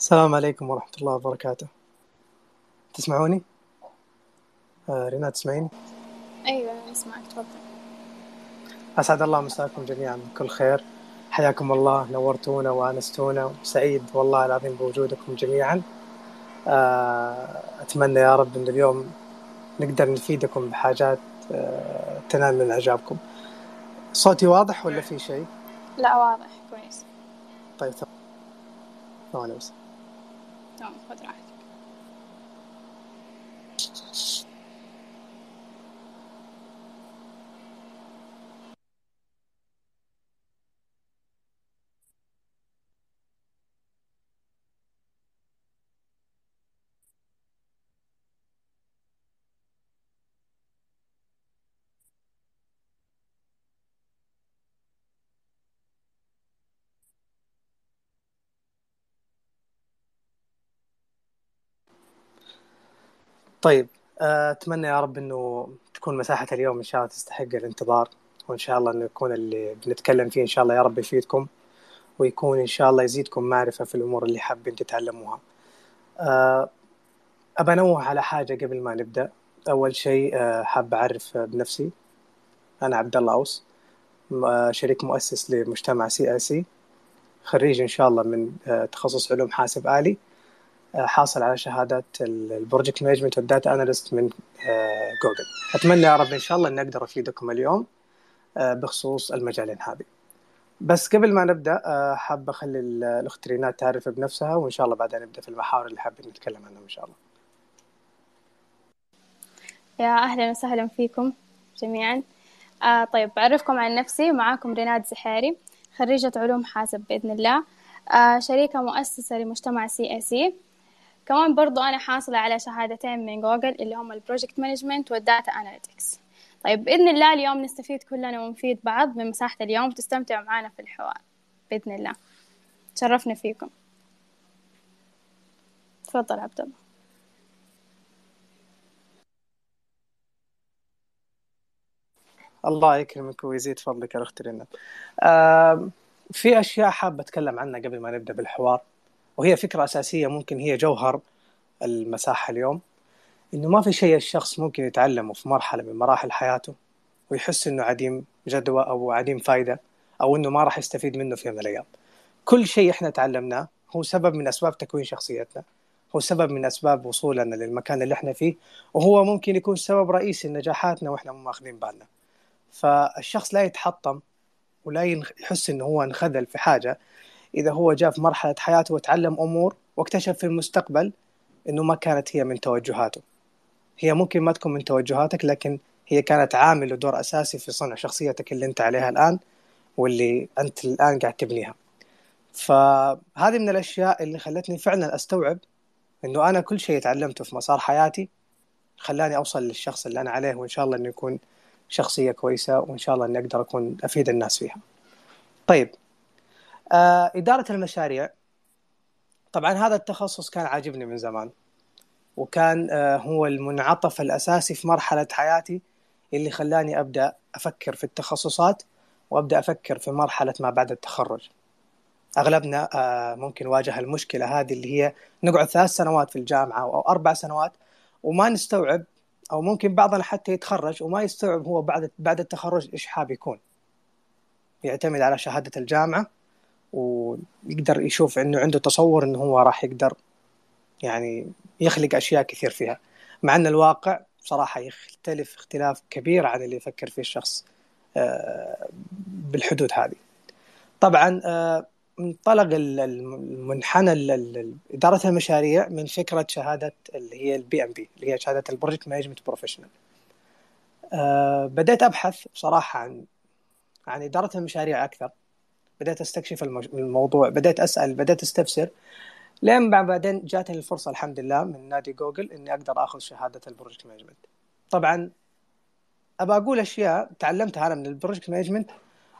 السلام عليكم ورحمة الله وبركاته. تسمعوني؟ آه رينات تسمعيني؟ أيوة أسمعك تفضل. أسعد الله مساكم جميعا بكل خير. حياكم الله نورتونا وأنستونا وسعيد والله العظيم بوجودكم جميعا. آه أتمنى يا رب أن اليوم نقدر نفيدكم بحاجات آه تنال من إعجابكم. صوتي واضح ولا في شيء؟ لا واضح كويس. طيب ثواني بس. تمام خذ طيب آه، أتمنى يا رب أنه تكون مساحة اليوم إن شاء الله تستحق الانتظار وإن شاء الله أنه يكون اللي بنتكلم فيه إن شاء الله يا رب يفيدكم ويكون إن شاء الله يزيدكم معرفة في الأمور اللي حابين تتعلموها. آه، أبى أنوه على حاجة قبل ما نبدأ. أول شيء آه، حاب أعرف بنفسي. أنا عبد الله أوس شريك مؤسس لمجتمع CEC خريج إن شاء الله من تخصص علوم حاسب آلي. حاصل على شهادات ال project management وال data analyst من جوجل. أتمنى يا رب إن شاء الله إني أقدر أفيدكم اليوم بخصوص المجالين هذه. بس قبل ما نبدأ حاب أخلي الاخت رينات تعرف بنفسها وإن شاء الله بعدين نبدأ في المحاور اللي حابين نتكلم عنها إن شاء الله. يا أهلا وسهلا فيكم جميعا. آه طيب بعرفكم عن نفسي. معاكم ريناد زحاري خريجة علوم حاسب بإذن الله. آه شريكة مؤسسة لمجتمع CEC. كمان برضو أنا حاصلة على شهادتين من جوجل اللي هم ال project management وال data analytics طيب بإذن الله اليوم نستفيد كلنا ونفيد بعض من مساحة اليوم. وتستمتعوا معنا في الحوار. بإذن الله. تشرفنا فيكم. تفضل عبد الله. الله يكرمك ويزيد فضلك يا اخت رينا آه في أشياء حاب أتكلم عنها قبل ما نبدأ بالحوار؟ وهي فكرة أساسية ممكن هي جوهر المساحة اليوم إنه ما في شيء الشخص ممكن يتعلمه في مرحلة من مراحل حياته ويحس إنه عديم جدوى أو عديم فائده أو إنه ما راح يستفيد منه في يوم من الأيام. كل شيء إحنا تعلمناه هو سبب من أسباب تكوين شخصيتنا هو سبب من أسباب وصولنا للمكان اللي إحنا فيه وهو ممكن يكون سبب رئيسي لنجاحاتنا وإحنا مو ماخذين بالنا. فالشخص لا يتحطم ولا يحس إنه هو انخذل في حاجة إذا هو جاء في مرحلة حياته وتعلم أمور واكتشف في المستقبل إنه ما كانت هي من توجهاته هي ممكن ما تكون من توجهاتك لكن هي كانت عامل ودور أساسي في صنع شخصيتك اللي أنت عليها الآن واللي أنت الآن قاعد تبنيها فهذه من الأشياء اللي خلتني فعلا أستوعب إنه أنا كل شيء تعلمته في مسار حياتي خلاني أوصل للشخص اللي أنا عليه وإن شاء الله إنه يكون شخصية كويسة وإن شاء الله إني أقدر أكون أفيد الناس فيها. طيب آه إدارة المشاريع طبعا هذا التخصص كان عاجبني من زمان وكان آه هو المنعطف الأساسي في مرحلة حياتي اللي خلاني أبدأ أفكر في التخصصات وأبدأ أفكر في مرحلة ما بعد التخرج. أغلبنا آه ممكن واجه المشكلة هذه اللي هي نقعد ثلاث سنوات في الجامعة أو أربع سنوات وما نستوعب أو ممكن بعضنا حتى يتخرج وما يستوعب هو بعد بعد التخرج إيش حاب يكون. يعتمد على شهادة الجامعة ويقدر يشوف إنه عنده تصور إنه هو راح يقدر يعني يخلق أشياء كثير فيها. مع إن الواقع بصراحة يختلف اختلاف كبير عن اللي يفكر فيه الشخص بالحدود هذه. طبعا منطلق المنحنى إدارة المشاريع من فكرة شهادة اللي هي ال PMP اللي هي شهادة ال project management professional بدأت أبحث بصراحة عن عن إدارة المشاريع أكثر. بدأت أستكشف الموضوع بدأت أسأل بدأت أستفسر. لين بعدين جاتني الفرصة الحمد لله من نادي جوجل إني أقدر آخذ شهادة ال project management. طبعا ابى أقول أشياء تعلمتها أنا من ال project management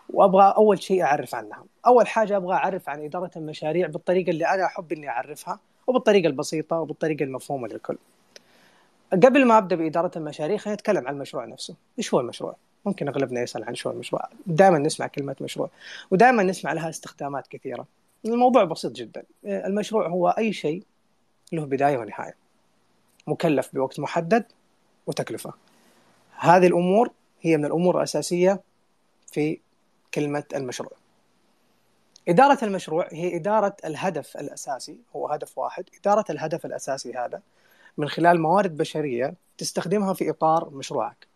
وأبغى أول شيء أعرف عنها. أول حاجة أبغى أعرف عن إدارة المشاريع بالطريقة اللي أنا أحب إني أعرفها وبالطريقة البسيطة وبالطريقة المفهومة للكل. قبل ما أبدأ بإدارة المشاريع خلينا نتكلم عن المشروع نفسه. إيش هو المشروع؟ ممكن أغلبنا يسأل عن شو المشروع. دائما نسمع كلمة مشروع ودائما نسمع لها استخدامات كثيرة. الموضوع بسيط جدا. المشروع هو أي شيء له بداية ونهاية مكلف بوقت محدد وتكلفة. هذه الأمور هي من الأمور الأساسية في كلمة المشروع. إدارة المشروع هي إدارة الهدف الأساسي هو هدف واحد. إدارة الهدف الأساسي هذا من خلال موارد بشرية تستخدمها في إطار مشروعك.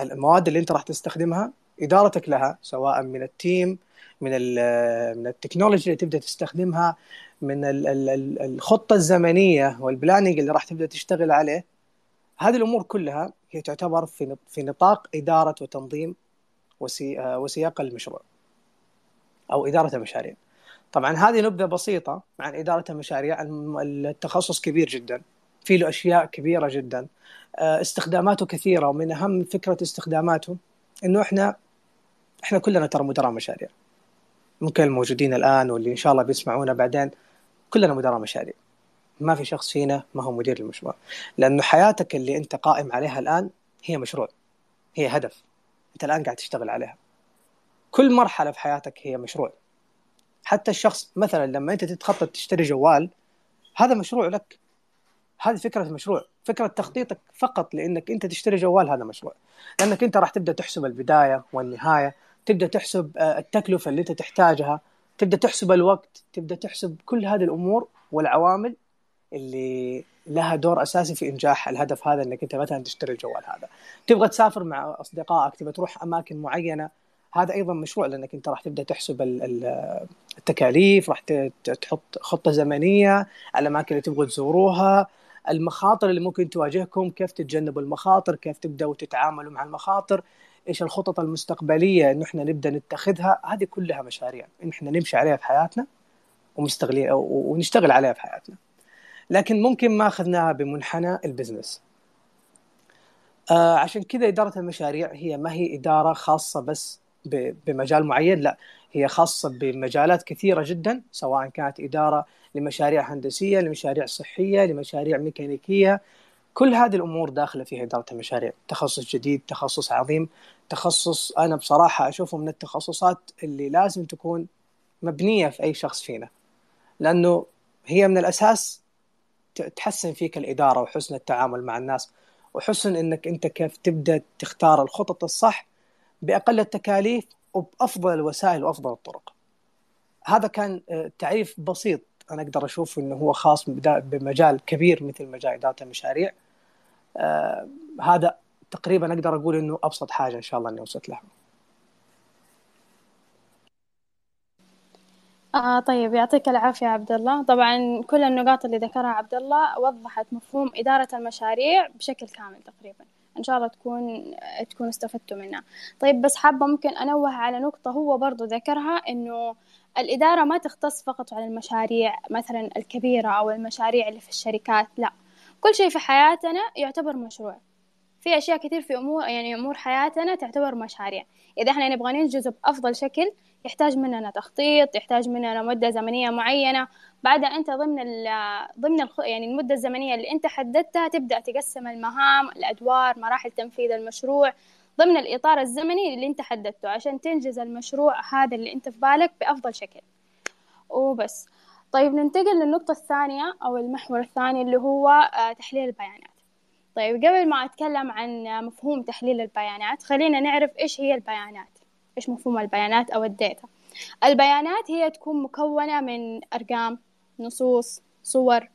المواد اللي أنت راح تستخدمها إدارتك لها سواء من التيم من من التكنولوجي اللي تبدأ تستخدمها من الخطة الزمنية والبلاننج اللي راح تبدأ تشتغل عليه هذه الأمور كلها هي تعتبر في في نطاق إدارة وتنظيم وسياق المشروع أو إدارة المشاريع. طبعا هذه نبذة بسيطة عن إدارة المشاريع التخصص كبير جدا في له أشياء كبيرة جدا استخداماته كثيرة ومن أهم فكرة استخداماته إنه إحنا إحنا كلنا ترى مدراء مشاريع. ممكن الموجودين الآن واللي إن شاء الله بيسمعونا بعدين كلنا مدراء مشاريع. ما في شخص فينا ما هو مدير المشروع. لأنه حياتك اللي أنت قائم عليها الآن هي مشروع هي هدف أنت الآن قاعد تشتغل عليها. كل مرحلة في حياتك هي مشروع. حتى الشخص مثلا لما أنت تتخطط تشتري جوال هذا مشروع لك. هذه فكرة المشروع فكرة تخطيطك فقط لإنك أنت تشتري جوال هذا مشروع. لأنك أنت راح تبدأ تحسب البداية والنهاية تبدأ تحسب آه، التكلفة اللي أنت تحتاجها تبدأ تحسب الوقت تبدأ تحسب كل هذه الأمور والعوامل اللي لها دور أساسي في إنجاح الهدف هذا إنك أنت مثلا تشتري الجوال هذا. تبغى تسافر مع أصدقائك تبغى تروح أماكن معينة هذا أيضا مشروع لأنك أنت راح تبدأ تحسب التكاليف راح تحط خطة زمنية الأماكن اللي تبغوا تزوروها المخاطر اللي ممكن تواجهكم كيف تتجنبوا المخاطر كيف تبدأوا تتعاملوا مع المخاطر إيش الخطط المستقبلية انه إحنا نبدأ نتخذها هذه كلها مشاريع ان إحنا نمشي عليها في حياتنا ومستغلين ونشتغل عليها في حياتنا. لكن ممكن ما أخذناها بمنحنى البزنس. آه عشان كذا إدارة المشاريع هي ما هي إدارة خاصة بس بمجال معين لا. هي خاصة بمجالات كثيرة جدا سواء كانت إدارة لمشاريع هندسية لمشاريع صحية لمشاريع ميكانيكية. كل هذه الأمور داخلة فيها إدارة المشاريع. تخصص جديد تخصص عظيم. تخصص أنا بصراحة أشوفه من التخصصات اللي لازم تكون مبنية في أي شخص فينا. لأنه هي من الأساس تحسن فيك الإدارة وحسن التعامل مع الناس وحسن إنك أنت كيف تبدأ تختار الخطط الصح بأقل التكاليف وبافضل الوسائل وأفضل الطرق. هذا كان آه، تعريف بسيط أنا أقدر أشوف إنه هو خاص بمجال كبير مثل مجال إدارة المشاريع. آه هذا تقريبا أقدر أقول إنه أبسط حاجة إن شاء الله إني وصلت لها. آه طيب يعطيك العافية عبد الله طبعا كل النقاط اللي ذكرها عبد الله وضحت مفهوم إدارة المشاريع بشكل كامل تقريبا إن شاء الله تكون تكونوا استفدتوا منها. طيب بس حابة ممكن أنوه على نقطة هو برضو ذكرها إنه الإدارة ما تختص فقط على المشاريع مثلا الكبيرة أو المشاريع اللي في الشركات لا. كل شيء في حياتنا يعتبر مشروع. في أشياء كثير في أمور يعني أمور حياتنا تعتبر مشاريع. إذا إحنا نبغى ننجزه بأفضل شكل يحتاج مننا تخطيط يحتاج مننا مدة زمنية معينة. بعدها أنت ضمن ال ضمن ال يعني المدة الزمنية اللي أنت حددتها تبدأ تقسم المهام الأدوار مراحل تنفيذ المشروع ضمن الإطار الزمني اللي أنت حددته عشان تنجز المشروع هذا اللي أنت في بالك بأفضل شكل. وبس. طيب ننتقل للنقطة الثانية أو المحور الثاني اللي هو آه، تحليل البيانات. طيب قبل ما أتكلم عن مفهوم تحليل البيانات خلينا نعرف إيش هي البيانات. إيش مفهوم البيانات أو الداتا؟ البيانات هي تكون مكونة من أرقام نصوص صور.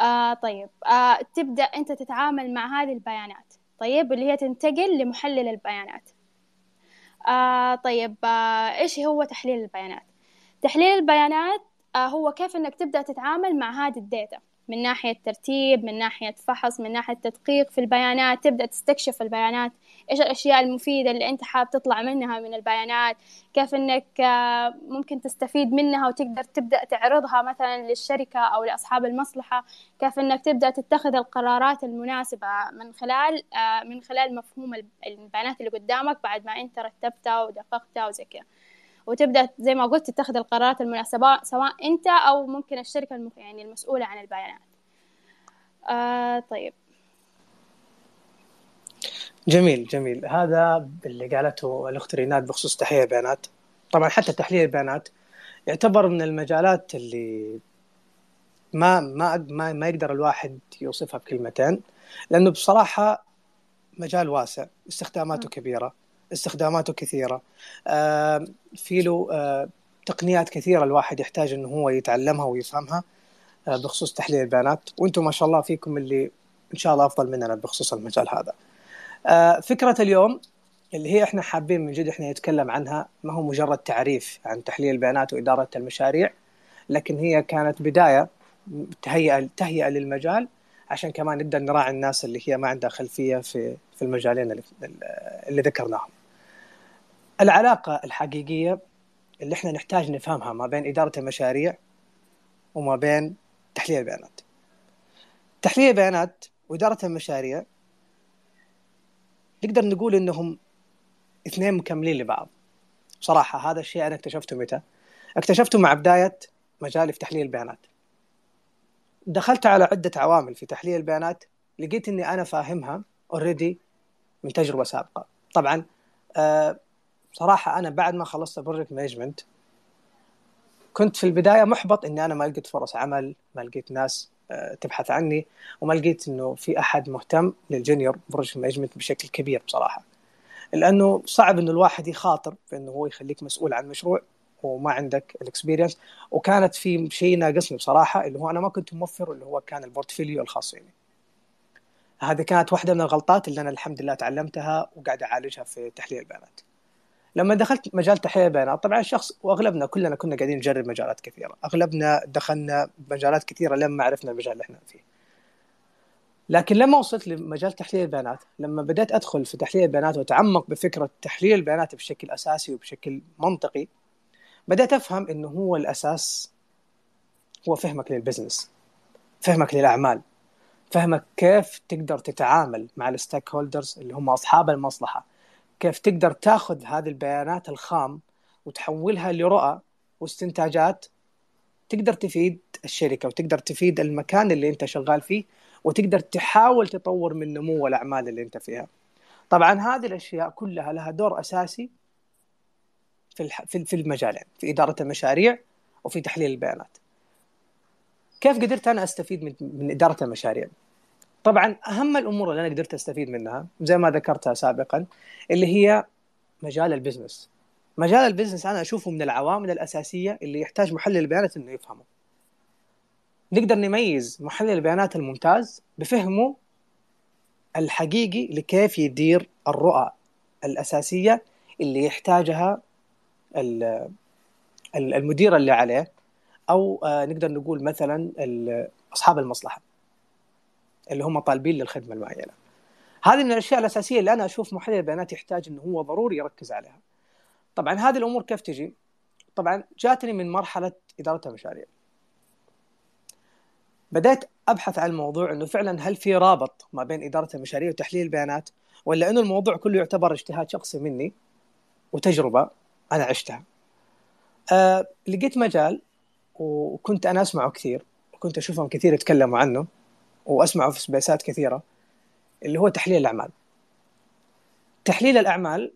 آه طيب. آه تبدأ أنت تتعامل مع هذه البيانات. طيب اللي هي تنتقل لمحلل البيانات. آه طيب. آه إيش هو تحليل البيانات؟ تحليل البيانات آه هو كيف أنك تبدأ تتعامل مع هذه الداتا. من ناحية ترتيب من ناحية فحص من ناحية تدقيق في البيانات تبدأ تستكشف البيانات. إيش الأشياء المفيدة اللي أنت حاب تطلع منها من البيانات؟ كيف أنك آه، ممكن تستفيد منها وتقدر تبدأ تعرضها مثلا للشركة أو لأصحاب المصلحة؟ كيف أنك تبدأ تتخذ القرارات المناسبة من خلال آه، من خلال مفهوم البيانات اللي قدامك بعد ما أنت رتبتها ودققتها وزي كذا. وتبدأ زي ما قلت تتخذ القرارات المناسبة سواء أنت أو ممكن الشركة. يعني المسؤولة عن البيانات. آه طيب. جميل جميل. هذا اللي قالته الأخت ريناد بخصوص تحليل البيانات. طبعا حتى تحليل البيانات يعتبر من المجالات اللي ما ما ما, ما يقدر الواحد يوصفها بكلمتين لأنه بصراحة مجال واسع. استخداماته كبيرة استخداماته كثيرة. آه في له آه تقنيات كثيرة الواحد يحتاج إنه هو يتعلمها ويفهمها آه بخصوص تحليل البيانات. وأنتم ما شاء الله فيكم اللي إن شاء الله أفضل مننا بخصوص المجال هذا. آه فكرة اليوم اللي هي إحنا حابين من جد إحنا نتكلم عنها ما هو مجرد تعريف عن تحليل البيانات وإدارة المشاريع لكن هي كانت بداية تهيئه تهيئه للمجال عشان كمان نبدا نراعي الناس اللي هي ما عندها خلفية في في المجالين اللي, اللي ذكرناهم. العلاقة الحقيقية اللي إحنا نحتاج نفهمها ما بين إدارة المشاريع وما بين تحليل البيانات. تحليل البيانات وإدارة المشاريع نقدر نقول إنهم اثنين مكملين لبعض. بصراحه هذا الشيء أنا اكتشفته متى؟ اكتشفته مع بداية مجالي في تحليل البيانات. دخلت على عدة عوامل في تحليل البيانات لقيت إني أنا فاهمها already من تجربة سابقة طبعا آه صراحة أنا بعد ما خلصت project management كنت في البداية محبط إني أنا ما لقيت فرص عمل ما لقيت ناس تبحث عني وما لقيت إنه في أحد مهتم لل junior project management بشكل كبير بصراحة لأنه صعب إنه الواحد يخاطر بإنه هو يخليك مسؤول عن مشروع وما عندك ال experience وكانت في شيء ناقصني بصراحة اللي هو أنا ما كنت موفر اللي هو كان ال portfolio الخاص فيني. هذه كانت واحدة من الغلطات اللي أنا الحمد لله تعلمتها وقاعد أعالجها في تحليل البيانات. لما دخلت مجال تحليل البيانات طبعا الشخص وأغلبنا كلنا كنا قاعدين نجرب مجالات كثيرة، أغلبنا دخلنا مجالات كثيرة لما عرفنا المجال اللي إحنا فيه. لكن لما وصلت لمجال تحليل البيانات لما بدأت أدخل في تحليل البيانات وأتعمق بفكرة تحليل البيانات بشكل أساسي وبشكل منطقي بدأت أفهم إنه هو الأساس هو فهمك لل business فهمك للأعمال فهمك كيف تقدر تتعامل مع ال stakeholders اللي هم أصحاب المصلحة كيف تقدر تاخذ هذه البيانات الخام وتحولها لرؤى واستنتاجات تقدر تفيد الشركة وتقدر تفيد المكان اللي أنت شغال فيه وتقدر تحاول تطور من نمو الأعمال اللي أنت فيها طبعا هذه الأشياء كلها لها دور أساسي في في المجالين في إدارة المشاريع وفي تحليل البيانات. كيف قدرت أنا أستفيد من من إدارة المشاريع؟ طبعا أهم الأمور اللي أنا قدرت أستفيد منها زي ما ذكرتها سابقا اللي هي مجال البزنس. مجال البزنس أنا أشوفه من العوامل الأساسية اللي يحتاج محلل البيانات إنه يفهمه. نقدر نميز محلل البيانات الممتاز بفهمه الحقيقي لكيف يدير الرؤى الأساسية اللي يحتاجها المدير اللي عليه أو آه، نقدر نقول مثلا أصحاب المصلحة اللي هم طالبين للخدمة المعينه. هذه من الأشياء الأساسية اللي أنا أشوف محلل البيانات يحتاج إنه هو ضروري يركز عليها. طبعا هذه الأمور كيف تجي؟ طبعا جاتني من مرحلة إدارة المشاريع. بدأت أبحث عن الموضوع إنه فعلا هل في رابط ما بين إدارة المشاريع وتحليل البيانات ولا إنه الموضوع كله يعتبر اجتهاد شخصي مني وتجربة أنا عشتها أه لقيت مجال وكنت أنا أسمعه كثير وكنت أشوفهم كثير يتكلموا عنه وأسمعه في spaces ات كثيرة اللي هو تحليل الأعمال. تحليل الأعمال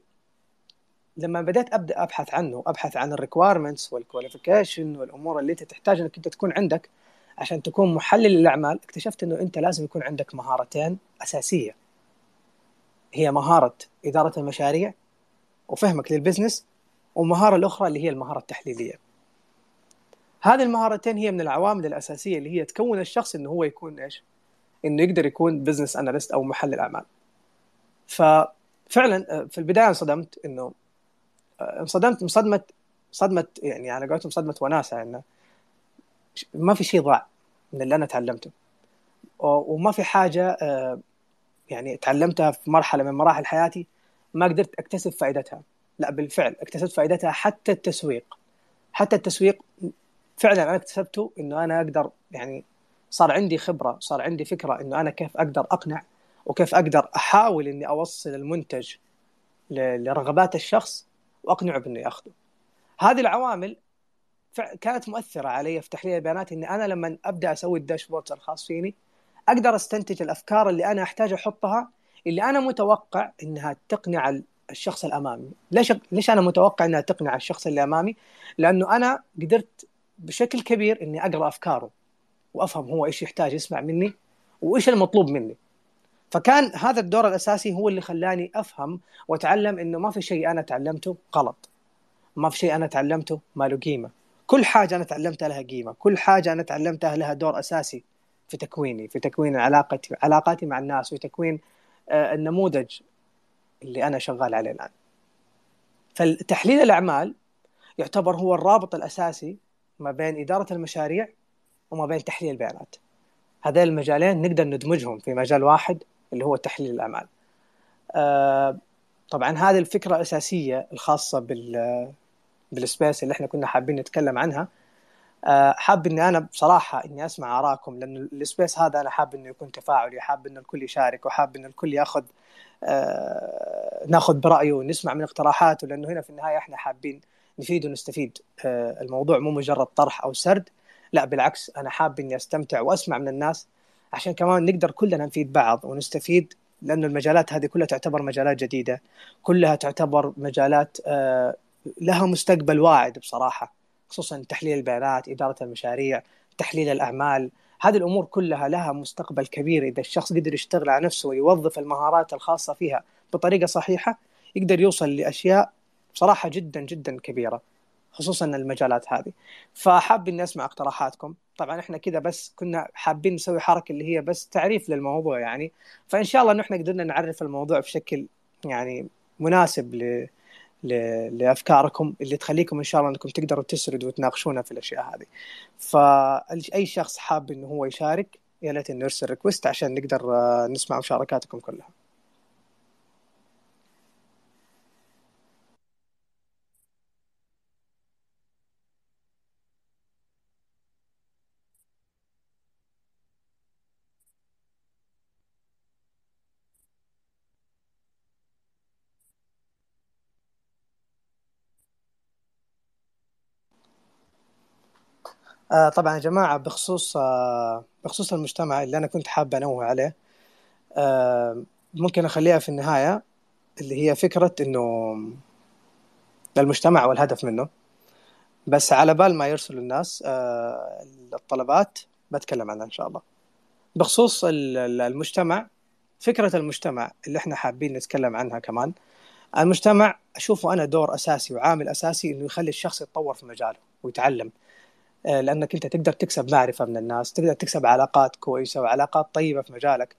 لما بدأت أبدأ أبحث عنه أبحث عن ال requirements وال qualification والأمور اللي أنت تحتاج إنك أنت تكون عندك عشان تكون محلل للأعمال اكتشفت إنه أنت لازم يكون عندك مهارتين أساسية. هي مهارة إدارة المشاريع وفهمك لل business والمهاره الأخرى اللي هي المهارة التحليلية. هذه المهارتين هي من العوامل الأساسية اللي هي تكون الشخص إنه هو يكون إيش؟ إنه يقدر يكون بزنس اناليست أو محلل أعمال. ففعلا آه، في البداية انصدمت إنه آه، انصدمت مصدمة صدمة يعني على قولتهم صدمة وناسة إنه ما في شيء ضاع من اللي أنا تعلمته. وما في حاجة آه، يعني تعلمتها في مرحلة من مراحل حياتي ما قدرت أكتسب فائدتها. لا بالفعل أكتسبت فائدتها حتى التسويق. حتى التسويق فعلا أنا اكتسبته إنه أنا أقدر يعني صار عندي خبرة صار عندي فكرة إنه أنا كيف أقدر أقنع وكيف أقدر أحاول إني أوصل المنتج لرغبات الشخص وأقنعه بإنه يأخذه. هذه العوامل كانت مؤثرة علي في تحليل البيانات إني أنا لما أبدأ أسوي الداشبورد الخاص فيني أقدر أستنتج الأفكار اللي أنا أحتاج أحطها اللي أنا متوقع إنها تقنع الشخص الأمامي. ليش ليش أنا متوقع إنها تقنع الشخص اللي أمامي؟ لأنه أنا قدرت بشكل كبير إني أقرأ أفكاره. وأفهم هو إيش يحتاج يسمع مني وإيش المطلوب مني. فكان هذا الدور الأساسي هو اللي خلاني أفهم وأتعلم إنه ما في شيء أنا تعلمته غلط. ما في شيء أنا تعلمته ما له قيمة. كل حاجة أنا تعلمتها لها قيمة. كل حاجة أنا تعلمتها لها دور أساسي في تكويني في تكوين علاقتي علاقاتي مع الناس وتكوين آه، النموذج اللي أنا شغال عليه الآن. فتحليل الأعمال يعتبر هو الرابط الأساسي ما بين إدارة المشاريع وما بين تحليل البيانات. هذين المجالين نقدر ندمجهم في مجال واحد اللي هو تحليل الأعمال. آه، طبعا هذه الفكرة الاساسيه الخاصة بال بالسبيس اللي إحنا كنا حابين نتكلم عنها. آه، حاب إني أنا بصراحة إني أسمع آرائكم لأن السبيس هذا أنا حاب إنه يكون تفاعلي حاب إنه الكل يشارك وحاب إنه الكل يأخذ آه، نأخذ برأيه ونسمع من اقتراحاته لأنه هنا في النهاية إحنا حابين نفيد ونستفيد. الموضوع مو مجرد طرح أو سرد لا بالعكس أنا حاب إني أستمتع وأسمع من الناس. عشان كمان نقدر كلنا نفيد بعض ونستفيد لأنه المجالات هذه كلها تعتبر مجالات جديدة. كلها تعتبر مجالات لها مستقبل واعد بصراحة خصوصا تحليل البيانات إدارة المشاريع تحليل الأعمال. هذه الأمور كلها لها مستقبل كبير. إذا الشخص قدر يشتغل على نفسه ويوظف المهارات الخاصة فيها بطريقة صحيحة يقدر يوصل لأشياء بصراحة جدا جدا كبيرة. خصوصا المجالات هذه. فحاب اني اسمع اقتراحاتكم. طبعا إحنا كذا بس كنا حابين نسوي حركة اللي هي بس تعريف للموضوع يعني. فإن شاء الله انه إحنا قدرنا نعرف الموضوع بشكل يعني مناسب ل لأفكاركم اللي تخليكم إن شاء الله إنكم تقدروا تسردوا وتناقشونا في الأشياء هذه. فأي شخص حاب إنه هو يشارك يا ليت انه يرسل ريكوست عشان نقدر آه، نسمع مشاركاتكم كلها. آه طبعا يا جماعة بخصوص آه بخصوص المجتمع اللي أنا كنت حابة أنوه عليه آه ممكن أخليها في النهاية اللي هي فكرة إنه المجتمع والهدف منه. بس على بال ما يرسلوا الناس آه الطلبات بتكلم عنها إن شاء الله. بخصوص المجتمع فكرة المجتمع اللي إحنا حابين نتكلم عنها كمان المجتمع أشوفه أنا دور أساسي وعامل أساسي إنه يخلي الشخص يتطور في مجاله ويتعلم. لأنك أنت تقدر تكسب معرفة من الناس تقدر تكسب علاقات كويسة وعلاقات طيبة في مجالك.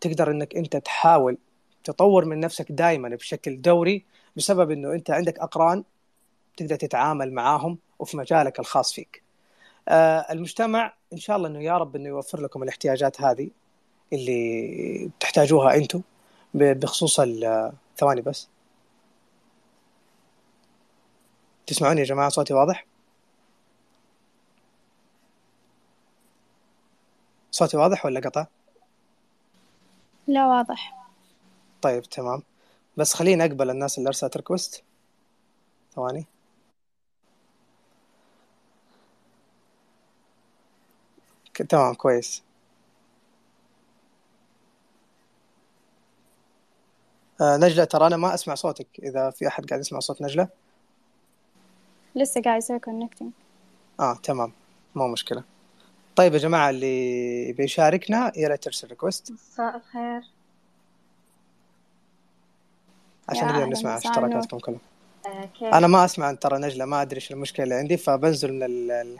تقدر إنك أنت تحاول تطور من نفسك دائما بشكل دوري بسبب إنه أنت عندك أقران تقدر تتعامل معاهم وفي مجالك الخاص فيك. آه، المجتمع إن شاء الله إنه يا رب إنه يوفر لكم الاحتياجات هذه اللي تحتاجوها أنتم بخصوص ثواني بس. تسمعوني يا جماعة؟ صوتي واضح؟ صوتي واضح ولا قطع؟ لا واضح. طيب تمام. بس خليني أقبل الناس اللي أرسلت ريكوست ثواني. تمام كويس. آه نجلة ترى أنا ما أسمع صوتك. إذا في أحد قاعد يسمع صوت نجلة؟ لسه قاعد يسوي connecting آه تمام. مو مشكلة. طيب يا جماعة اللي بيشاركنا يا ريت ترسل request مساء الخير. عشان نقدر نسمع اشتراكاتكم كلها. آه أنا ما أسمع ترى نجلة ما أدري إيش المشكلة اللي عندي فبنزل من ال...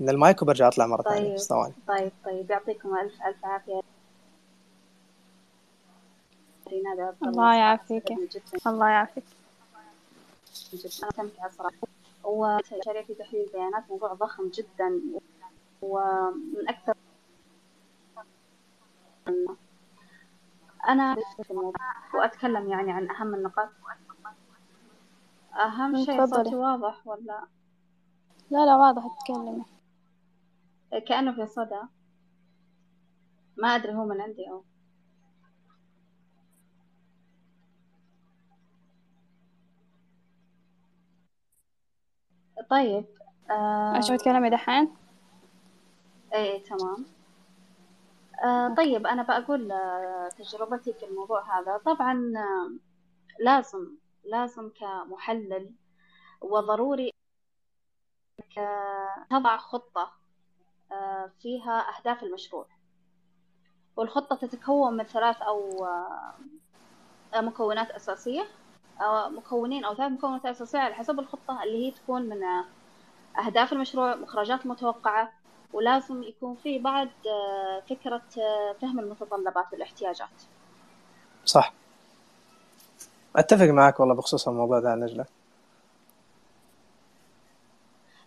من المايك وبرجع أطلع مرة طيب. ثانية ثواني طيب طيب. يعطيكم الف ألف عافية. الله يعافيك. الله يعافيك. جدا أنا استمتع صراحة. وشريعة في تحليل البيانات موضوع ضخم جدا. ومن أكثر أنا في الموضوع وأتكلم يعني عن أهم النقاط. أهم شيء صوتي واضح ولا؟ لا لا واضح تتكلمي كأنه في صدى. ما أدري هو من عندي أو طيب آه... أشوف تكلمي دحين. إيه تمام. آه طيب أنا بقول آه تجربتي في الموضوع هذا. طبعا آه لازم لازم كمحلل وضروري إنك تضع خطة آه، فيها أهداف المشروع. والخطة تتكون من ثلاث أو آه، مكونات أساسية. أو مكونين أو ثلاث مكونات أساسية على حسب الخطة اللي هي تكون من أهداف المشروع مخرجات متوقعة ولازم يكون في بعد آه، فكرة فهم المتطلبات والاحتياجات. صح. أتفق معك والله بخصوص الموضوع ده نجلة.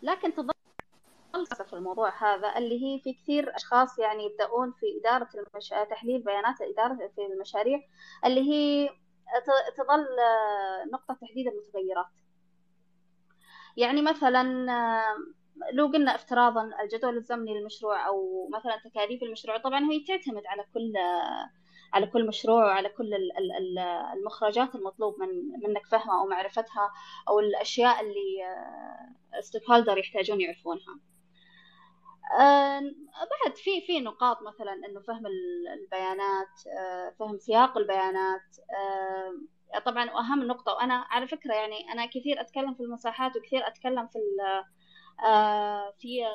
لكن تظل في الموضوع هذا اللي هي في كثير أشخاص يعني يبدأون في إدارة المش... تحليل بيانات إدارة في المشاريع اللي هي تظل نقطة تحديد المتغيرات. يعني مثلا لو قلنا افتراضا الجدول الزمني للمشروع أو مثلا تكاليف المشروع طبعا هي تعتمد على كل على كل مشروع وعلى كل المخرجات المطلوب من منك فهمها أو معرفتها أو الأشياء اللي stakeholder يحتاجون يعرفونها. بعد في في نقاط مثلا إنه فهم البيانات فهم سياق البيانات طبعا واهم نقطة وأنا على فكرة يعني أنا كثير أتكلم في المساحات وكثير أتكلم في في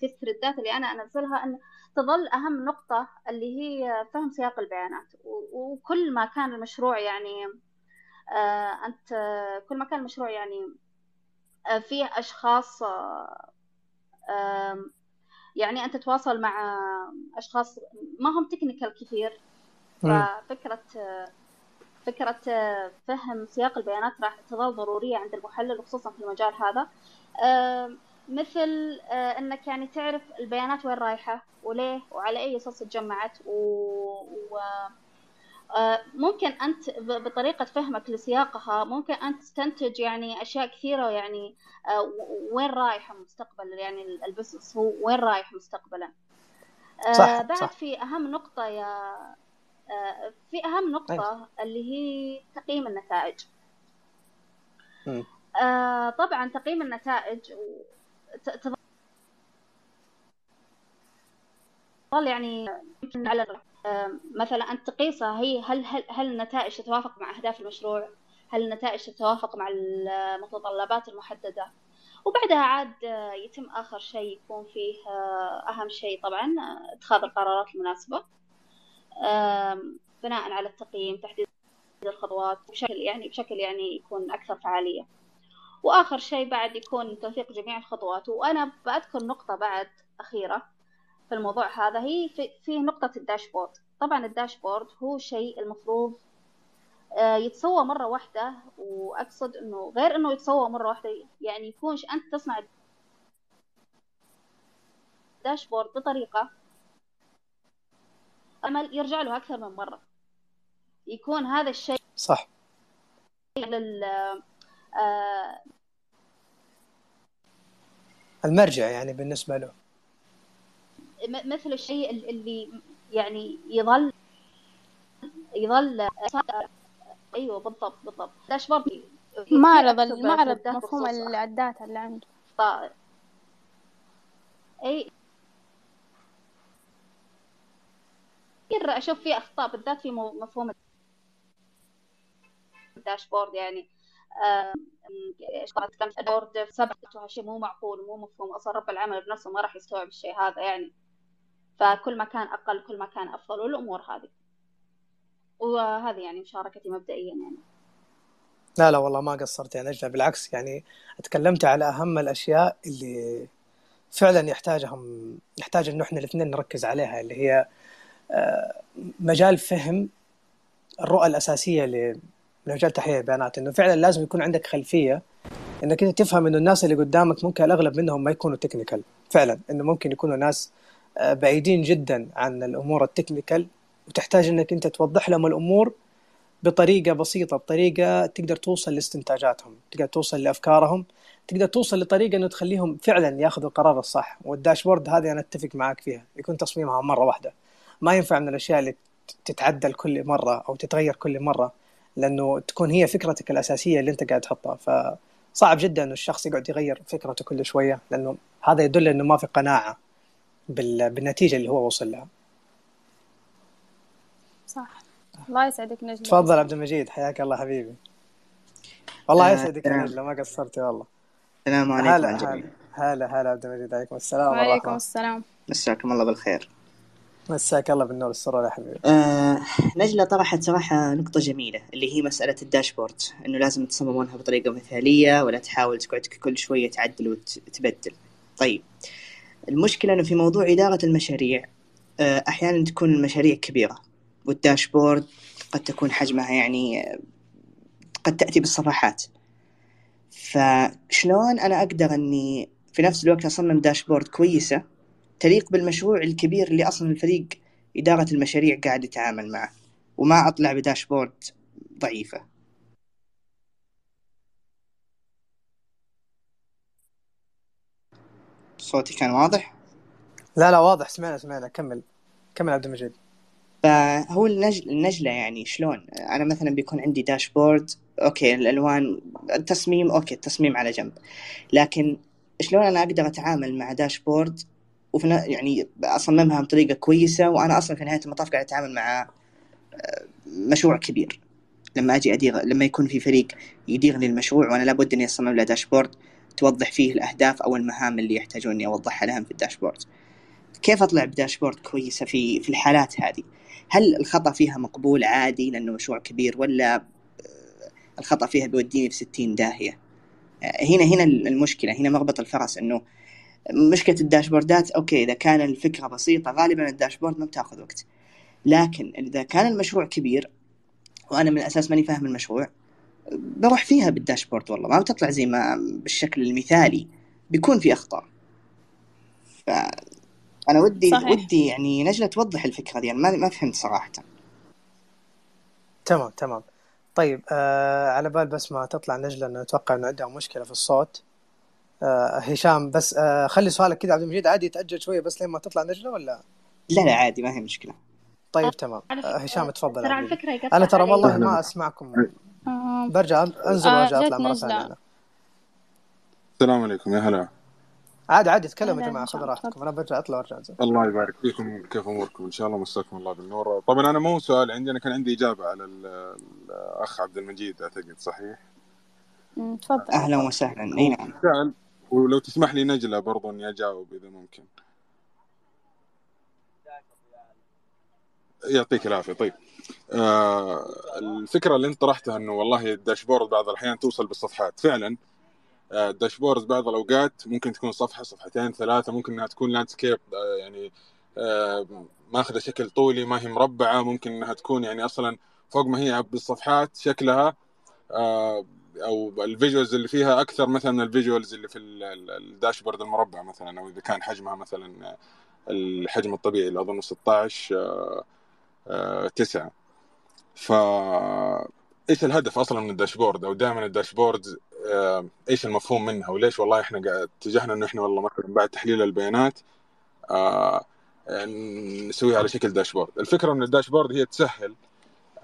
في ال thread ات اللي أنا أنزلها إن تظل أهم نقطة اللي هي فهم سياق البيانات. وكل ما كان المشروع يعني آه، أنت كل ما كان المشروع يعني آه، فيه أشخاص يعني أنت تتواصل مع أشخاص ما هم تكنيكال كثير. ففكرة فكرة فهم سياق البيانات راح تظل ضرورية عند المحلل خصوصا في المجال هذا. مثل آه، إنك يعني تعرف البيانات وين رايحة وليه وعلى أي أساس تجمعت و, و... آه، ممكن أنت بطريقة فهمك لسياقها ممكن أنت تستنتج يعني أشياء كثيرة يعني آه، وين رايحه مستقبلا يعني البزنس هو وين رايح مستقبلا صح بعد صح. في أهم نقطة يا في أهم نقطة أيوة. اللي هي تقييم النتائج آه طبعا تقييم النتائج تظل يعني على آه مثلا أنت تقيسها هي هل هل هل النتائج تتوافق مع أهداف المشروع؟ هل النتائج تتوافق مع المتطلبات المحددة؟ وبعدها عاد يتم آخر شيء يكون فيه آه، أهم شيء طبعا إتخاذ القرارات المناسبة بناء على التقييم تحديد الخطوات بشكل يعني بشكل يعني يكون أكثر فعالية. وآخر شيء بعد يكون توثيق جميع الخطوات وأنا بذكر نقطة بعد أخيرة في الموضوع هذا هي في, في نقطة الداشبورد. طبعا الداشبورد هو شيء المفروض آه، يتسوى مرة واحدة وأقصد إنه غير إنه يتسوى مرة واحدة يعني يكونش أنت تصنع داشبورد بطريقة عمل يرجع له أكثر من مرة. يكون هذا الشيء صح. لل آه، المرجع يعني بالنسبة له. مثل الشيء اللي يعني يظل يظل أيوه بالضبط بالضبط. داشبورد معرض معرض مفهوم الداتا اللي عنده. طيب. أي أشوف في أخطاء بالذات في مفهوم الداشبورد يعني. إيش تكلمت بورد سبعة شيء مو معقول ومو مفهوم. أصلا رب العمل بنفسه ما راح يستوعب الشيء هذا يعني. فكل ما كان أقل كل ما كان أفضل والأمور هذه. وهذه يعني مشاركتي مبدئيا يعني. لا لا والله ما قصرت يا نجلة بالعكس يعني تكلمت على أهم الأشياء اللي فعلا يحتاجهم يحتاج إنه إحنا الاثنين نركز عليها اللي هي آه، مجال فهم الرؤى الأساسية مجال تحليل البيانات. إنه فعلا لازم يكون عندك خلفية إنك أنت تفهم إنه الناس اللي قدامك ممكن الأغلب منهم ما يكونوا technical فعلا إنه ممكن يكونوا ناس آه، بعيدين جدا عن الأمور ال technical وتحتاج إنك أنت توضح لهم الأمور بطريقة بسيطة بطريقة تقدر توصل لاستنتاجاتهم تقدر توصل لأفكارهم تقدر توصل لطريقة إنه تخليهم فعلا ياخذوا القرار الصح. وال dashboard هذه أنا أتفق معك فيها. يكون تصميمها مرة واحدة. ما ينفع من الأشياء اللي تتعدل كل مرة أو تتغير كل مرة. لأنه تكون هي فكرتك الأساسية اللي أنت قاعد تحطها. فصعب جدا انه الشخص يقعد يغير فكرته كل شوية لأنه هذا يدل إنه ما في قناعة بالنتيجة اللي هو وصل لها. صح. الله يسعدك نجم. تفضل عبد المجيد حياك الله حبيبي. والله آه، يسعدك يا. نجلة ما قصرتي والله. السلام عليكم هلا هلا هلا عبد المجيد عليكم السلام وعليكم السلام. مساكم الله بالخير. مساك الله بالنور السرور يا حبيبي. آه نجلة طرحت صراحة نقطة جميلة اللي هي مسألة الداشبورد إنه لازم تصممونها بطريقة مثالية ولا تحاول تقعد كل شوية تعدل وتبدل. طيب المشكلة إنه في موضوع إدارة المشاريع آه أحيانا تكون المشاريع كبيرة والداشبورد قد تكون حجمها يعني آه، قد تأتي بالصفحات. فشلون أنا أقدر إني في نفس الوقت أصمم داشبورد كويسة تليق بالمشروع الكبير اللي أصلا الفريق إدارة المشاريع قاعد يتعامل معه وما أطلع ب dashboard ضعيفة. صوتي كان واضح؟ لا لا واضح. سمعنا سمعنا. كمل. كمل عبد المجيد. فهو النجل النجلة يعني شلون؟ أنا مثلا بيكون عندي dashboard okay الألوان التصميم okay التصميم على جنب. لكن شلون أنا أقدر أتعامل مع داشبورد وفي يعني أصممها بطريقة كويسة وأنا أصلا في نهاية المطاف قاعد أتعامل مع آه، مشروع كبير. لما أجي أدير لما يكون في فريق يدير لي المشروع وأنا لابد إني أصمم له داشبورد توضح فيه الأهداف أو المهام اللي يحتاجون إني أوضحها لهم في الداشبورد كيف أطلع بداشبورد كويسة في في الحالات هذه؟ هل الخطأ فيها مقبول عادي لأنه مشروع كبير ولا آه، الخطأ فيها بيوديني في ستين داهية؟ آه، هنا هنا المشكلة هنا مربط الفرس إنه مشكلة ال dashboard ات okay إذا كان الفكرة بسيطة غالبا ال dashboard ما بتاخذ وقت. لكن إذا كان المشروع كبير وأنا من الأساس ماني فاهم المشروع بروح فيها بال dashboard والله ما بتطلع زي ما بالشكل المثالي بيكون في أخطاء. فأنا ودي صحيح. ودي يعني نجلة توضح الفكرة دي أنا ما ما فهمت صراحة. تمام تمام. طيب آه على بال بس ما تطلع نجلة انه أتوقع إنه عندها مشكلة في الصوت. هشام بس آه خلي سؤالك كذا عبد المجيد عادي يتأجل شوية بس لين ما تطلع نجلة ولا؟ لا لا عادي ما هي مشكلة. طيب تمام. آه فكرة- هشام تفضل ترى على يقطع أنا ترى. والله. ما أسمعكم. آه، برجع انزل آه، وارجع اطلع. ثانية. أنا. السلام عليكم يا هلا. عادي عادي تكلموا يا هشام، خذوا راحتكم. أنا برجع أطلع وأرجع انزل الله يبارك فيكم كيف أموركم. إن شاء الله مساكم الله بالنور. طبعا أنا مو سؤال عندي أنا كان عندي إجابة على ال- الأخ عبد المجيد أعتقد صحيح؟ تفضل. أهلا وسهلا. أي نعم. ولو تسمح لي نجلة برضو إني أجاوب إذا ممكن. يعطيك العافية. طيب. آه الفكرة اللي أنت طرحتها إنه والله الداشبورد بعض الأحيان توصل بالصفحات. فعلا آه، الداشبورد بعض الأوقات ممكن تكون صفحة صفحتين ثلاثة ممكن إنها تكون لاندسكيب آه، يعني آه، ماخذة شكل طولي ما هي مربعة ممكن إنها تكون يعني أصلا فوق ما هي بالصفحات شكلها أو ال visuals اللي فيها أكثر مثلا من ال visuals اللي في ال- ال- ال dashboard المربع مثلا أو إذا كان حجمها مثلا الحجم الطبيعي اللي اظنه 16 آه، آه، 9 ف إيش الهدف أصلا من ال dashboard؟ أو دائما ال dashboard آه، إيش المفهوم منها؟ وليش والله إحنا قاعد اتجهنا إنه إحنا والله مثلا بعد تحليل البيانات آه، نسويها على شكل dashboard. الفكرة من ال dashboard هي تسهل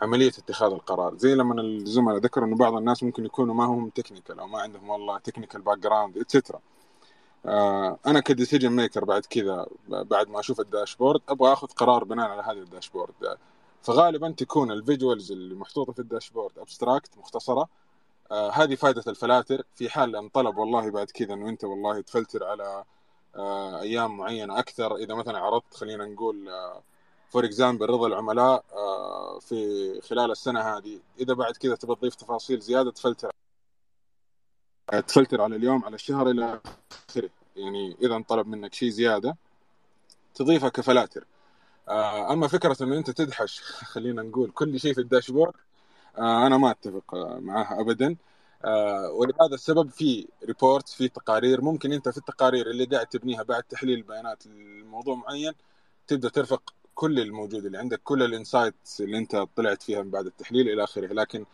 عملية اتخاذ القرار. زي لما الزملاء ذكروا إنه بعض الناس ممكن يكونوا ما هم technical أو ما عندهم والله technical background et cetera أنا ك decision maker بعد كذا بعد ما أشوف ال dashboard أبغى آخذ قرار بناء على هذا ال dashboard. فغالبا تكون ال visuals اللي محطوطة في ال dashboard abstract مختصرة. آه هذه فائده الفلاتر. في حال ان طلب والله بعد كذا إنه أنت والله تفلتر على آه أيام معينة أكثر. إذا مثلا عرضت خلينا نقول for example رضا العملاء آه في خلال السنة هذه. إذا بعد كذا تبغى تضيف تفاصيل زيادة تفلتر. تفلتر على اليوم على الشهر إلى آخره. يعني إذا طلب منك شيء زيادة تضيفها كفلاتر. آه أما فكرة إنه أنت تدحش خلينا نقول كل شيء في ال dashboard آه أنا ما أتفق معها ابدا. آه ولهذا السبب في report في تقارير. ممكن أنت في التقارير اللي قاعد تبنيها بعد تحليل البيانات لموضوع معين تبدأ ترفق كل الموجود اللي عندك كل ال insights اللي انت طلعت فيها من بعد التحليل إلى آخره. لكن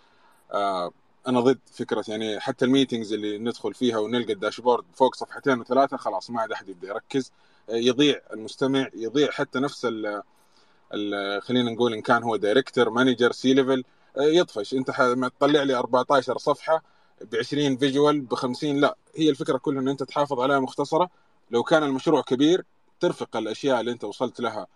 آه أنا ضد فكرة يعني حتى ال meetings اللي ندخل فيها ونلقى ال dashboard فوق صفحتين وثلاثه خلاص ما عاد أحد يبدأ يركز. يضيع المستمع يضيع حتى نفس ال خلينا نقول إن كان هو director manager C level يطفش. أنت تطلع لي 14 صفحة ب 20 visual ب 50 لا. هي الفكرة كلها إن أنت تحافظ عليها مختصرة. لو كان المشروع كبير ترفق الأشياء اللي أنت وصلت لها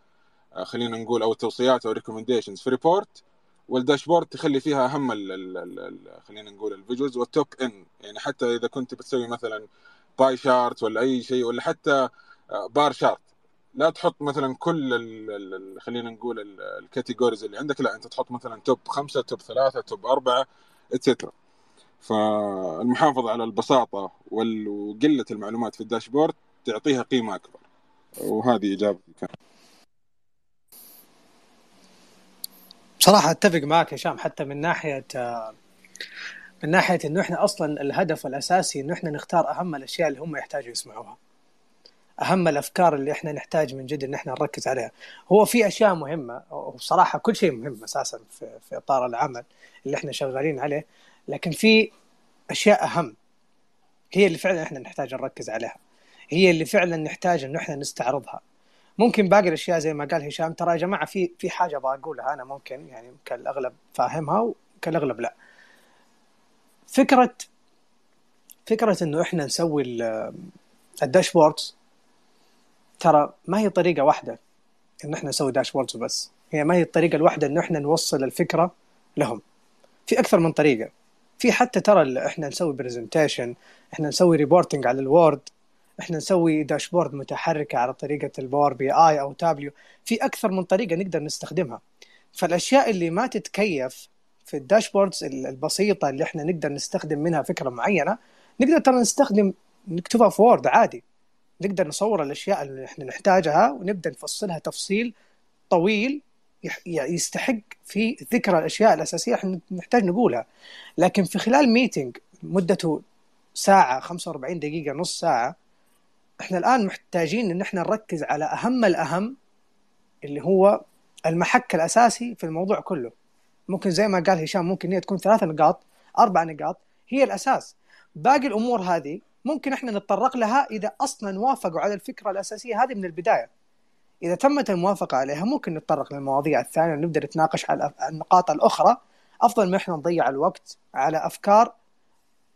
خلينا نقول أو التوصيات أو recommendations في report وال dashboard تخلي فيها أهم ال ال ال خلينا نقول ال visuals وال top N يعني حتى إذا كنت بتسوي مثلا pie chart ولا أي شيء ولا حتى bar chart لا تحط مثلا كل خلينا نقول ال categories اللي عندك. لا أنت تحط مثلا top خمسة top ثلاثة top أربعة et cetera فالمحافظة على البساطة وقلة المعلومات في ال dashboard تعطيها قيمة أكبر. وهذه إجابتي. كانت بصراحه أتفق معك هشام حتى من ناحية من ناحية إنه إحنا أصلا الهدف الأساسي إنه إحنا نختار أهم الأشياء اللي هم يحتاجوا يسمعوها. أهم الأفكار اللي إحنا نحتاج من جد إن إحنا نركز عليها. هو في أشياء مهمة وبصراحه كل شيء مهم أساسا في, في إطار العمل اللي إحنا شغالين عليه لكن في أشياء أهم. هي اللي فعلا إحنا نحتاج نركز عليها. هي اللي فعلا نحتاج إنه إحنا نستعرضها. ممكن باقي الأشياء زي ما قال هشام ترى يا جماعة في في حاجة بقولها أنا ممكن يعني كالأغلب فاهمها وكالأغلب لا. فكرة فكرة إنه إحنا نسوي ال dashboards ترى ما هي طريقة واحدة إن إحنا نسوي dashboards وبس. هي ما هي الطريقة الواحدة انه إحنا نوصل الفكرة لهم. في أكثر من طريقة. في حتى ترى إحنا نسوي presentation إحنا نسوي reporting على ال Word إحنا نسوي dashboard متحركة على طريقة ال Power BI أو تابليو في أكثر من طريقة نقدر نستخدمها. فالأشياء اللي ما تتكيف في ال dashboards البسيطة اللي إحنا نقدر نستخدم منها فكرة معينة نقدر ترى نستخدم نكتبها في Word عادي. نقدر نصور الأشياء اللي إحنا نحتاجها ونبدأ نفصلها تفصيل طويل يستحق في ذكر الأشياء الأساسية إحنا نحتاج نقولها. لكن في خلال meeting مدته ساعة 45 دقيقة نص ساعة إحنا الآن محتاجين إن إحنا نركز على أهم الأهم اللي هو المحك الأساسي في الموضوع كله. ممكن زي ما قال هشام ممكن هي تكون ثلاث نقاط أربع نقاط هي الأساس. باقي الأمور هذه ممكن إحنا نتطرق لها إذا أصلا وافقوا على الفكرة الأساسية هذه من البداية. إذا تمت الموافقة عليها ممكن نتطرق للمواضيع الثانية ونبدا نتناقش على النقاط الأخرى. أفضل ما إحنا نضيع الوقت على أفكار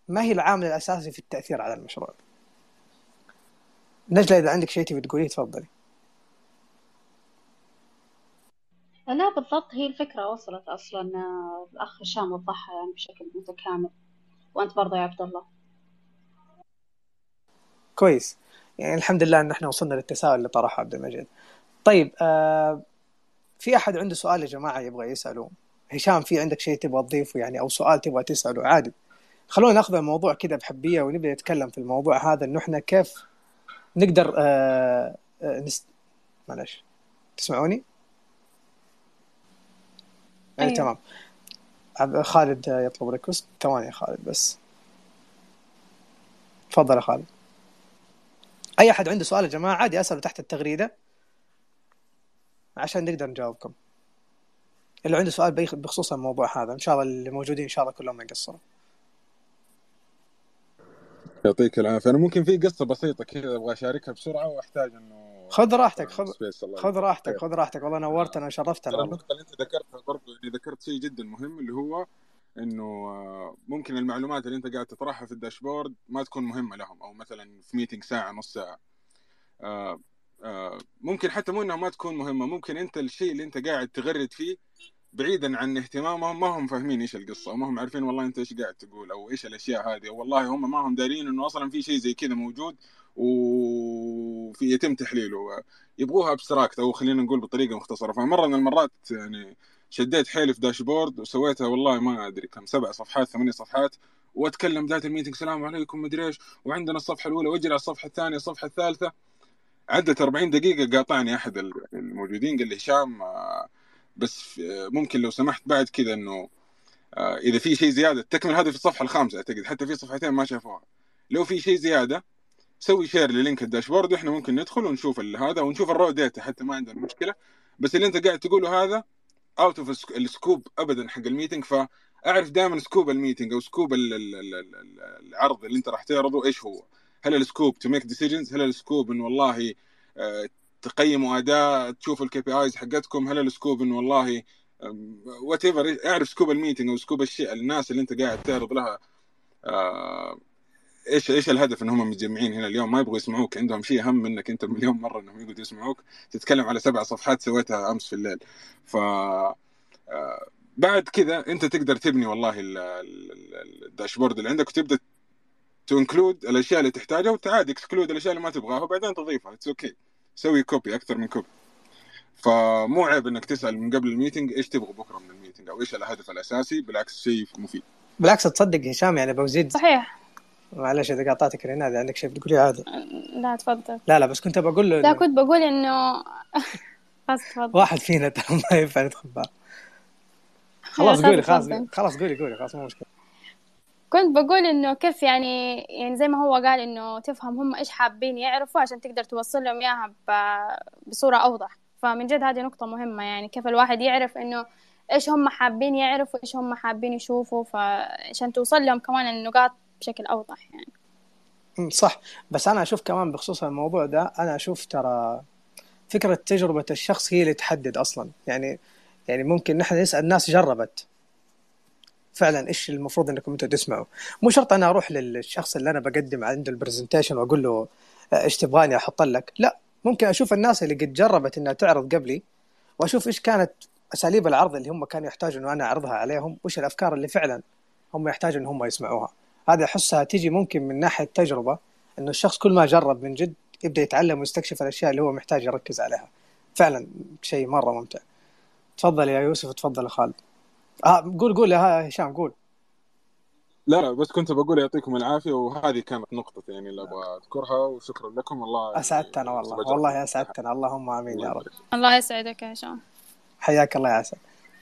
ما هي العامل الأساسي في التأثير على المشروع. نجلة إذا عندك شيء تبي تقوليه تفضلي. لا بالضبط هي الفكرة وصلت أصلا الأخ هشام وضحها يعني بشكل متكامل وأنت برضه يا عبد الله. كويس. يعني الحمد لله إن إحنا وصلنا للتساؤل اللي طرحه عبد المجيد. طيب آه في أحد عنده سؤال يا جماعة يبغى يساله هشام في عندك شيء تبغى تضيفه يعني أو سؤال تبغى تسأله؟ عادي. خلونا ناخذ الموضوع كذا بحبية ونبدا نتكلم في الموضوع هذا إنه إحنا كيف نقدر آه آه نست... معلش. تسمعوني؟ أيوة. تمام. خالد يطلب ريكوست. ثواني يا خالد بس. تفضل يا خالد. أي أحد عنده سؤال يا جماعة؟ عادي اساله تحت التغريدة. عشان نقدر نجاوبكم. اللي عنده سؤال بخصوص الموضوع هذا. إن شاء الله اللي موجودين إن شاء الله كلهم ما يقصروا. يعطيك العافية. أنا ممكن في قصة بسيطة كذا أبغى أشاركها بسرعة وأحتاج إنه خذ راحتك خذ خذ راحتك خذ راحتك. والله نورتنا وشرفتنا النقطه اللي أنت ذكرتها برضه اللي ذكرت شيء جدا مهم اللي هو إنه ممكن المعلومات اللي أنت قاعد تطرحها في الداشبورد ما تكون مهمة لهم أو مثلا في ميتنج ساعة نص ساعة. ممكن حتى مو إنها ما تكون مهمة ممكن أنت الشيء اللي أنت قاعد تغرد فيه بعيدا عن اهتمامهم ما هم فاهمين إيش القصة وما هم عارفين والله أنت إيش قاعد تقول أو إيش الأشياء هذه. والله هم ما هم دارين إنه أصلا في شيء زي كذا موجود وفي يتم تحليله. يبغوها abstract أو خلينا نقول بطريقة مختصرة. فمرة من المرات يعني شديت حيلي في dashboard وسويتها والله ما أدري كم سبع صفحات ثمانية صفحات وأتكلم ذات ال meeting السلام عليكم مدري إيش وعندنا الصفحة الأولى وإجري على الصفحة الثانية الصفحة الثالثة. عدت 40 دقيقة قاطعني أحد الموجودين قال لي هشام آه، بس ممكن لو سمحت بعد كذا إنه آه، إذا في شيء زيادة تكمل هذه في الصفحة الخامسة أعتقد حتى في صفحتين ما شافوها. لو في شيء زيادة سوي share لل link ال dashboard وإحنا ممكن ندخل ونشوف هذا ونشوف ال raw data حتى ما عندنا مشكلة. بس اللي أنت قاعد تقوله هذا out of ال scope ابدا حق ال meeting فأعرف دائما scope ال meeting أو scope العرض اللي أنت راح تعرضه إيش هو. هل ال scope to make decisions هل ال scope انه والله آه، تقيموا اداء تشوفوا ال KPIs حقتكم هل ال scope انه والله whatever اعرف scope ال meeting أو scope الشيء الناس اللي أنت قاعد تعرض لها آه، إيش إيش الهدف إن هم متجمعين هنا اليوم؟ ما يبغوا يسمعوك عندهم شيء أهم منك أنت مليون مرة إنهم يقعدوا يسمعوك. تتكلم على سبع صفحات سويتها أمس في الليل. ف آه، بعد كذا أنت تقدر تبني والله ال- ال- ال- ال dashboard اللي عندك وتبدأ ت include الأشياء اللي تحتاجها وتعاد exclude الأشياء اللي ما تبغاها وبعدين تضيفها. it's okay سوي copy أكثر من copy فمو عيب إنك تسأل من قبل ال meeting إيش تبغى بكرة من ال meeting أو إيش الهدف الأساسي بالعكس شيء مفيد. بالعكس تصدق هشام يعني بزيد صحيح. معلش إذا قاطعتك ريناد عندك شيء بتقولي عادي لا تفضل. لا لا بس كنت بقول له لا كنت بقول إنه خلاص تفضل. واحد فينا ترى ما ينفع يدخل خلاص قولي خلاص. خلاص قولي قولي خلاص مو مشكلة. كنت بقول إنه كيف يعني يعني زي ما هو قال إنه تفهم هم إيش حابين يعرفوا عشان تقدر توصل لهم إياها ب- بصورة أوضح. فمن جد هذه نقطة مهمة يعني كيف الواحد يعرف إنه إيش هم حابين يعرفوا إيش هم حابين يشوفوا فعشان توصل لهم كمان النقاط بشكل أوضح يعني. صح. بس أنا أشوف كمان بخصوص الموضوع ده أنا أشوف ترى فكرة تجربة الشخص هي اللي تحدد أصلا. يعني يعني ممكن نحن نسأل ناس جربت. فعلا إيش المفروض إنكم أنتم تسمعوا. مو شرط أنا أروح للشخص اللي أنا بقدم عنده البرزنتيشن وأقول له آه، إيش تبغاني أحط لك. لا ممكن أشوف الناس اللي قد جربت إنها تعرض قبلي وأشوف إيش كانت أساليب العرض اللي هم كانوا يحتاجوا إنه أنا أعرضها عليهم وإيش الأفكار اللي فعلا هم يحتاجوا إن هم يسمعوها. هذه أحسها تيجي ممكن من ناحية تجربة إنه الشخص كل ما جرب من جد يبدأ يتعلم ويستكشف الأشياء اللي هو محتاج يركز عليها. فعلا شيء مرة ممتع. تفضل يا يوسف تفضل يا خالد. آه قول قول يا هشام قول. لا لا بس كنت بقول يعطيكم العافية وهذه كانت نقطة يعني اللي أبغى أذكرها وشكرا لكم. والله أسعدتنا والله. والله أسعدتنا. اللهم آمين يا رب. الله يسعدك يا هشام. حياك الله يا عسل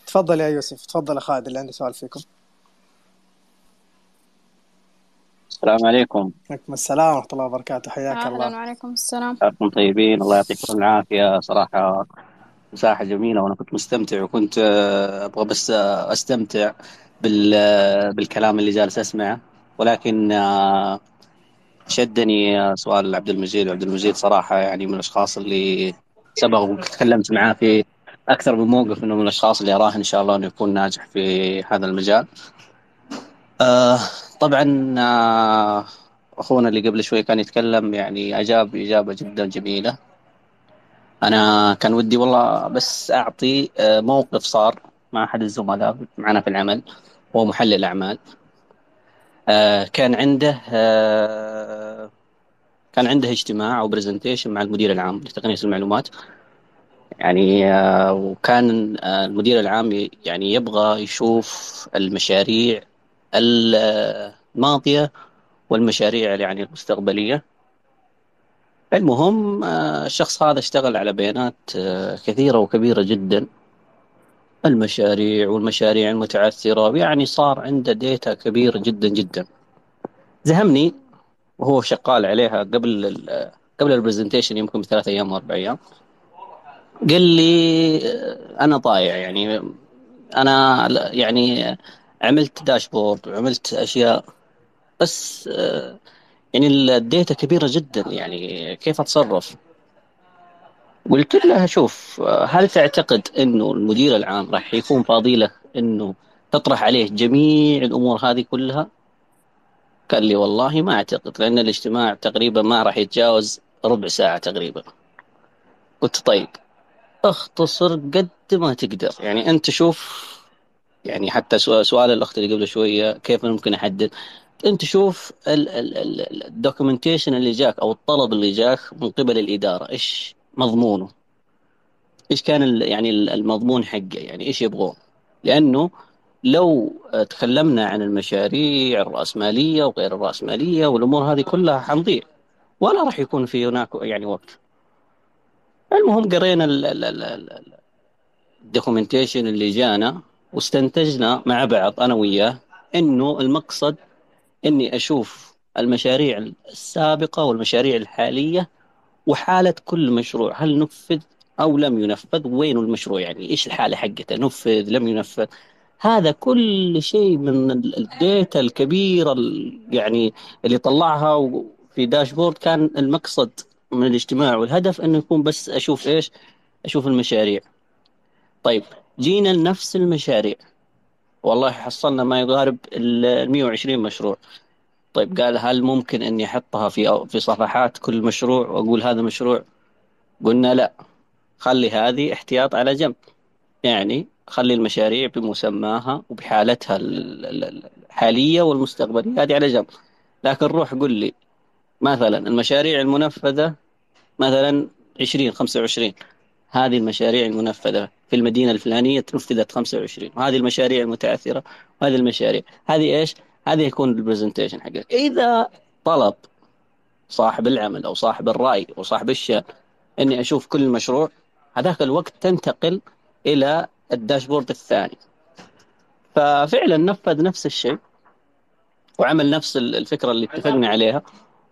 تفضل يا يوسف. تفضل يا خالد اللي عنده سؤال فيكم. السلام عليكم. عليكم السلام ورحمة الله وبركاته. حياك أهلا الله. وعليكم السلام. أنتم طيبين. الله يعطيكم العافية. صراحة مساحة جميلة وأنا كنت مستمتع وكنت آه، أبغى بس آه، أستمتع بال آه، بالكلام اللي جالس أسمعه. ولكن شدني سؤال عبد المجيد. وعبد المجيد صراحة يعني من الأشخاص اللي سبق وتكلمت معاه في أكثر من موقف إنه من الأشخاص اللي أراه إن شاء الله إنه يكون ناجح في هذا المجال. طبعا أخونا اللي قبل شوي كان يتكلم يعني أجاب إجابة جدا جميلة. أنا كان ودي والله بس أعطي آه، موقف صار مع أحد الزملاء معنا في العمل هو محلل أعمال. آه، كان عنده آه، كان عنده اجتماع أو برزنتيشن مع المدير العام لتقنية المعلومات. يعني وكان المدير العام يعني يبغى يشوف المشاريع الماضية والمشاريع يعني المستقبلية. المهم آه، الشخص هذا اشتغل على بيانات آه، كثيرة وكبيرة جدا. المشاريع والمشاريع المتعثرة يعني صار عنده ديتا كبير جدا جدا. زهمني وهو شغال عليها قبل ال قبل البرزنتيشن يمكن بثلاث أيام أو أربع أيام. قال لي آه، أنا ضايع يعني أنا ل- يعني عملت داشبورد وعملت أشياء بس آه، يعني الديتا كبيرة جدا يعني كيف أتصرف قلت له شوف هل تعتقد إنه المدير العام راح يكون فاضي له إنه تطرح عليه جميع الأمور هذه كلها؟ قال لي والله ما أعتقد لأن الاجتماع تقريبا ما راح يتجاوز ربع ساعة تقريبا. قلت طيب اختصر قد ما تقدر يعني أنت شوف يعني حتى سؤال, الأخت اللي قبل شوية كيف ممكن أحدد؟ انت شوف ال documentation اللي جاك أو الطلب اللي جاك من قبل الإدارة إيش مضمونه؟ إيش كان يعني ال- المضمون حقه؟ يعني إيش يبغون؟ لأنه لو تكلمنا عن المشاريع الرأسمالية وغير الرأسمالية والأمور هذه كلها حنضيع. ولا راح يكون في هناك يعني وقت. المهم قرينا ال- ال- ال- ال- ال documentation اللي جانا واستنتجنا مع بعض أنا وياه إنه المقصد إني أشوف المشاريع السابقة والمشاريع الحالية وحالة كل مشروع هل نفذ أو لم ينفذ؟ وين المشروع؟ يعني إيش الحالة حقته؟ نفذ؟ لم ينفذ؟ هذا كل شيء من ال- ال data الكبيرة ال- يعني اللي طلعها في داشبورد كان المقصد من الاجتماع والهدف إنه يكون بس أشوف إيش؟ أشوف المشاريع. طيب جينا لنفس المشاريع. والله حصلنا ما يقارب ال 120 مشروع. طيب قال هل ممكن إني أحطها في في صفحات كل مشروع وأقول هذا مشروع؟ قلنا لا. خلي هذه احتياط على جنب. يعني خلي المشاريع بمسماها وبحالتها الحالية والمستقبلية هذه على جنب. لكن روح قل لي مثلا المشاريع المنفذة مثلا 20 25 هذه المشاريع المنفذة في المدينة الفلانية تنفذت 25 وهذه المشاريع المتعثرة وهذه المشاريع. هذه إيش؟ هذه يكون البرزنتيشن حقك. إذا طلب صاحب العمل أو صاحب الرأي أو صاحب الشأن إني أشوف كل مشروع هذاك الوقت تنتقل إلى الداشبورد الثاني. ففعلا نفذ نفس الشيء وعمل نفس الفكرة اللي اتفقنا عليها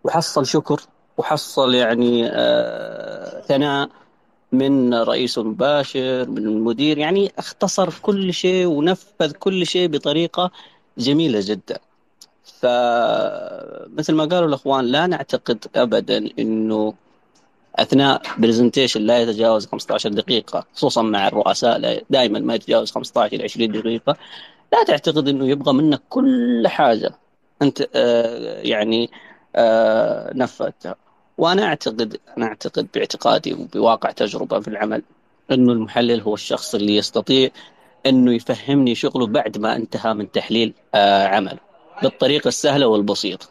وحصل شكر وحصل يعني آه ثناء من رئيس مباشر من المدير يعني اختصر كل شيء ونفذ كل شيء بطريقة جميلة جدا. فمثل ما قالوا الأخوان لا نعتقد أبدا أنه أثناء برزنتيشن لا يتجاوز 15 دقيقة خصوصا مع الرؤساء دائما ما يتجاوز 15 إلى 20 دقيقة. لا تعتقد إنه يبغى منك كل حاجة. أنت آه يعني آه نفذتها. وأنا أعتقد أنا أعتقد باعتقادي وبواقع تجربة في العمل إنه المحلل هو الشخص اللي يستطيع إنه يفهمني شغله بعد ما انتهى من تحليل آه عمله بالطريقة السهلة والبسيطة.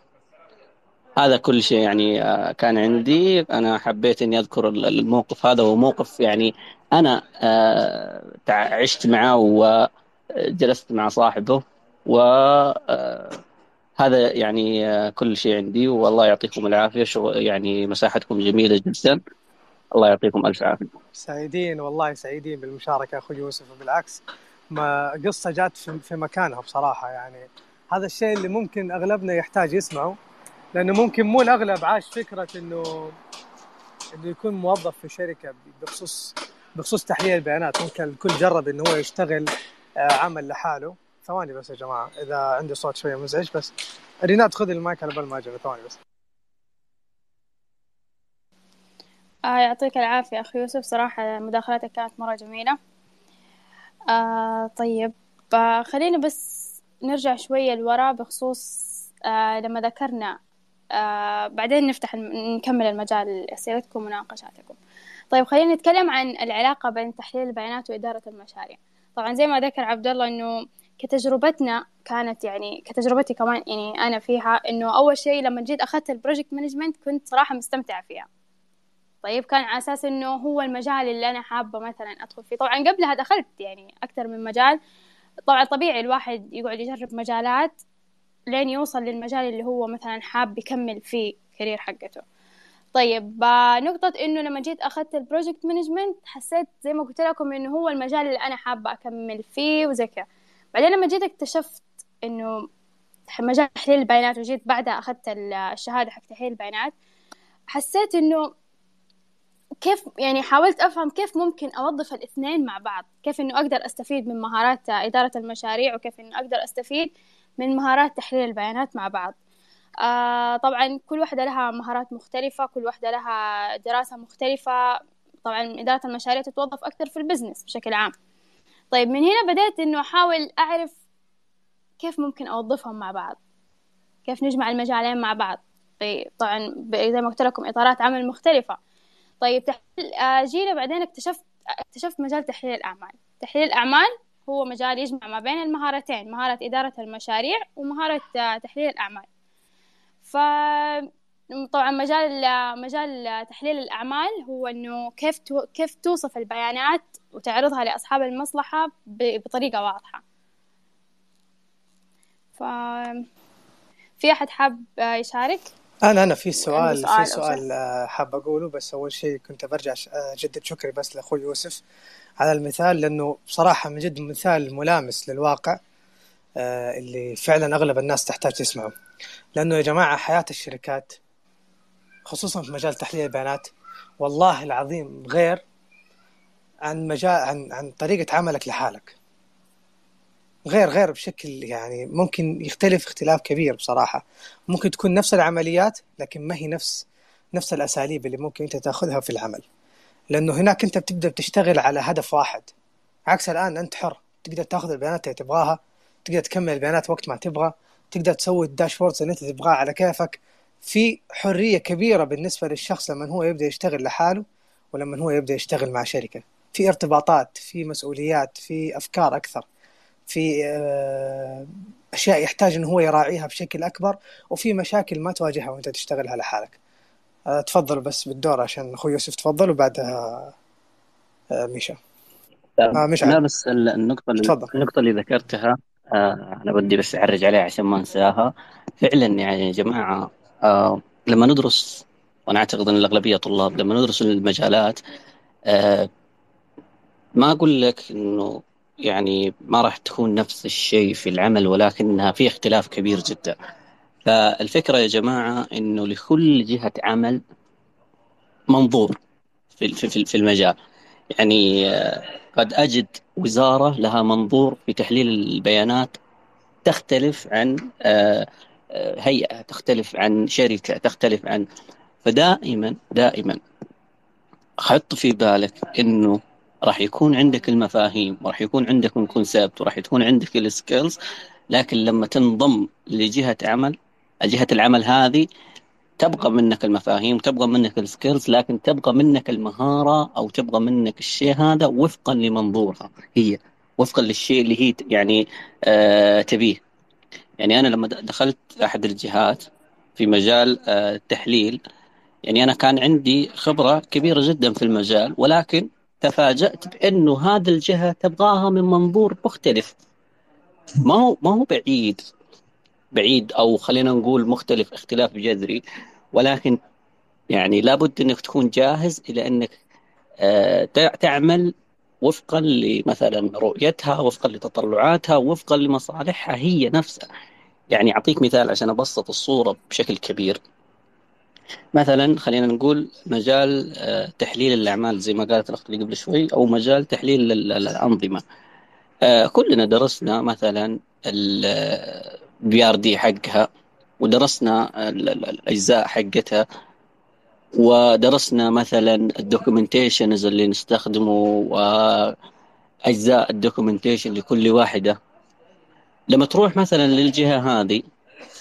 هذا كل شيء يعني آه، كان عندي. أنا حبيت إني أذكر الموقف هذا وموقف يعني أنا آه، عشت معه وجلست مع صاحبه وهذا آه، يعني كل شيء عندي والله يعطيكم العافية. شغل يعني مساحتكم جميلة جدا. الله يعطيكم ألف عافية. سعيدين والله سعيدين بالمشاركة أخوي يوسف. وبالعكس ما قصة جات في مكانها بصراحة يعني. هذا الشيء اللي ممكن أغلبنا يحتاج يسمعه لأنه ممكن مو الأغلب عاش فكرة انه إنه يكون موظف في شركة بخصوص بخصوص تحليل البيانات. ممكن الكل جرب إنه هو يشتغل آه، عمل لحاله. ثواني بس يا جماعة إذا عندي صوت شوية مزعج بس ريناد خذ المايك على بال ما أجي ثواني بس. آه يعطيك العافية أخي يوسف صراحة مداخلاتك كانت مرة جميلة. آه طيب آه خلينا بس نرجع شوية لورا بخصوص آه لما ذكرنا آه بعدين نفتح نكمل المجال أسئلتكم ومناقشاتكم. طيب خلينا نتكلم عن العلاقة بين تحليل البيانات وإدارة المشاريع. طبعا زي ما ذكر عبد الله إنه كتجربتنا كانت يعني كتجربتي كمان يعني أنا فيها إنه أول شيء لما جيت أخذت ال project management كنت صراحة مستمتعة فيها. طيب كان على أساس إنه هو المجال اللي أنا حابة مثلا أدخل فيه. طبعا قبلها دخلت يعني أكثر من مجال. طبعا طبيعي الواحد يقعد يجرب مجالات لين يوصل للمجال اللي هو مثلا حاب يكمل فيه career حقته. طيب نقطة إنه لما جيت أخذت ال project management حسيت زي ما قلت لكم إنه هو المجال اللي أنا حابة أكمل فيه وزي كذا. بعدين لما جيت اكتشفت إنه مجال تحليل البيانات وجيت بعدها أخذت الشهادة حق تحليل البيانات حسيت إنه كيف يعني حاولت أفهم كيف ممكن أوظف الاثنين مع بعض كيف إنه أقدر أستفيد من مهارات إدارة المشاريع وكيف إنه أقدر أستفيد من مهارات تحليل البيانات مع بعض. آه طبعا كل واحدة لها مهارات مختلفة كل واحدة لها دراسة مختلفة. طبعا إدارة المشاريع تتوظف أكثر في البزنس بشكل عام. طيب من هنا بدأت إنه أحاول أعرف كيف ممكن أوظفهم مع بعض كيف نجمع المجالين مع بعض. طيب طبعا زي ما قلت لكم إطارات عمل مختلفة. طيب تحليل جينا بعدين اكتشفت اكتشفت مجال تحليل الأعمال. تحليل الأعمال هو مجال يجمع ما بين المهارتين مهارة إدارة المشاريع ومهارة تحليل الأعمال. ف طبعا مجال مجال تحليل الأعمال هو إنه كيف كيف توصف البيانات وتعرضها لأصحاب المصلحة بطريقة واضحة. ف في أحد حاب يشارك؟ أنا أنا في سؤال في سؤال حاب أقوله بس أول شيء كنت برجع أجدد شكري بس لأخوي يوسف على المثال لأنه بصراحة من جد مثال ملامس للواقع آه، اللي فعلا أغلب الناس تحتاج تسمعه. لأنه يا جماعة حياة الشركات خصوصا في مجال تحليل البيانات. والله العظيم غير عن مجال عن عن طريقة عملك لحالك. غير غير بشكل يعني ممكن يختلف اختلاف كبير بصراحة. ممكن تكون نفس العمليات لكن ما هي نفس نفس الأساليب اللي ممكن أنت تأخذها في العمل. لأنه هناك أنت بتقدر تشتغل على هدف واحد. عكس الآن أنت حر. تقدر تأخذ البيانات اللي تبغاها. تقدر تكمل البيانات وقت ما تبغى. تقدر تسوي الداشبوردز اللي أنت تبغاه على كيفك. في حرية كبيرة بالنسبة للشخص لما هو يبدأ يشتغل لحاله ولما هو يبدأ يشتغل مع شركة. في ارتباطات في مسؤوليات في أفكار أكثر في آه، أشياء يحتاج انه هو يراعيها بشكل أكبر وفي مشاكل ما تواجهها وأنت تشتغلها لحالك. آه، تفضل بس بالدور عشان أخوي يوسف تفضل وبعدها آه، ميشا. آه مش لا بس النقطة تفضل. النقطة اللي ذكرتها آه أنا بدي بس أعرج عليها عشان ما أنساها. فعلا يعني يا جماعة آه لما ندرس وأنا أعتقد أن الأغلبية طلاب لما ندرس المجالات آه ما أقول لك إنه يعني ما راح تكون نفس الشيء في العمل ولكنها في اختلاف كبير جدا. فالفكرة يا جماعة إنه لكل جهة عمل منظور في في في المجال. يعني آه، قد أجد وزارة لها منظور في تحليل البيانات تختلف عن هيئة تختلف عن شركة تختلف عن. فدائما دائما حط في بالك إنه راح يكون عندك المفاهيم وراح يكون عندك ال concept وراح يكون عندك ال skills لكن لما تنضم لجهة عمل جهة العمل هذه تبغى منك المفاهيم تبغى منك السكيلز لكن تبغى منك المهارة أو تبغى منك الشيء هذا وفقا لمنظورها هي وفقا للشيء اللي هي يعني آه تبيه. يعني أنا لما دخلت أحد الجهات في مجال آه التحليل يعني أنا كان عندي خبرة كبيرة جدا في المجال ولكن تفاجأت بأنه هذه الجهة تبغاها من منظور مختلف. ما هو ما هو بعيد بعيد أو خلينا نقول مختلف اختلاف جذري ولكن يعني لابد إنك تكون جاهز إلى إنك آه، تعمل وفقا لمثلا رؤيتها وفقا لتطلعاتها وفقا لمصالحها هي نفسها. يعني أعطيك مثال عشان أبسط الصورة بشكل كبير. مثلا خلينا نقول مجال آه، تحليل الأعمال زي ما قالت الأخت اللي قبل شوي أو مجال تحليل الأنظمة. آه، كلنا درسنا مثلا ال BRD حقها ودرسنا الأجزاء حقتها. ودرسنا مثلا ال documentations اللي نستخدمه وأجزاء ال documentation لكل واحدة. لما تروح مثلا للجهة هذه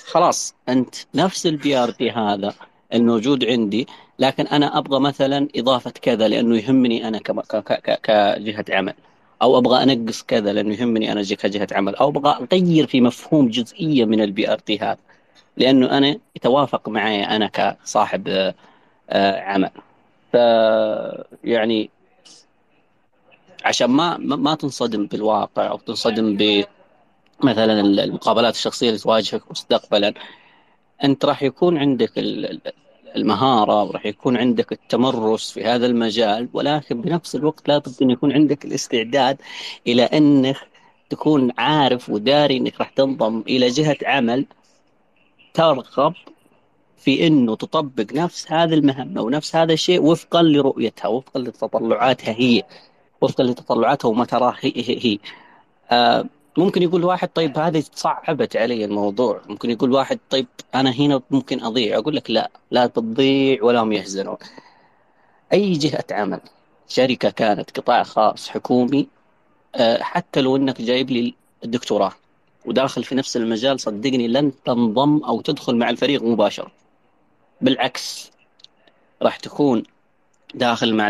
خلاص أنت نفس ال BRD هذا الموجود عندي لكن أنا أبغى مثلا إضافة كذا لأنه يهمني أنا كجهة عمل أو أبغى أنقص كذا لأنه يهمني أنا كجهة عمل أو أبغى أغير في مفهوم جزئية من ال PRT هذا لأنه أنا يتوافق معي أنا كصاحب آه، عمل. ف يعني عشان ما ما تنصدم بالواقع أو تنصدم ب مثلا المقابلات الشخصية اللي تواجهك مستقبلا أنت راح يكون عندك المهارة وراح يكون عندك التمرس في هذا المجال ولكن بنفس الوقت لابد أن يكون عندك الاستعداد إلى أنك تكون عارف وداري أنك راح تنضم إلى جهة عمل ترغب في أنه تطبق نفس هذه المهمة ونفس هذا الشيء وفقا لرؤيتها وفقا لتطلعاتها هي وفقا لتطلعاتها وما تراه هي, هي, هي. آه ممكن يقول واحد طيب هذه صعبت علي الموضوع. ممكن يقول واحد طيب أنا هنا ممكن أضيع. أقول لك لا لا تضيع ولا هم يحزنون. أي جهة عمل شركة كانت قطاع خاص حكومي آه، حتى لو أنك جايب لي الدكتوراه وداخل في نفس المجال صدقني لن تنضم أو تدخل مع الفريق مباشرة بالعكس راح تكون داخل مع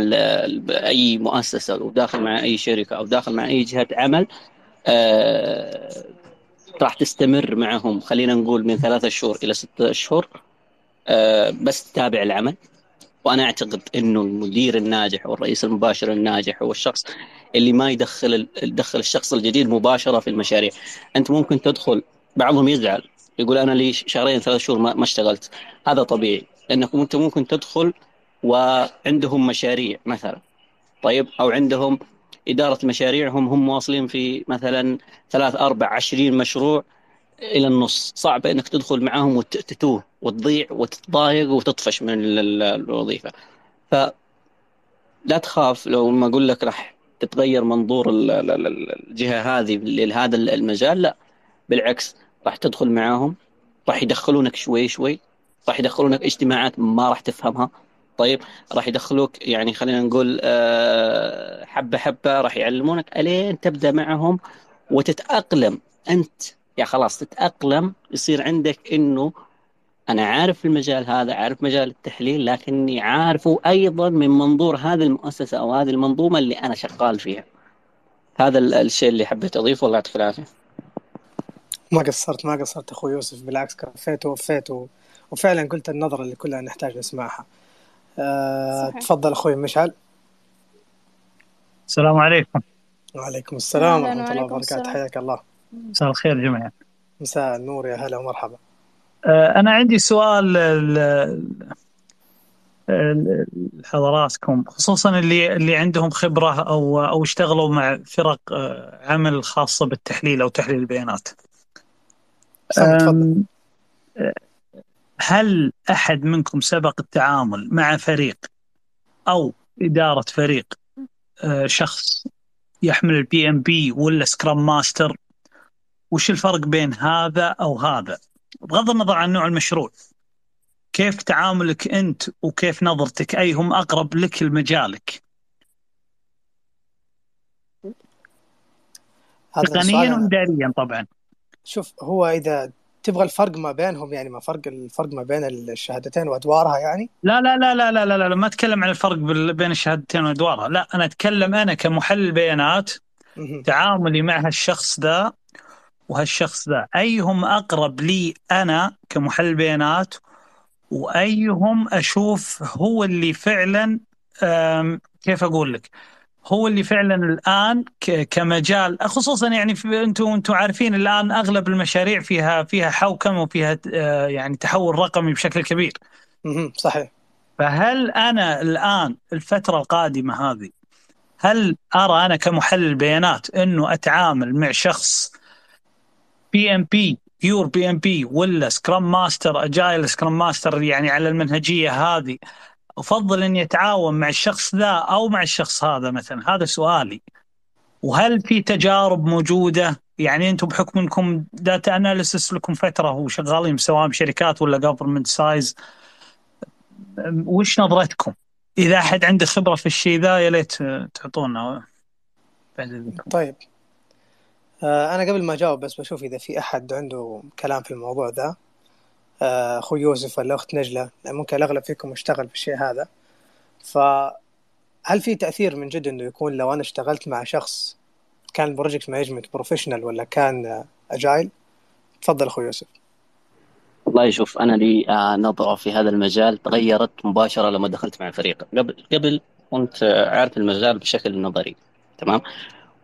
أي مؤسسة أو داخل مع أي شركة أو داخل مع أي جهة عمل آه، راح تستمر معهم خلينا نقول من ثلاثة شهور إلى ستة أشهر آه، بس تتابع العمل. وأنا أعتقد أنه المدير الناجح أو الرئيس المباشر الناجح هو الشخص اللي ما يدخل يدخل الشخص الجديد مباشرة في المشاريع. أنت ممكن تدخل بعضهم يزعل يقول أنا لي شهرين ثلاث شهور ما, اشتغلت. هذا طبيعي لأنك أنت ممكن تدخل وعندهم مشاريع مثلا. طيب أو عندهم إدارة مشاريعهم هم واصلين في مثلا ثلاث أربع عشرين مشروع إلى النص. صعب أنك تدخل معاهم وتتوه وتضيع وتتضايق وتطفش من الوظيفة. ف لا تخاف لو ما أقول لك راح تتغير منظور الجهة هذه لهذا المجال لا. بالعكس راح تدخل معاهم راح يدخلونك شوي شوي راح يدخلونك اجتماعات ما راح تفهمها. طيب راح يدخلوك يعني خلينا نقول آه، حبة حبة راح يعلمونك ألين تبدأ معهم وتتأقلم. أنت يا خلاص تتأقلم يصير عندك إنه أنا عارف المجال هذا عارف مجال التحليل لكني عارفه أيضا من منظور هذه المؤسسة أو هذه المنظومة اللي أنا شغال فيها. هذا الشيء اللي حبيت أضيفه الله يعطيك العافية. ما قصرت ما قصرت أخوي يوسف بالعكس كفيت ووفيت وفعلا قلت النظرة اللي كلنا نحتاج نسمعها. أه تفضل أخوي مشعل. السلام عليكم. وعليكم السلام ورحمة الله وبركاته. حياك الله. مساء الخير جميعا. مساء النور يا هلا ومرحبا. أه أنا عندي سؤال لحضراتكم خصوصا اللي اللي عندهم خبرة أو أو اشتغلوا مع فرق آه، عمل خاصة بالتحليل أو تحليل البيانات. هل أحد منكم سبق التعامل مع فريق أو إدارة فريق آه، شخص يحمل ال PMP ولا Scrum Master وش الفرق بين هذا أو هذا؟ بغض النظر عن نوع المشروع كيف تعاملك أنت وكيف نظرتك؟ أيهم أقرب لك لمجالك؟ تقنيا واداريا طبعا. شوف هو إذا تبغى الفرق ما بينهم يعني ما فرق الفرق ما بين الشهادتين وأدوارها يعني؟ لا لا لا لا لا لا, لا, لا ما أتكلم عن الفرق بين الشهادتين وأدوارها، لا أنا أتكلم أنا كمحلل بيانات تعاملي مع هالشخص ذا وهالشخص ذا. أيهم أقرب لي أنا كمحلل بيانات وأيهم أشوف هو اللي فعلا كيف أقول لك؟ هو اللي فعلا الآن كمجال خصوصا يعني أنتم أنتم عارفين الآن أغلب المشاريع فيها فيها حوكمة وفيها آه، يعني تحول رقمي بشكل كبير. صحيح. فهل أنا الآن الفترة القادمة هذه هل أرى أنا كمحلل بيانات أنه أتعامل مع شخص PMP pure PMP ولا Scrum Master Agile Scrum Master يعني على المنهجية هذه أفضل اني اتعاون مع الشخص ذا أو مع الشخص هذا مثلا؟ هذا سؤالي. وهل في تجارب موجودة؟ يعني أنتم بحكم انكم data analysts لكم فترة وشغالين سواء بشركات ولا government sides وش نظرتكم؟ إذا أحد عنده خبرة في الشيء ذا يا ليت تعطونا. طيب. آه، أنا قبل ما أجاوب بس بشوف إذا في أحد عنده كلام في الموضوع ذا. أخوي يوسف ولا اخت نجله ممكن الأغلب فيكم اشتغل في الشيء هذا. فهل في تأثير من جد إنه يكون لو أنا اشتغلت مع شخص كان Project Management Professional ولا كان Agile تفضل أخوي يوسف. والله شوف أنا لي آه، نظرة في هذا المجال تغيرت مباشرة لما دخلت مع الفريق قبل قبل كنت عارف المجال بشكل نظري تمام؟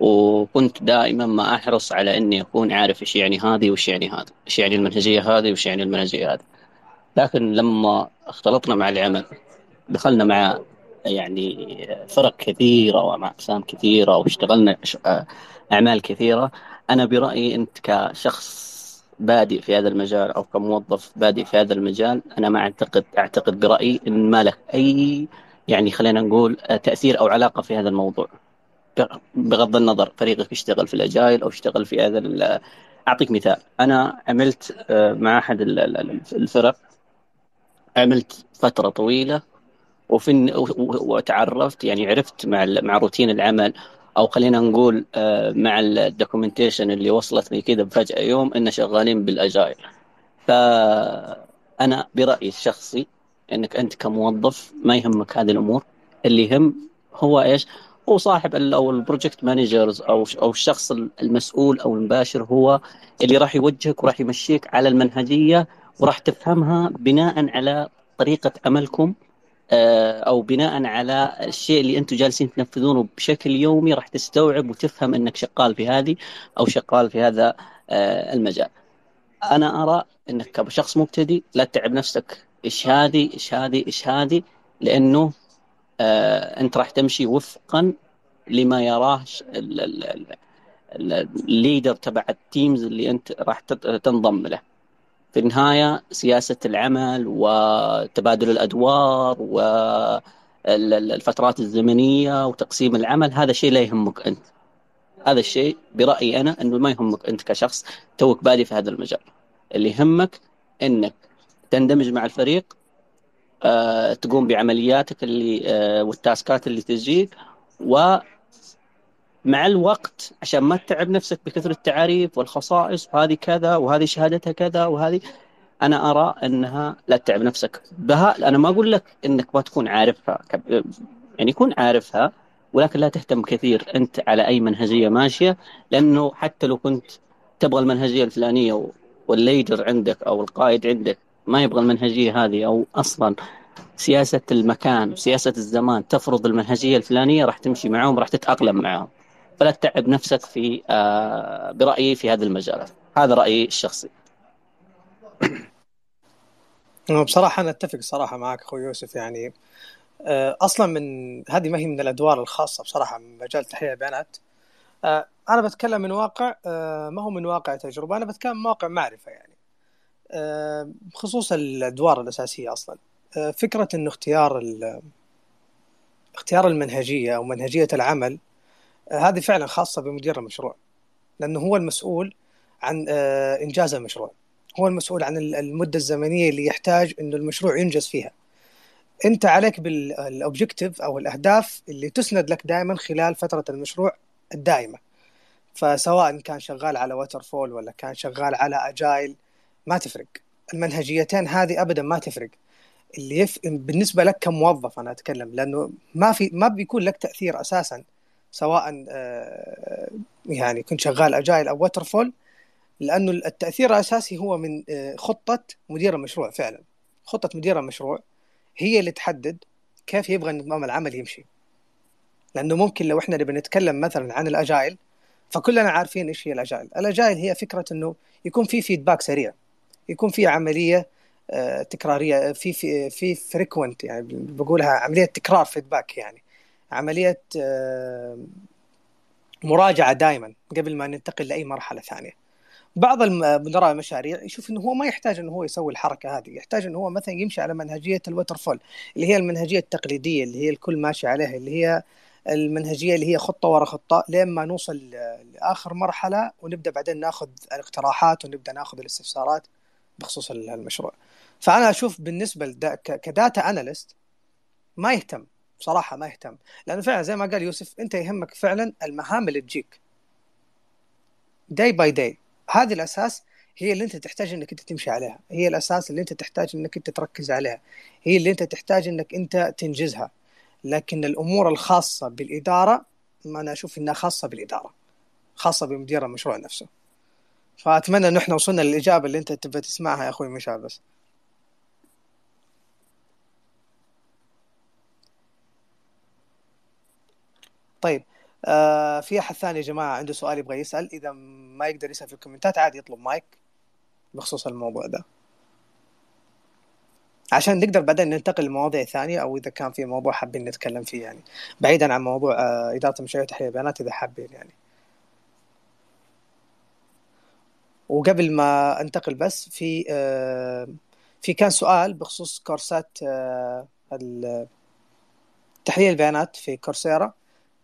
وكنت دائما ما أحرص على إني أكون عارف إيش يعني هذه وإيش يعني هذا، إيش يعني المنهجية هذه وإيش يعني المنهجية هذه. لكن لما اختلطنا مع العمل دخلنا مع يعني فرق كثيرة ومع أقسام كثيرة واشتغلنا أعمال كثيرة أنا برأيي أنت كشخص بادئ في هذا المجال أو كموظف بادئ في هذا المجال أنا ما أعتقد أعتقد برأيي إن ما لك أي يعني خلينا نقول تأثير أو علاقة في هذا الموضوع بغض النظر فريقك يشتغل في الأجايل أو يشتغل في هذا أعطيك مثال. أنا عملت آه، مع أحد الفرق عملت فترة طويلة وفي وتعرفت يعني عرفت مع مع روتين العمل أو خلينا نقول آه، مع ال documentation اللي وصلتني كذا بفجأة يوم إن شغالين بال Agile. فأنا برأيي الشخصي إنك أنت كموظف ما يهمك هذه الأمور. اللي يهم هو إيش؟ هو صاحب أو ال project managers أو أو الشخص المسؤول أو المباشر هو اللي راح يوجهك وراح يمشيك على المنهجية وراح تفهمها بناء على طريقة عملكم آه، أو بناء على الشيء اللي أنتم جالسين تنفذونه بشكل يومي راح تستوعب وتفهم إنك شغال في هذه أو شغال في هذا آه، المجال. أنا أرى إنك كشخص مبتدئ لا تتعب نفسك إيش هذه إيش هذه إيش هذه لأنه أنت راح تمشي وفقا لما يراه ال leader تبع ال teams اللي أنت راح تنضم له. في النهاية سياسة العمل وتبادل الأدوار والفترات الزمنية وتقسيم العمل هذا شيء لا يهمك أنت. هذا الشيء برأيي أنا أنه ما يهمك أنت كشخص توك بادي في هذا المجال. اللي يهمك إنك تندمج مع الفريق آه، تقوم بعملياتك اللي آه، والتاسكات اللي تجيك و مع الوقت عشان ما تتعب نفسك بكثر التعاريف والخصائص وهذه كذا وهذه شهادتها كذا وهذه أنا أرى إنها لا تتعب نفسك. بها أنا ما أقول لك إنك ما تكون عارفها يعني يكون عارفها ولكن لا تهتم كثير أنت على أي منهجية ماشية لأنه حتى لو كنت تبغى المنهجية الفلانية والليدر عندك أو القائد عندك ما يبغى المنهجية هذه أو أصلا سياسة المكان وسياسه الزمان تفرض المنهجية الفلانية راح تمشي معهم راح تتأقلم معهم. فلا تتعب نفسك في آه برأيي في هذه المجالات. هذا رأيي الشخصي. بصراحة أنا أتفق صراحة معك أخوي يوسف يعني آه، أصلا من هذه ما هي من الأدوار الخاصة بصراحة من مجال تحليل البيانات. آه، أنا بتكلم من واقع ما هو من واقع تجربة أنا بتكلم من واقع معرفة يعني. بخصوص الأدوار الأساسية أصلا. فكرة إنه اختيار اختيار المنهجية أو منهجية العمل هذه فعلا خاصة بمدير المشروع لأنه هو المسؤول عن إنجاز المشروع. هو المسؤول عن المدة الزمنية اللي يحتاج إنه المشروع ينجز فيها. أنت عليك بال objective أو الأهداف اللي تسند لك دائما خلال فترة المشروع الدائمة. فسواء كان شغال على Waterfall ولا كان شغال على Agile ما تفرق. المنهجيتين هذه ابدا ما تفرق. اللي يف... بالنسبة لك كموظف أنا أتكلم لأنه ما في ما بيكون لك تأثير أساسا سواء آه، يعني كنت شغال Agile أو Waterfall لأنه التأثير الأساسي هو من آه، خطة مدير المشروع فعلا. خطة مدير المشروع هي اللي تحدد كيف يبغى نظام العمل يمشي. لأنه ممكن لو إحنا نبي نتكلم مثلا عن ال Agile فكلنا عارفين إيش هي ال Agile. ال Agile هي فكرة إنه يكون في feedback سريع. يكون في عملية آه، تكرارية في في في frequent يعني بقولها عملية تكرار feedback يعني عملية آه، مراجعة دائما قبل ما ننتقل لأي مرحلة ثانية. بعض مدراء المشاريع يشوف إنه هو ما يحتاج إنه هو يسوي الحركة هذه يحتاج إنه هو مثلا يمشي على منهجية الوتر فول اللي هي المنهجية التقليدية اللي هي الكل ماشي عليها اللي هي المنهجية اللي هي خطة ورا خطة لين ما نوصل لآخر مرحلة ونبدأ بعدين ناخذ الاقتراحات ونبدأ ناخذ الاستفسارات. بخصوص المشروع. فأنا أشوف بالنسبة ك data analyst ما يهتم بصراحة ما يهتم. لأنه فعلا زي ما قال يوسف أنت يهمك فعلا المهام اللي تجيك. day by day هذه الأساس هي اللي أنت تحتاج إنك أنت تمشي عليها. هي الأساس اللي أنت تحتاج إنك أنت تركز عليها. هي اللي أنت تحتاج إنك أنت تنجزها. لكن الأمور الخاصة بالإدارة ما أنا أشوف إنها خاصة بالإدارة خاصة بمدير المشروع نفسه. فأتمنى إن إحنا وصلنا للإجابة اللي أنت تبغى تسمعها يا أخوي مشعل بس. طيب آه في أحد ثاني يا جماعة عنده سؤال يبغى يسأل؟ إذا ما يقدر يسأل في الكومنتات عادي يطلب مايك بخصوص الموضوع ده. عشان نقدر بعدين ننتقل لمواضيع ثانية أو إذا كان في موضوع حابين نتكلم فيه يعني. بعيدا عن موضوع آه إدارة المشاريع وتحليل البيانات إذا حابين يعني. وقبل ما انتقل بس في آه في كان سؤال بخصوص كورسات آه تحليل البيانات في كورسيرا.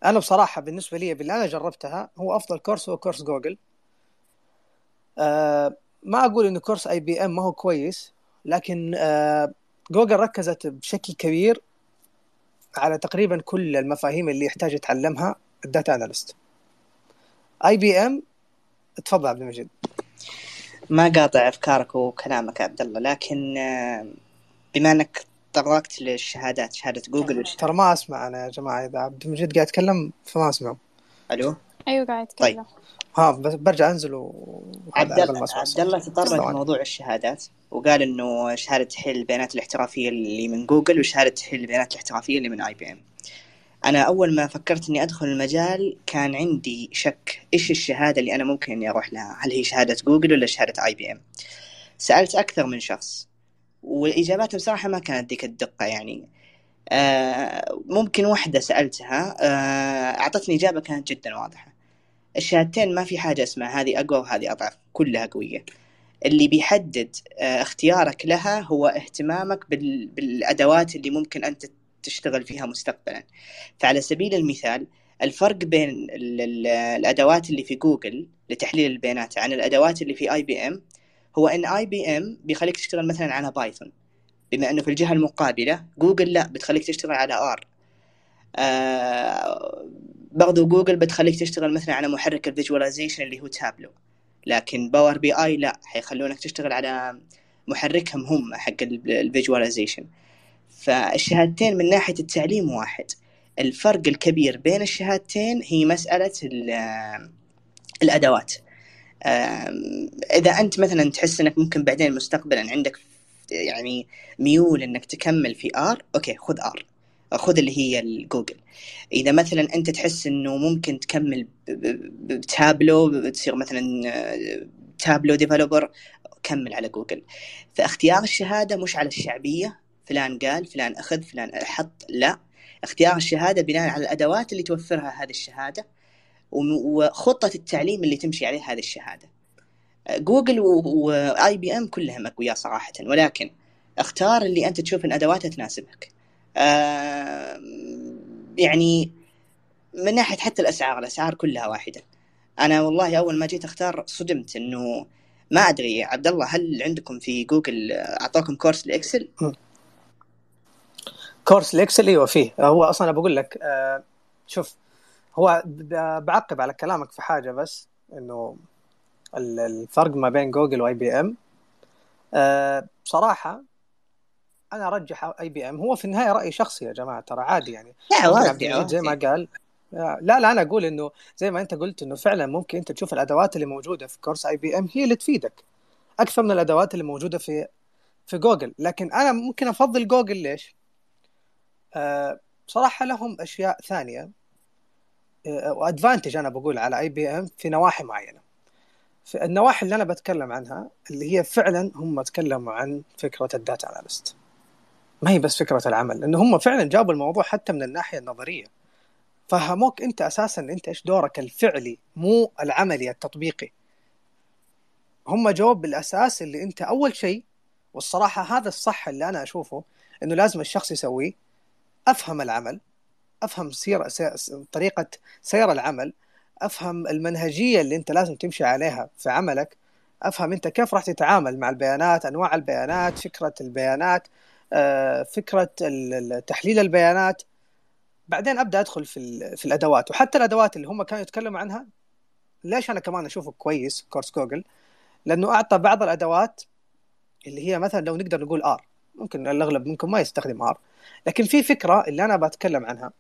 أنا بصراحة بالنسبة لي باللي أنا جربتها هو أفضل course هو course جوجل. أه ما أقول انه course IBM ما هو كويس لكن جوجل ركزت بشكل كبير على تقريبا كل المفاهيم اللي يحتاج يتعلمها ال data analyst. IBM تفضل عبد المجيد. ما قاطع أفكارك وكلامك عبد الله لكن آه، بما إنك تطرقت للشهادات شهادة جوجل. ترى ما أسمع أنا يا جماعة إذا عبد المجيد قاعد يتكلم فما اسمع ألو؟ أيوه قاعد يتكلم. طيب. ها بس برجع أنزل و عبد الله عبد الله تطرق لموضوع الشهادات وقال إنه شهادة تحليل البيانات الاحترافية اللي من جوجل وشهادة تحليل البيانات الاحترافية اللي من IBM أنا أول ما فكرت إني أدخل المجال كان عندي شك إيش الشهادة اللي أنا ممكن إني أروح لها؟ هل هي شهادة جوجل ولا شهادة IBM سألت أكثر من شخص واجاباتهم بصراحة ما كانت ذيك الدقة يعني. آه ممكن واحدة سألتها آه أعطتني إجابة كانت جدا واضحة. الشهادتين ما في حاجة اسمها هذه أقوى وهذه أضعف كلها قوية. اللي بيحدد آه اختيارك لها هو اهتمامك بال... بالأدوات اللي ممكن انت تشتغل فيها مستقبلا. فعلى سبيل المثال الفرق بين ال ال الأدوات اللي في جوجل لتحليل البيانات عن الأدوات اللي في IBM هو إن IBM بيخليك تشتغل مثلا على Python بما إنه في الجهة المقابلة جوجل لا بتخليك تشتغل على R آه برضو جوجل بتخليك تشتغل مثلا على محرك ال visualization اللي هو تابلو لكن Power BI لا حيخلونك تشتغل على محركهم هم حق ال visualization. فالشهادتين من ناحية التعليم واحد. الفرق الكبير بين الشهادتين هي مسألة الأدوات. إذا أنت مثلا تحس إنك ممكن بعدين مستقبلا عندك يعني ميول إنك تكمل في R okay خذ R. خذ اللي هي الجوجل إذا مثلا أنت تحس إنه ممكن تكمل بتابلو تصير مثلا Tableau developer كمل على جوجل. فاختيار الشهادة مش على الشعبية فلان قال فلان أخذ فلان حط لا. اختيار الشهادة بناء على الأدوات اللي توفرها هذه الشهادة وخطة التعليم اللي تمشي عليها هذه الشهادة. Google و IBM كلهم اقوياء صراحة. ولكن اختار اللي أنت تشوف إن أدواتها تناسبك. يعني من ناحية حتى الأسعار الأسعار كلها واحدة. أنا والله أول ما جيت أختار صدمت إنه ما أدري عبد الله هل عندكم في جوجل اعطاكم course ال Excel؟ course ال Excel إيوه فيه. هو أصلا بقول لك آه شوف هو بعقب على كلامك في حاجة بس إنه الفرق ما بين Google و IBM بصراحة أنا أرجح IBM هو في النهاية راي شخصي يا جماعة ترى عادي يعني. لا زي ما قال. لا لا أنا أقول إنه زي ما أنت قلت إنه فعلا ممكن أنت تشوف الأدوات اللي موجودة في course IBM هي اللي تفيدك. أكثر من الأدوات اللي موجودة في في جوجل. لكن أنا ممكن أفضل جوجل ليش؟ بصراحه لهم أشياء ثانية و advantage أنا بقول على IBM في نواحي معينة. في النواحي اللي أنا بتكلم عنها اللي هي فعلا هم تكلموا عن فكرة ال data analyst ما هي بس فكرة العمل لأن هم فعلا جابوا الموضوع حتى من الناحية النظرية. فهموك أنت أساسا أنت إيش دورك الفعلي مو العملي التطبيقي. هم جابوا الأساس اللي أنت أول شيء والصراحة هذا الصح اللي أنا أشوفه إنه لازم الشخص يسويه. أفهم العمل أفهم سير طريقة سير العمل أفهم المنهجية اللي أنت لازم تمشي عليها في عملك أفهم أنت كيف راح تتعامل مع البيانات أنواع البيانات فكرة البيانات آه، فكرة تحليل البيانات. بعدين أبدأ أدخل في في الأدوات. وحتى الأدوات اللي هم كانوا يتكلموا عنها ليش أنا كمان أشوفه كويس كورس جوجل؟ لأنه أعطى بعض الأدوات اللي هي مثلا لو نقدر نقول R ممكن الأغلب منكم ما يستخدم R لكن في فكرة اللي أنا بتكلم عنها.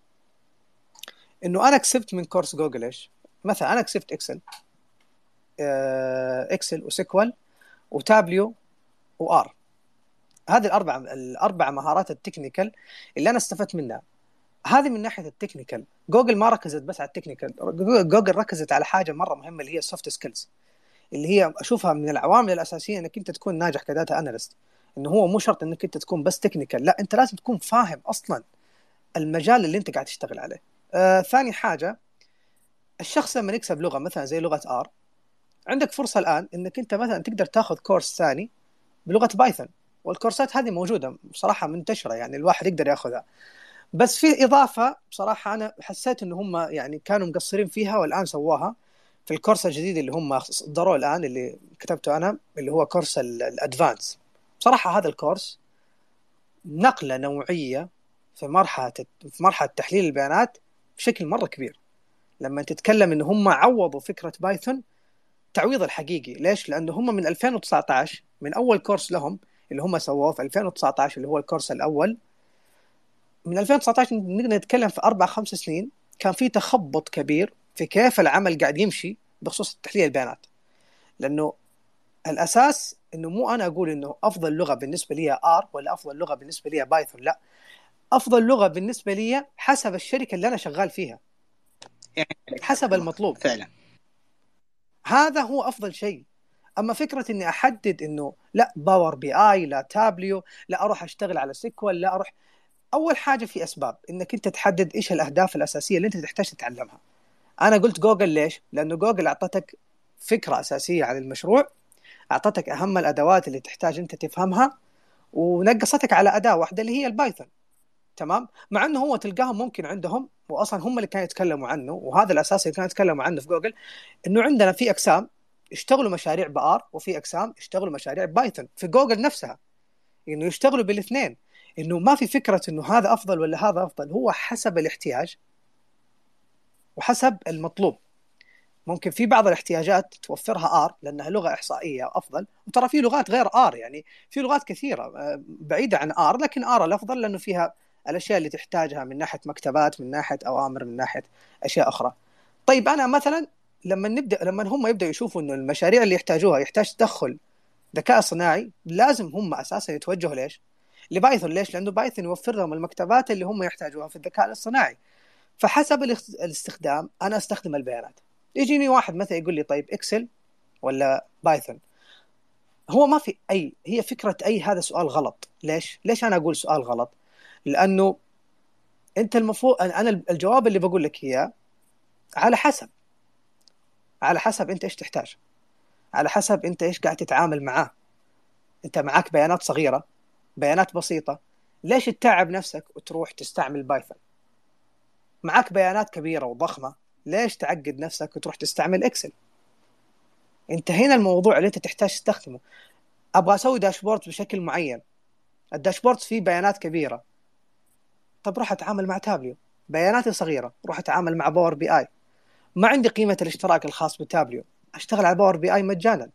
إنه أنا كسبت من course Google إيش؟ مثلا أنا كسبت Excel. آه، Excel و SQL و Tableau و R. هذه الأربع الأربع مهارات ال technical اللي أنا استفدت منها. هذه من ناحية ال technical. Google ما ركزت بس على ال technical. جوجل ركزت على حاجة مرة مهمة اللي هي ال soft skills اللي هي أشوفها من العوامل الأساسية إنك أنت تكون ناجح ك data analyst إنه هو مو شرط إنك أنت تكون بس technical لا أنت لازم تكون فاهم أصلا المجال اللي أنت قاعد تشتغل عليه. آه ثاني حاجة الشخص لما يكسب لغة مثلا زي لغة R عندك فرصة الآن إنك أنت مثلا تقدر تاخذ course ثاني بلغة Python والكورسات هذه موجودة بصراحة منتشرة يعني الواحد يقدر ياخذها. بس في إضافة بصراحة أنا حسيت ان هم يعني كانوا مقصرين فيها والآن سووها في ال course الجديد اللي هم صدروه الآن اللي كتبته أنا اللي هو course ال advanced بصراحه هذا ال course نقلة نوعية في مرحلة في مرحلة تحليل البيانات بشكل مرة كبير. لما تتكلم إن هم عوضوا فكرة Python تعويض الحقيقي. ليش؟ لأنه هم من 2019 من أول course لهم اللي هم سووه في 2019 اللي هو ال course الأول. من 2019 نقدر نتكلم في أربع خمس سنين. كان في تخبط كبير في كيف العمل قاعد يمشي بخصوص تحليل البيانات. لأنه الأساس إنه مو أنا أقول إنه أفضل لغة بالنسبة لي R ولا أفضل لغة بالنسبة لي Python لا. أفضل لغة بالنسبة لي حسب الشركة اللي أنا شغال فيها. يعني حسب المطلوب. فعلا. هذا هو أفضل شيء. أما فكرة إني أحدد إنه لا Power BI لا تابليو لا أروح أشتغل على SQL لا أروح. أول حاجة في أسباب إنك أنت تحدد إيش الأهداف الأساسية اللي أنت تحتاج تتعلمها. أنا قلت جوجل ليش؟ لأنه جوجل أعطتك فكرة أساسية عن المشروع. أعطتك أهم الأدوات اللي تحتاج أنت تفهمها ونقصتك على أداة واحدة اللي هي ال Python. تمام؟ مع إنه هو تلقاهم ممكن عندهم واصلا هم اللي كانوا يتكلموا عنه وهذا الأساس اللي كانوا يتكلموا عنه في جوجل إنه عندنا في أقسام يشتغلوا مشاريع ب R وفي أقسام يشتغلوا مشاريع Python في جوجل نفسها. إنه يشتغلوا بالاثنين. إنه ما في فكرة إنه هذا أفضل ولا هذا أفضل هو حسب الاحتياج وحسب المطلوب. ممكن في بعض الاحتياجات توفرها R لأنها لغة إحصائية أفضل. وترى في لغات غير R يعني في لغات كثيرة آه، بعيدة عن R لكن R الأفضل لأنه فيها الأشياء اللي تحتاجها من ناحية مكتبات من ناحية أوامر من ناحية أشياء أخرى. طيب أنا مثلا لما نبدأ لما هم يبدأوا يشوفوا إنه المشاريع اللي يحتاجوها يحتاج تدخل ذكاء صناعي لازم هم أساسا يتوجهوا ليش؟ ل Python. ليش؟ لأنه Python يوفر لهم المكتبات اللي هم يحتاجوها في الذكاء الصناعي فحسب الاستخدام أنا أستخدم البيانات. يجيني واحد مثلا يقول لي طيب Excel ولا Python هو ما في أي هي فكرة أي هذا سؤال غلط. ليش؟ ليش أنا أقول سؤال غلط؟ لأنه أنت المفروض أنا الجواب اللي بقول لك إياه على حسب. على حسب أنت إيش تحتاج. على حسب أنت إيش قاعد تتعامل معاه. أنت معك بيانات صغيرة بيانات بسيطة. ليش تتعب نفسك وتروح تستعمل Python معك بيانات كبيرة وضخمة. ليش تعقد نفسك وتروح تستعمل Excel انت هنا الموضوع اللي انت تحتاج تستخدمه. أبغى أسوي dashboard بشكل معين. ال dashboard فيه بيانات كبيرة. طب روح أتعامل مع تابليو بياناتي صغيرة. روح أتعامل مع Power BI. ما عندي قيمة الاشتراك الخاص بتابليو أشتغل على Power BI مجانا.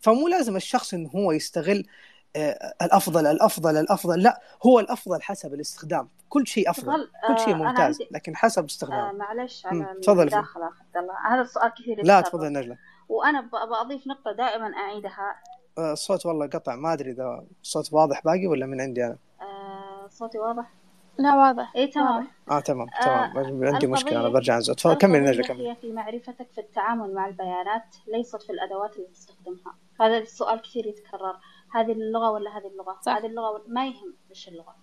فمو لازم الشخص إنه هو يستغل الأفضل الأفضل الأفضل. لا هو الأفضل حسب الاستخدام. كل شيء أفضل. كل شيء آه، ممتاز عندي... لكن حسب استخدام آه معلش على المداخله اخذت الله. هذا السؤال كثير لا تفضل نجله وأنا بضيف نقطة دائما أعيدها. آه، الصوت والله قطع. ما أدري إذا الصوت واضح باقي ولا من عندي أنا. آه صوتي واضح؟ لا واضح. اي تمام. آه تمام تمام. آه عندي مشكلة أنا برجع انزل تفضل كمل نجله كمل. هي في معرفتك في التعامل مع البيانات ليست في الأدوات اللي تستخدمها. هذا السؤال كثير يتكرر. هذه اللغة ولا هذه اللغة؟ صح. هذه اللغة ما يهم إيش اللغة.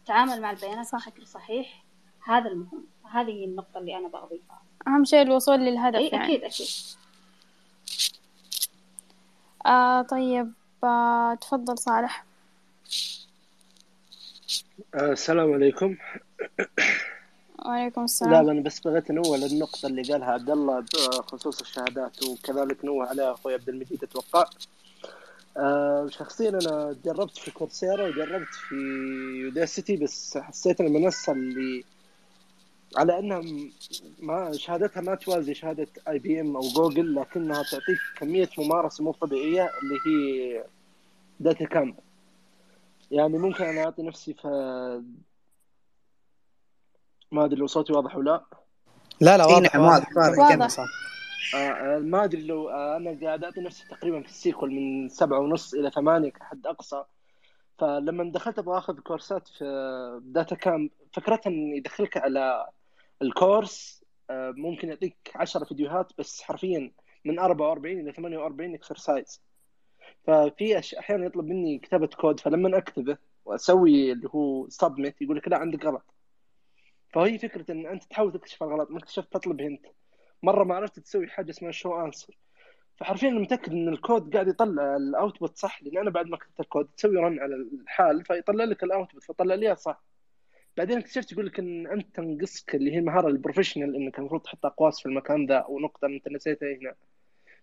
التعامل مع البيانات صح. بشكل صحيح هذا المهم. هذه النقطة اللي أنا بضيفها أهم شيء الوصول للهدف أي يعني. أكيد أكيد. آه طيب آه تفضل صالح. آه السلام عليكم. وعليكم السلام. لا أنا بس بغيت أنوه للنقطة اللي قالها عبد الله بخصوص الشهادات وكذلك نوه عليها أخوي عبد المجيد أتوقع. آه شخصيا أنا جربت في كورسيرا وجربت في Udacity بس حسيت المنصة اللي على إنها ما شهادتها ما توازي شهادة IBM أو جوجل لكنها تعطيك كمية ممارسة مو طبيعية اللي هي DataCamp يعني ممكن أنا أعطي نفسي في ما أدري لو صوتي واضح ولا لا. لا لا واضح نعم، واضح واضح, واضح. آه،, آه ما أدري لو آه أنا قاعد أعطي نفسي تقريبا في ال SQL من سبعة ونص إلى ثمانية كحد أقصى. فلما دخلت أبغى أخذ كورسات في DataCamp فكرتها إن يدخلك على الكورس آه ممكن يعطيك 10 فيديوهات بس حرفيا من 44 إلى 48 exercise ففي أحيانا يطلب مني كتابة كود فلما أكتبه وأسوي اللي هو submit يقول لك لا عندك غلط. فهي فكرة إن أنت تحاول تكتشف الغلط ما اكتشفت تطلب hint مرة ما عرفت تسوي حاجة اسمها show answer فحرفيا أنا متأكد إن الكود قاعد يطلع ال output صح لأن أنا بعد ما كتبت الكود تسوي run على الحال فيطلع لك ال output فطلع لي صح. بعدين اكتشفت يقول لك إن أنت تنقصك اللي هي المهاره ال professional إنك المفروض تحط أقواس في المكان ذا ونقطه أنت نسيتها هنا.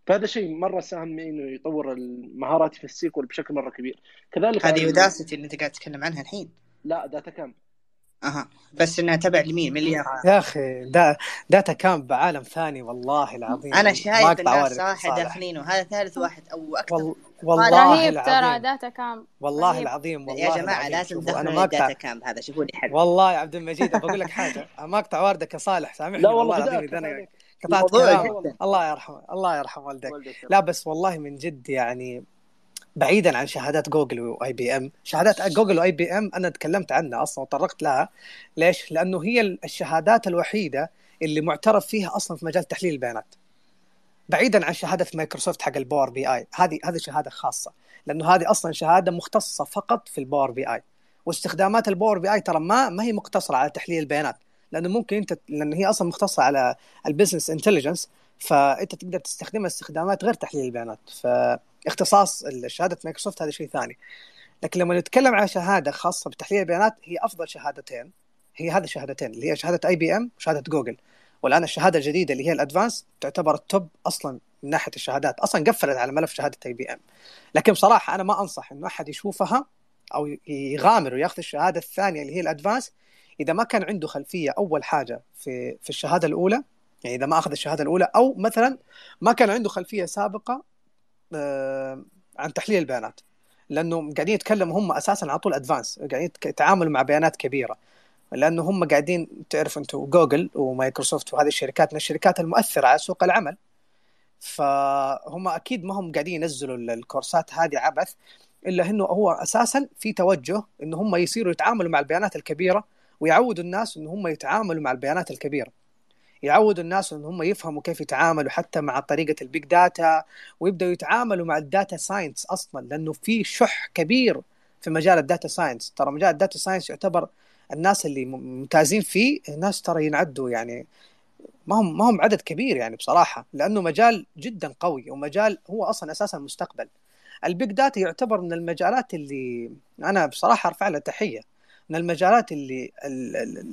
فهذا شيء مرة ساهم إنه يطور مهاراتي في ال SQL بشكل مرة كبير. كذلك هذه Udacity اللي أنت قاعد تتكلم عنها الحين. لا DataCamp أها. بس إنها تبع لمين؟ من اللي يا أخي دا DataCamp عالم ثاني والله العظيم. أنا شايف الناس صراحة داخلين وهذا ثالث واحد أو أكثر. وال... والله رهيب ترى DataCamp. والله رهيب. العظيم والله يا جماعة لازم تدخلوا ال DataCamp هذا شوفوا لي حل والله يا عبد المجيد بقول لك حاجة. ما اقطع والدك يا صالح سامحني. لا والله العظيم إذا أنا قطعت كلام الله يرحمه الله يرحم والدك لا بس والله من جد يعني بعيدا عن شهادات جوجل و IBM شهادات جوجل و IBM أنا تكلمت عنها أصلا وطرقت لها. ليش؟ لأنه هي الشهادات الوحيدة اللي معترف فيها أصلا في مجال تحليل البيانات. بعيدا عن شهادة مايكروسوفت حق ال Power BI. هذه هذه شهادة خاصة. لأنه هذه أصلا شهادة مختصة فقط في ال Power BI. واستخدامات ال Power BI ترى ما ما هي مقتصرة على تحليل البيانات. لأنه ممكن أنت لأن هي أصلا مختصة على ال business intelligence فأنت تقدر تستخدمها استخدامات غير تحليل البيانات. فاختصاص شهادة مايكروسوفت هذا شيء ثاني. لكن لما نتكلم على شهادة خاصة بتحليل البيانات هي أفضل شهادتين. هي هذه الشهادتين اللي هي شهادة IBM وشهادة جوجل والآن الشهادة الجديدة اللي هي ال advanced تعتبر ال top أصلا من ناحية الشهادات. أصلا قفلت على ملف شهادة IBM لكن بصراحة أنا ما أنصح إنه أحد يشوفها أو يغامر وياخذ الشهادة الثانية اللي هي ال advanced. إذا ما كان عنده خلفية أول حاجة في في الشهادة الأولى يعني إذا ما أخذ الشهادة الأولى أو مثلا ما كان عنده خلفية سابقة عن تحليل البيانات. لأنه قاعدين يتكلموا هم أساسا على طول advanced قاعدين يتعاملوا مع بيانات كبيرة. لأنه هم قاعدين تعرف أنتم جوجل ومايكروسوفت وهذه الشركات من الشركات المؤثرة على سوق العمل. فهم أكيد ما هم قاعدين ينزلوا الكورسات هذه عبث إلا إنه هو أساسا في توجه إنه هم يصيروا يتعاملوا مع البيانات الكبيرة ويعودوا الناس ان هم يتعاملوا مع البيانات الكبيرة. يعودوا الناس إن هم يفهموا كيف يتعاملوا حتى مع طريقة ال big data ويبدأوا يتعاملوا مع ال data science أصلا لأنه في شح كبير في مجال ال data science ترى مجال ال data science يعتبر الناس اللي ممتازين فيه ناس ترى ينعدوا يعني ما هم ما هم عدد كبير يعني بصراحة لأنه مجال جدا قوي ومجال هو أصلا أساسا المستقبل. ال big data يعتبر من المجالات اللي أنا بصراحة أرفع له تحية. من المجالات اللي,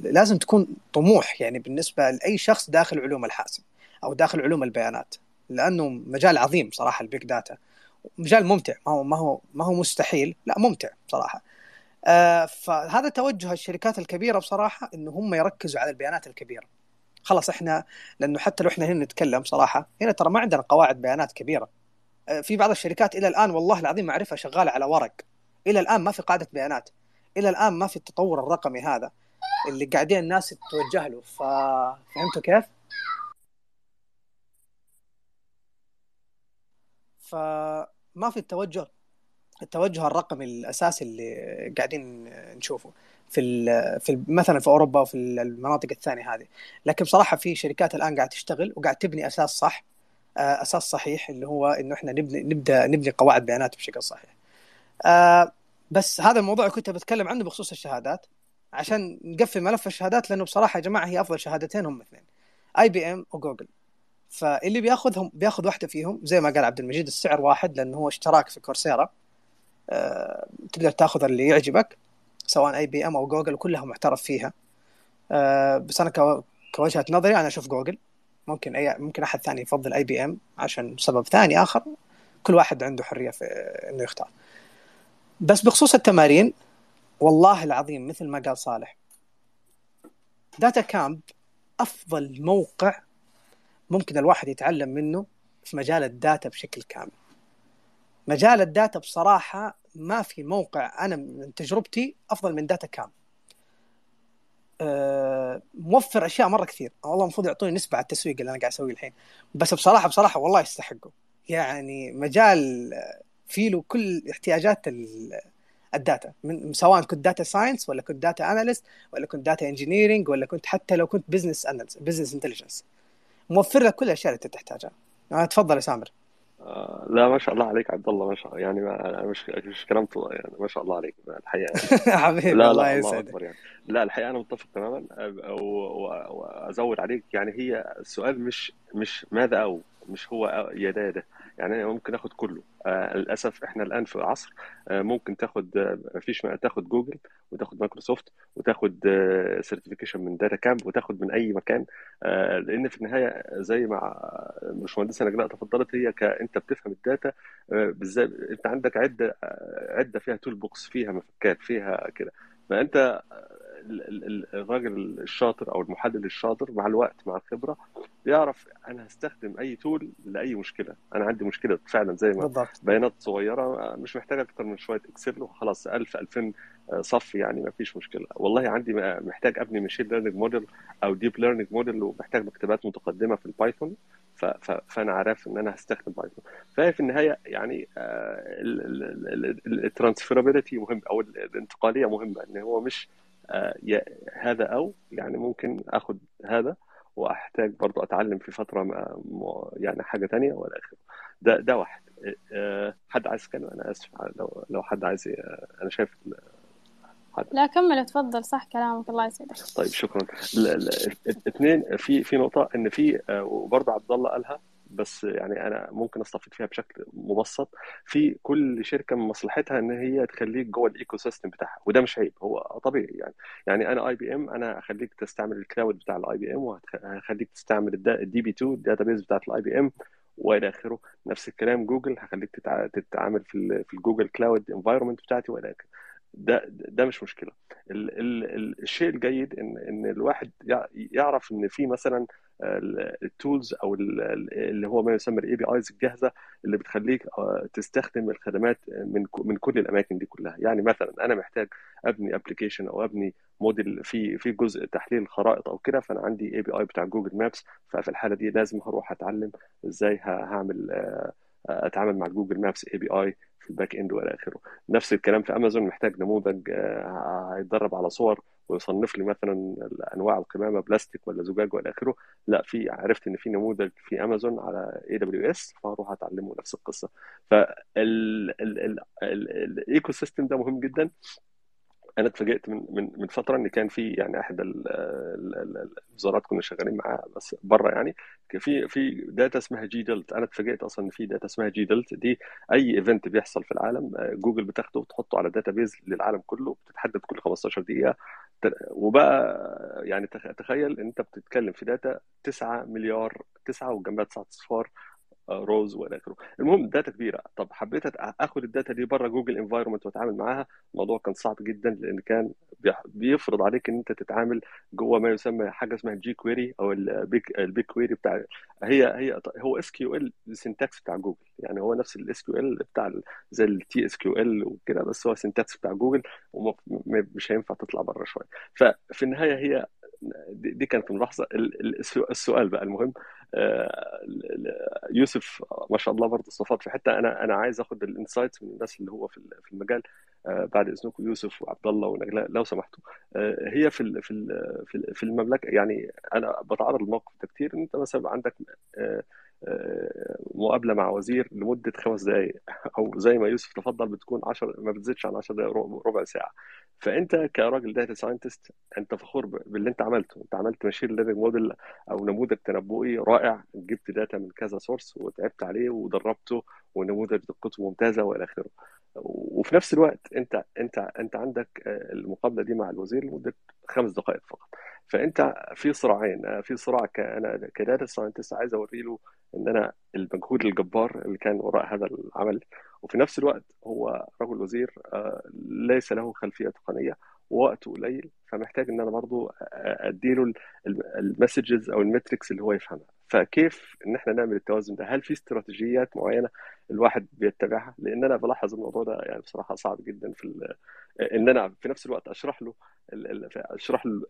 لازم تكون طموح يعني بالنسبة لأي شخص داخل علوم الحاسب أو داخل علوم البيانات لأنه مجال عظيم صراحة ال big data مجال ممتع ما هو ما هو ما هو مستحيل لا ممتع بصراحه آه فهذا توجه الشركات الكبيرة بصراحة إنه هم يركزوا على البيانات الكبيرة. خلاص إحنا لأنه حتى لو إحنا هنا نتكلم صراحة هنا ترى ما عندنا قواعد بيانات كبيرة. آه في بعض الشركات إلى الآن والله العظيم أعرفها شغالة على ورق. إلى الآن ما في قاعدة بيانات. إلى الآن ما في التطور الرقمي هذا اللي قاعدين الناس تتوجه له. فهمتوا كيف؟ فما في التوجه التوجه الرقمي الأساسي اللي قاعدين نشوفه في في مثلا في أوروبا وفي المناطق الثانية هذه. لكن بصراحة في شركات الآن قاعدة تشتغل وقاعد تبني أساس صح آه، أساس صحيح اللي هو إنه إحنا نبني نبدأ نبني قواعد بيانات بشكل صحيح. آه، بس هذا الموضوع كنت بتكلم عنه بخصوص الشهادات عشان نقفل ملف الشهادات لأنه بصراحة يا جماعة هي أفضل شهادتين هم اثنين IBM وجوجل فاللي بياخذهم بياخذ واحدة فيهم زي ما قال عبد المجيد السعر واحد لأنه هو اشتراك في Coursera. أه تقدر تاخذ اللي يعجبك سواء IBM أو جوجل كلها معترف فيها. أه بس أنا كوجهة نظري أنا أشوف جوجل ممكن اي ممكن أحد ثاني يفضل IBM عشان سبب ثاني آخر. كل واحد عنده حرية في إنه يختار. بس بخصوص التمارين والله العظيم مثل ما قال صالح DataCamp أفضل موقع ممكن الواحد يتعلم منه في مجال ال data بشكل كامل. مجال ال data بصراحة ما في موقع أنا من تجربتي أفضل من DataCamp أه موفر أشياء مرة كثير. والله المفروض يعطوني نسبة على التسويق اللي أنا قاعد أسويه الحين. بس بصراحة بصراحة والله يستحقوا. يعني مجال فيه له كل احتياجات ال data من سواء كنت data science ولا كنت data analyst ولا كنت data engineering ولا كنت حتى لو كنت business business intelligence موفر لك كل الأشياء اللي أنت تحتاجها. آه تفضل يا سامر. آه لا ما شاء الله عليك عبد الله ما شاء الله. يعني ما مش مش كلام يعني ما شاء الله عليك الحقيقة يعني. حبيبي لا الله يسعدك. يعني. لا الحقيقة أنا متفق تماما. وأزود عليك يعني هي السؤال مش مش ماذا أو مش هو يا ده ده. يعني ممكن آخد كله. آه للأسف إحنا الآن في عصر آه ممكن تاخد آه فيش تاخد جوجل وتاخد مايكروسوفت وتاخد certification من DataCamp وتاخد من أي مكان. آه لأن في النهاية زي ما باشمهندسة نجلاء تفضلت هي أنت بتفهم ال data آه بالذات أنت عندك عدة عدة فيها toolbox فيها مفكات فيها كده. فأنت الراجل الشاطر أو المحلل الشاطر مع الوقت مع الخبرة بيعرف أنا هستخدم أي tool لأي مشكلة. أنا عندي مشكلة فعلا زي ما بالضبط. بيانات صغيرة مش محتاجه أكتر من شوية Excel وخلاص 1000 2000 صف يعني ما فيش مشكلة. والله عندي محتاج أبني machine learning model أو deep learning model ومحتاج مكتبات متقدمة في ال Python فأنا عارف إن أنا هستخدم Python فهي في النهاية يعني الترانسفيرابيلتي مهم أو الانتقالية مهمة إن هو مش هذا أو يعني ممكن اخد هذا وأحتاج برضو أتعلم في فترة ما يعني حاجة تانية ولا اخره ده ده واحد. حد عايز يتكلم أنا آسف. لو لو حد عايز أنا شايف حد. لا كمل. اتفضل. صح كلامك. الله يسعدك. طيب شكرا. اثنين في في نقطة إن في وبرضه عبد الله قالها بس يعني أنا ممكن أستفيد فيها بشكل مبسط في كل شركة من مصلحتها إن هي تخليك جوه ال ecosystem بتاعها وده مش عيب هو طبيعي يعني. يعني أنا IBM أنا هخليك تستعمل ال cloud بتاع ال IBM وهخليك تستعمل ال DB2 ال database بتاعت ال IBM وإلى آخره. نفس الكلام جوجل هخليك تتعامل في في ال Google Cloud environment بتاعتي وإلى آخره. ده ده مش مشكلة. ال ال الشيء الجيد إن إن الواحد يعرف إن في مثلا ال tools أو اللي هو ما يسمى ال APIs الجاهزة اللي بتخليك تستخدم الخدمات من من كل الأماكن دي كلها. يعني مثلا أنا محتاج أبني application أو أبني موديل في في جزء تحليل خرائط أو كده فأنا عندي API بتاع Google Maps ففي الحالة دي لازم هروح أتعلم إزاي هعمل اتعامل مع Google Maps API في ال backend والى اخره نفس الكلام في امازون محتاج نموذج هيتدرب على صور ويصنف لي مثلا انواع القمامه بلاستيك ولا زجاج والى اخره لا في عرفت ان في نموذج في امازون على AWS فهروح اتعلمه نفس القصة فال ecosystem ده مهم جدا أنا اتفاجئت من من من فترة إن كان في يعني احد الوزارات كنا شغالين معاها بس بره يعني في في data اسمها GDELT أنا اتفاجئت أصلا إن في data اسمها GDELT دي أي event بيحصل في العالم جوجل بتاخده وتحطه على database للعالم كله بتتحدث كل 15 دقيقة. وبقى يعني تخيل ان أنت بتتكلم في data 9 مليار 9 وجنبها 9 أصفار rows والى اخره المهم data كبيرة. طب حبيت آخد ال data دي بره Google environment وأتعامل معاها؟ الموضوع كان صعب جدا لأن كان بيفرض عليك إن أنت تتعامل جوه ما يسمى حاجة اسمها G query أو ال Big ال BigQuery بتاع هي هي هو SQL ال syntax بتاع جوجل. يعني هو نفس ال SQL بتاع زي ال T-SQL وكده بس هو ال syntax بتاع جوجل ومش هينفع تطلع بره شوية. ففي النهاية هي دي كانت ملاحظة. السؤال بقى المهم. يوسف ما شاء الله برضه صفات في حتة. أنا أنا عايز أخد ال insights من الناس اللي هو في المجال. بعد إذنكم يوسف وعبد الله ونجلاء لو سمحتوا. هي في في في المملكة يعني أنا بتعرض للموقف ده كتير إن أنت مثلا عندك مقابلة مع وزير لمدة خمس دقائق أو زي ما يوسف تفضل بتكون 10 ما بتزيدش عن 10 دقائق ربع ساعة. فأنت كراجل data scientist أنت فخور باللي أنت عملته. أنت عملت machine learning model أو نموذج تنبؤي رائع. جبت data من كذا source وتعبت عليه ودربته ونموذج دقته ممتازة وإلى آخره. وفي نفس الوقت انت انت انت عندك المقابلة دي مع الوزير لمدة خمس دقائق فقط. فانت في صراعين في صراع أنا ك data scientist عايز اوري له ان أنا المجهود الجبار اللي كان وراء هذا العمل. وفي نفس الوقت هو رجل وزير ليس له خلفية تقنية ووقته قليل فمحتاج ان أنا برضو أديله ال messages أو ال metrics اللي هو يفهمها. فكيف إن إحنا نعمل التوازن ده؟ هل في استراتيجيات معينة الواحد بيتبعها؟ لأن أنا بلاحظ الموضوع ده يعني بصراحة صعب جدا في إن أنا في نفس الوقت أشرح له أشرح له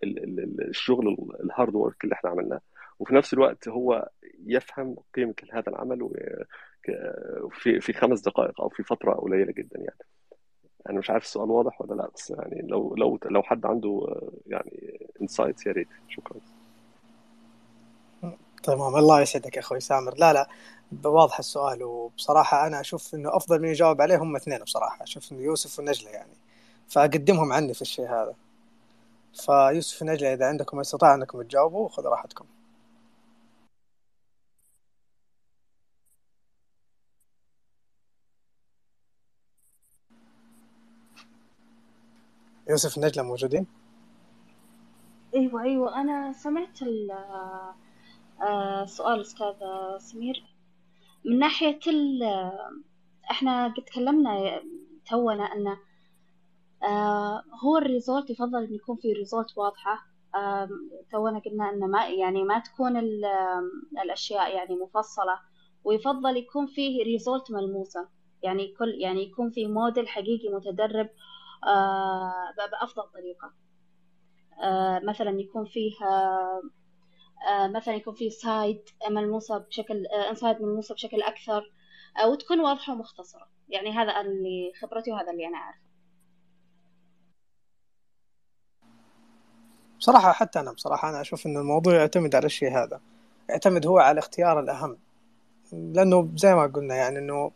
الشغل ال hard work اللي إحنا عملناه. وفي نفس الوقت هو يفهم قيمة هذا العمل في في خمس دقائق أو في فترة قليلة جدا يعني. أنا مش عارف السؤال واضح ولا لأ بس يعني لو لو لو حد عنده يعني insights يا ريت. شكرا. تمام. الله يسعدك يا أخوي سامر. لا لا واضح السؤال وبصراحة أنا أشوف إنه أفضل من يجاوب عليه هم اثنين بصراحة. أشوف إنه يوسف ونجلة يعني. فأقدمهم عني في الشيء هذا. فيوسف ونجلة إذا عندكم استطاعة أنكم تجاوبوا خذوا راحتكم. يوسف ونجلة موجودين؟ أيوه أيوه. أنا سمعت سؤال أستاذ سمير. من ناحية ال إحنا قد تكلمنا تونا أن هو ال result يفضل إن يكون في result واضحة. تونا قلنا أن ما يعني ما تكون الأشياء يعني مفصلة ويفضل يكون فيه result ملموسة. يعني كل يعني يكون في موديل حقيقي متدرب بأفضل طريقة. مثلا يكون فيه مثلا يكون في side ملموسة بشكل انسايد ملموسة بشكل أكثر وتكون واضحة ومختصرة. يعني هذا اللي خبرتي وهذا اللي أنا أعرفه. بصراحة حتى أنا بصراحة أنا أشوف إن الموضوع يعتمد على الشيء هذا. يعتمد هو على اختيار الأهم. لأنه زي ما قلنا يعني إنه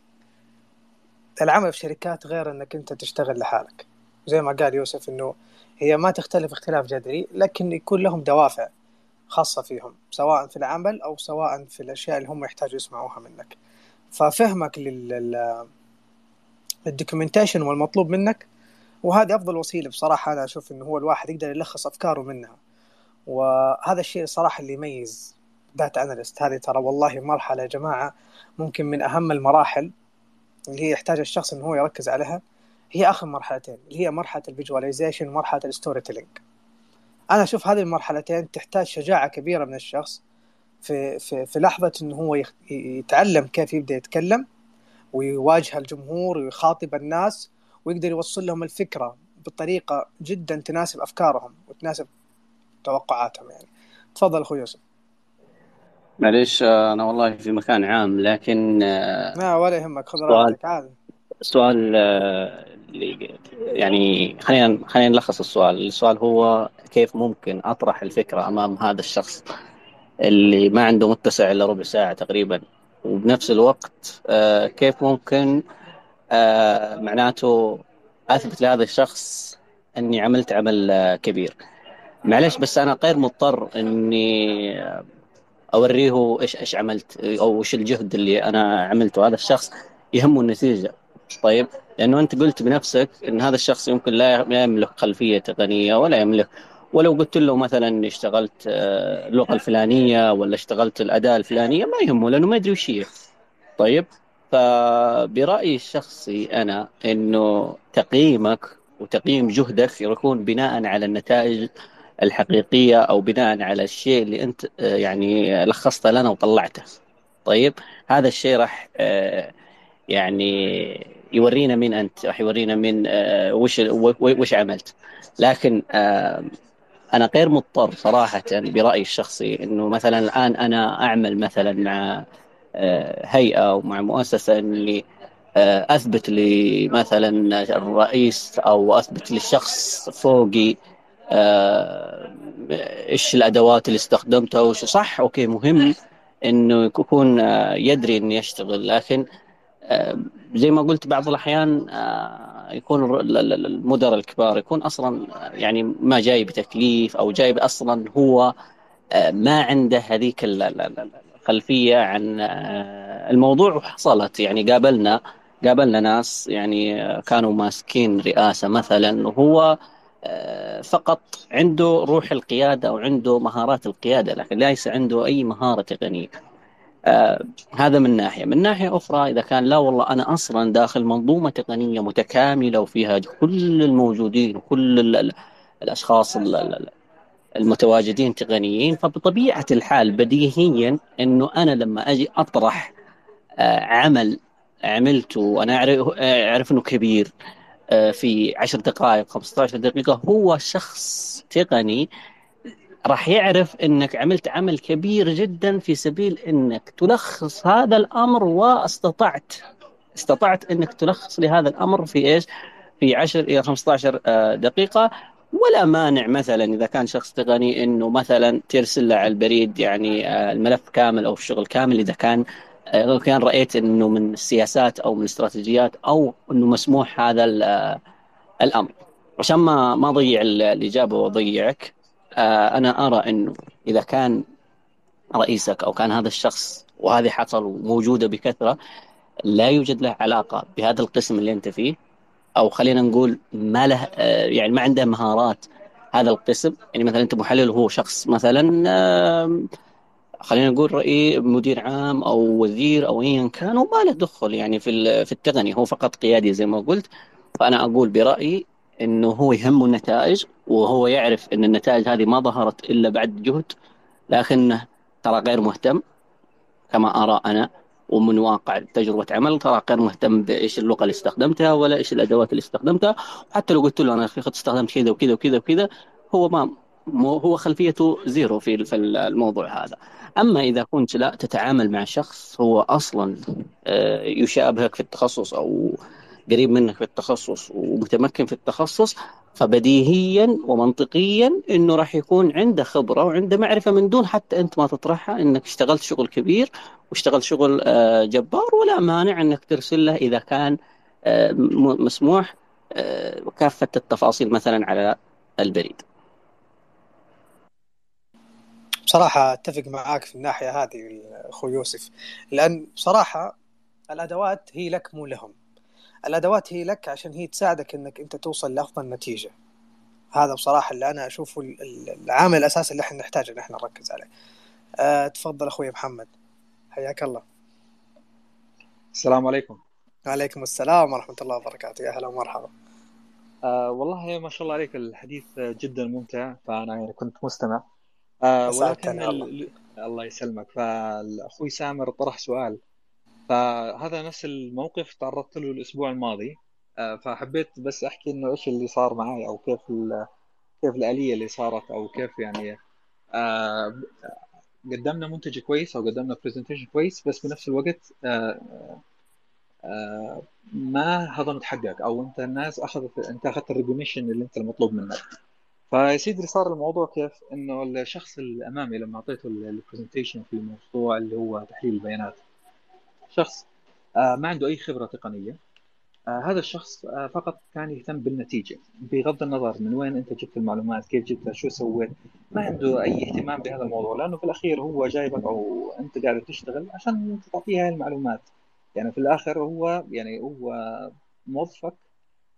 العمل في شركات غير إنك أنت تشتغل لحالك. زي ما قال يوسف إنه هي ما تختلف اختلاف جذري لكن يكون لهم دوافع. خاصة فيهم سواء في العمل أو سواء في الأشياء اللي هم يحتاجوا يسمعوها منك. ففهمك لل لل documentation والمطلوب منك وهذه أفضل وسيلة بصراحة أنا أشوف إنه هو الواحد يقدر يلخص أفكاره منها. وهذا الشيء الصراحة اللي يميز data analyst هذه ترى والله مرحلة يا جماعة ممكن من أهم المراحل اللي هي يحتاج الشخص إنه هو يركز عليها. هي آخر مرحلتين اللي هي مرحلة ال visualization ومرحلة ال storytelling أنا أشوف هذه المرحلتين تحتاج شجاعة كبيرة من الشخص في في في لحظة إنه هو يتعلم كيف يبدأ يتكلم ويواجه الجمهور ويخاطب الناس ويقدر يوصل لهم الفكرة بطريقة جدا تناسب أفكارهم وتناسب توقعاتهم يعني. تفضل أخوي يوسف. معليش آه، أنا والله في مكان عام لكن آه، لا ولا يهمك خذ راحتك عادي. سؤال آه، يعني خلينا خلينا نلخص السؤال. السؤال هو كيف ممكن أطرح الفكرة أمام هذا الشخص اللي ما عنده متسع إلا ربع ساعة تقريبا؟ وبنفس الوقت آه، كيف ممكن آه، معناته أثبت لهذا الشخص أني عملت عمل كبير؟ معلش بس أنا غير مضطر إني أوريه إيش إيش عملت أو إيش الجهد اللي أنا عملته. هذا الشخص يهمه النتيجة. طيب؟ لأنه أنت قلت بنفسك إن هذا الشخص يمكن لا يملك خلفية تقنية ولا يملك ولو قلت له مثلا اشتغلت آه، اللغة الفلانية ولا اشتغلت الأداة الفلانية ما يهمه لأنه ما يدري وش هي. طيب؟ فبرأيي الشخصي أنا إنه تقييمك وتقييم جهدك يكون بناء على النتائج الحقيقية أو بناء على الشيء اللي أنت آه، يعني لخصته لنا وطلعته. طيب؟ هذا الشيء راح آه، يعني يورينا مين أنت راح يورينا مين آه، وش وش عملت. لكن آه، أنا غير مضطر صراحة برأيي الشخصي إنه مثلا الآن أنا أعمل مثلا مع آه، هيئة ومع مؤسسة اللي أثبت لي مثلا الرئيس أو أثبت للشخص فوقي إيش الأدوات اللي استخدمتها وش صح أوكي مهم إنه يكون يدري انه يشتغل لكن زي ما قلت بعض الأحيان آه، يكون المدراء الكبار يكون أصلا آه، يعني ما جاي بتكليف أو جاي أصلا هو آه، ما عنده هذيك ال- ال- ال- الخلفية عن آه، الموضوع وحصلت يعني قابلنا قابلنا ناس يعني آه، كانوا ماسكين رئاسة مثلا وهو آه، فقط عنده روح القيادة أو عنده مهارات القيادة لكن ليس عنده أي مهارة تقنية. آه هذا من ناحية. من ناحية أخرى إذا كان لا والله أنا أصلا داخل منظومة تقنية متكاملة وفيها كل الموجودين وكل ال- ال- الأشخاص ال- ال- المتواجدين تقنيين فبطبيعة الحال بديهيا أنه أنا لما أجي أطرح آه عمل عملته وأنا أعرف, أعرف أنه كبير آه في عشر دقائق 15 دقيقة هو شخص تقني راح يعرف إنك عملت عمل كبير جدا في سبيل إنك تلخص هذا الأمر واستطعت. استطعت إنك تلخص لهذا الأمر في إيش؟ في 10 إلى 15 آه، دقيقة. ولا مانع مثلا إذا كان شخص تقني إنه مثلا ترسل له على البريد يعني آه، الملف كامل أو الشغل كامل إذا كان آه، كان رأيت إنه من السياسات أو من الاستراتيجيات أو إنه مسموح هذا ال- الأمر. عشان ما ما أضيع ال- الإجابة وأضيعك أنا أرى انه إذا كان رئيسك أو كان هذا الشخص وهذه حصل وموجوده بكثرة لا يوجد له علاقة بهذا القسم اللي أنت فيه. أو خلينا نقول ما له آه، يعني ما عنده مهارات هذا القسم. يعني مثلا أنت محلل وهو شخص مثلا خلينا نقول رئيس مدير عام أو وزير أو ايا كان وما له دخل يعني في في التقني. هو فقط قيادي زي ما قلت. فأنا أقول برأيي إنه هو يهمه النتائج. وهو يعرف إن النتائج هذه ما ظهرت إلا بعد جهد لكنه ترى غير مهتم كما أرى أنا ومن واقع تجربة عمل ترى غير مهتم بإيش اللغة اللي استخدمتها ولا إيش الأدوات اللي استخدمتها. حتى لو قلت له أنا خط استخدمت كذا وكذا وكذا وكذا هو ما هو خلفيته زيرو في في الموضوع هذا. أما إذا كنت لا تتعامل مع شخص هو أصلا آه، يشابهك في التخصص أو قريب منك في التخصص ومتمكن في التخصص فبديهيا ومنطقيا إنه راح يكون عنده خبرة وعنده معرفة من دون حتى أنت ما تطرحها إنك اشتغلت شغل كبير واشتغلت شغل آه، جبار ولا مانع إنك ترسل له إذا كان آه، مسموح آه، كافه التفاصيل مثلا على البريد. بصراحة أتفق معاك في الناحية هذه أخوي يوسف لأن بصراحة الأدوات هي لك مو لهم الأدوات هي لك عشان هي تساعدك أنك أنت توصل لأفضل نتيجة. هذا بصراحة اللي ال- ال- العامل الأساسي اللي إحنا نحتاج أن إحنا نركز عليه. أه تفضل أخوي محمد. حياك الله. السلام عليكم. وعليكم السلام ورحمة الله وبركاته. يا هلا ومرحبا. آه والله ما شاء الله عليك الحديث جدا ممتع فأنا يعني كنت مستمع. آه ولكن ال... الله يسلمك. فأخوي سامر طرح سؤال. فهذا نفس الموقف تعرضت له الأسبوع الماضي آه فحبيت بس أحكي إنه إيش اللي صار معي أو كيف. كيف الآلية اللي صارت أو كيف يعني آه قدمنا منتج كويس أو قدمنا presentation كويس بس بنفس الوقت آه ما هذا متحقق أو أنت الناس أخذت أنت أخذت ال recognition اللي أنت المطلوب منك فيا سيدي صار الموضوع كيف إنه الشخص اللي امامي لما أعطيته ال presentation في الموضوع اللي هو تحليل البيانات شخص آه ما عنده أي خبرة تقنية آه هذا الشخص آه فقط كان يهتم بالنتيجة بغض النظر من وين أنت جبت المعلومات كيف جبتها شو سويت ما عنده أي اهتمام بهذا الموضوع لأنه في الأخير هو جايبك أو أنت قاعد تشتغل عشان تعطيه هاي المعلومات. يعني في الآخر هو يعني هو موظفك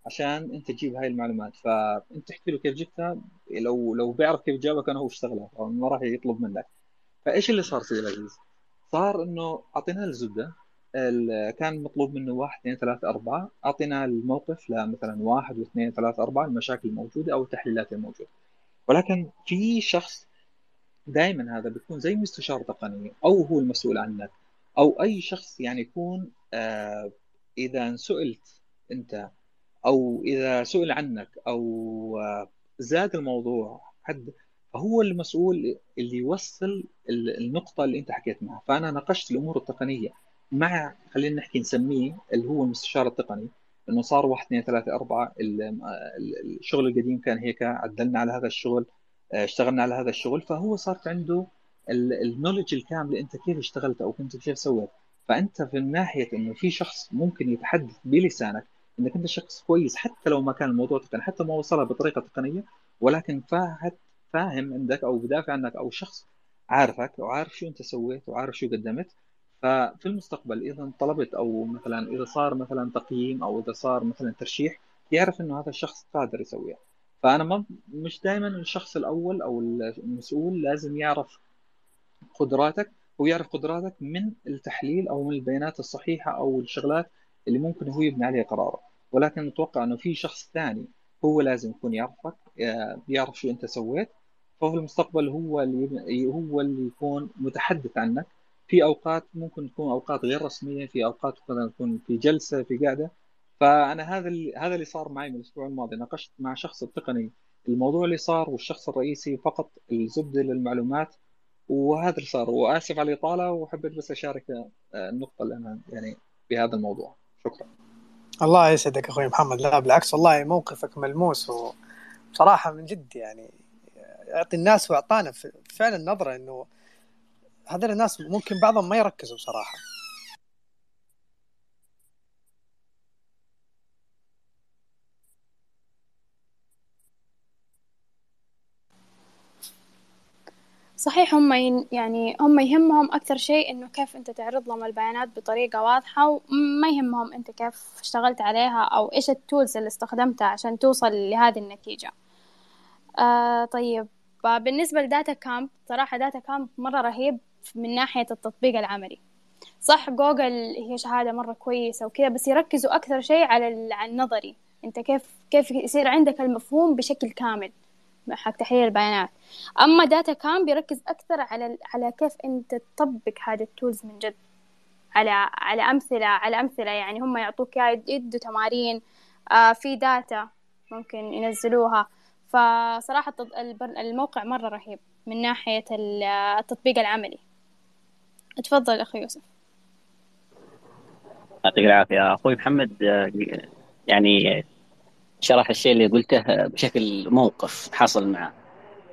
عشان أنت تجيب هاي المعلومات. فأنت تحكي له كيف جبتها لو لو بيعرف كيف جابك أنا هو اشتغلها ما راح يطلب منك. فإيش اللي صار سيدي العزيز؟ صار إنه أعطيناه الزبدة كان مطلوب منه واحد اثنين ثلاثة أربعة. أعطينا الموقف لمثلا واحد واثنين ثلاثة أربعة المشاكل الموجودة أو التحليلات الموجودة. ولكن في شخص دائما هذا بيكون زي مستشار تقني أو هو المسؤول عنك أو أي شخص يعني يكون آه إذا سئلت أنت أو إذا سئل عنك أو آه زاد الموضوع حد فهو المسؤول اللي يوصل النقطة اللي أنت حكيت معها. فأنا ناقشت الأمور التقنية. مع خلينا نحكي نسميه اللي هو المستشار التقني إنه صار واحد اثنين ثلاثة أربعة الشغل القديم كان هيك عدلنا على هذا الشغل آه، اشتغلنا على هذا الشغل فهو صارت عنده النولج الكامله أنت كيف اشتغلت أو كنت كيف سويت. فأنت في ناحية إنه في شخص ممكن يتحدث بلسانك إنك أنت شخص كويس حتى لو ما كان الموضوع تقني حتى ما وصلها بطريقة تقنية ولكن فاهم عندك أو بدافع عنك أو شخص عارفك وعارف شو أنت سويت وعارف شو قدمت ففي المستقبل إذا طلبت أو مثلا إذا صار مثلا تقييم أو إذا صار مثلا ترشيح يعرف إنه هذا الشخص قادر يسويها. فأنا ما مش دائما الشخص الأول أو المسؤول لازم يعرف قدراتك ويعرف قدراتك من التحليل أو من البيانات الصحيحة أو الشغلات اللي ممكن هو يبني عليها قراره. ولكن أتوقع إنه في شخص ثاني هو لازم يكون يعرفك يعرف شو أنت سويت. فهو في المستقبل هو اللي هو اللي يكون متحدث عنك. في أوقات ممكن تكون أوقات غير رسمية في أوقات مثلا تكون في جلسة في قاعدة. فأنا هذا اللي هذا اللي صار معي من الأسبوع الماضي. ناقشت مع شخص التقني الموضوع اللي صار والشخص الرئيسي فقط الزبدة للمعلومات وهذا اللي صار. وآسف على الإطالة وحبيت بس أشارك آه، النقطة اللي أنا يعني في هذا الموضوع. شكرا. الله يسعدك أخوي محمد. لا بالعكس والله موقفك ملموس وبصراحه من جد يعني يعطي الناس واعطانا فعلا نظرة إنه هذول الناس ممكن بعضهم ما يركزوا بصراحة. صحيح هم يعني هم يهمهم أكثر شيء إنه كيف أنت تعرض لهم البيانات بطريقة واضحة وما يهمهم أنت كيف اشتغلت عليها أو إيش ال tools اللي استخدمتها عشان توصل لهذه النتيجة. آه طيب. بالنسبة ل DataCamp صراحة DataCamp مرة رهيب. من ناحية التطبيق العملي. صح جوجل هي شهادة مرة كويسة وكذا بس يركزوا أكثر شيء على على النظري. أنت كيف كيف يصير عندك المفهوم بشكل كامل حق تحليل البيانات. أما DataCamp بيركز أكثر على على كيف أنت تطبق هذه ال tools من جد. على على أمثلة على أمثلة يعني هم يعطوك يدوا تمارين آه في data ممكن ينزلوها. فصراحة الموقع مرة رهيب من ناحية التطبيق العملي. تفضل أخي يوسف. يعطيك العافية. أخوي محمد يعني شرح الشيء اللي قلته بشكل موقف حصل معه.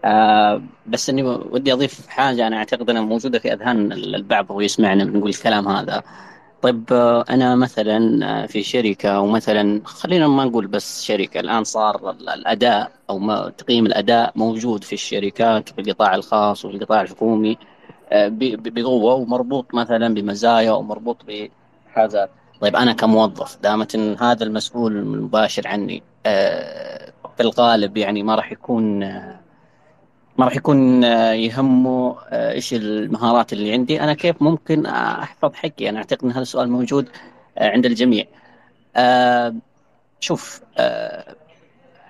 آه بس إني ودي أضيف حاجة أنا أعتقد أنها موجودة في أذهان البعض وهو يسمعنا بنقول الكلام هذا. طيب آه أنا مثلا آه، في شركة ومثلا خلينا ما نقول بس شركة الآن صار الأداء أو ما تقييم الأداء موجود في الشركات في القطاع الخاص وفي القطاع الحكومي. بقوة ومربوط مثلا بمزايا ومربوط بحاجات طيب أنا كموظف دامت إن هذا المسؤول المباشر عني آه، في الغالب يعني ما راح يكون آه، ما راح يكون آه، يهمه إيش المهارات اللي عندي. أنا كيف ممكن أحفظ حقي؟ أنا أعتقد إن هذا السؤال موجود عند الجميع. شوف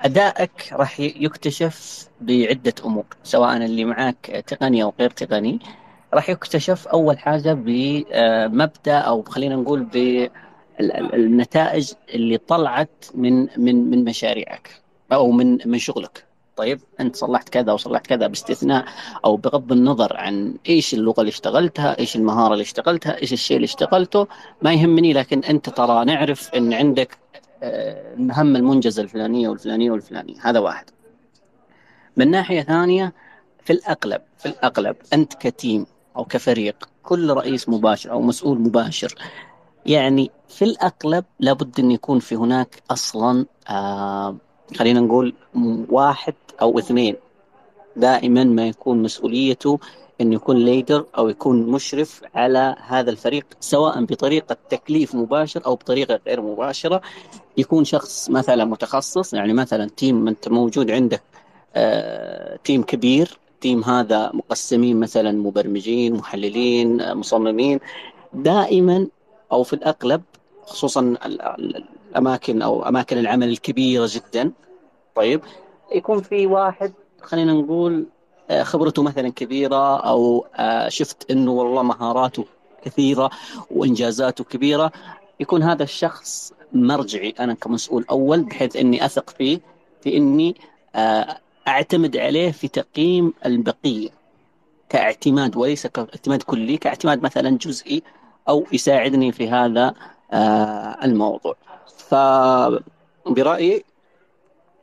أدائك راح يكتشف بعدة أمور سواء اللي معاك تقني أو غير تقني. راح يكتشف أول حاجة بمبدا أو خلينا نقول بالنتائج اللي طلعت من من من مشاريعك أو من من شغلك طيب أنت صلحت كذا وصلحت كذا باستثناء أو بغض النظر عن إيش اللغة اللي اشتغلتها، إيش المهارة اللي اشتغلتها، إيش الشيء اللي اشتغلته، ما يهمني لكن أنت ترى نعرف إن عندك المهمه المنجزه الفلانية والفلانية والفلانية، هذا واحد. من ناحية ثانية في الاغلب في الاغلب أنت كتيم أو كفريق كل رئيس مباشر أو مسؤول مباشر. يعني في الأغلب لابد أن يكون في هناك أصلا آه خلينا نقول واحد أو اثنين. دائما ما يكون مسؤوليته انه يكون ليدر أو يكون مشرف على هذا الفريق سواء بطريقة تكليف مباشر أو بطريقة غير مباشرة. يكون شخص مثلا متخصص يعني مثلا team أنت موجود عندك آه team كبير team هذا مقسمين مثلا مبرمجين محللين آه مصممين دائما أو في الأغلب خصوصا الأماكن أو أماكن العمل الكبيرة جدا. طيب يكون في واحد خلينا نقول خبرته مثلا كبيرة أو شفت إنه والله مهاراته كثيرة وإنجازاته كبيرة يكون هذا الشخص مرجعي أنا كمسؤول أول بحيث إني أثق فيه في إني أعتمد عليه في تقييم البقية كاعتماد وليس كاعتماد كلي كاعتماد مثلا جزئي أو يساعدني في هذا الموضوع فبرايي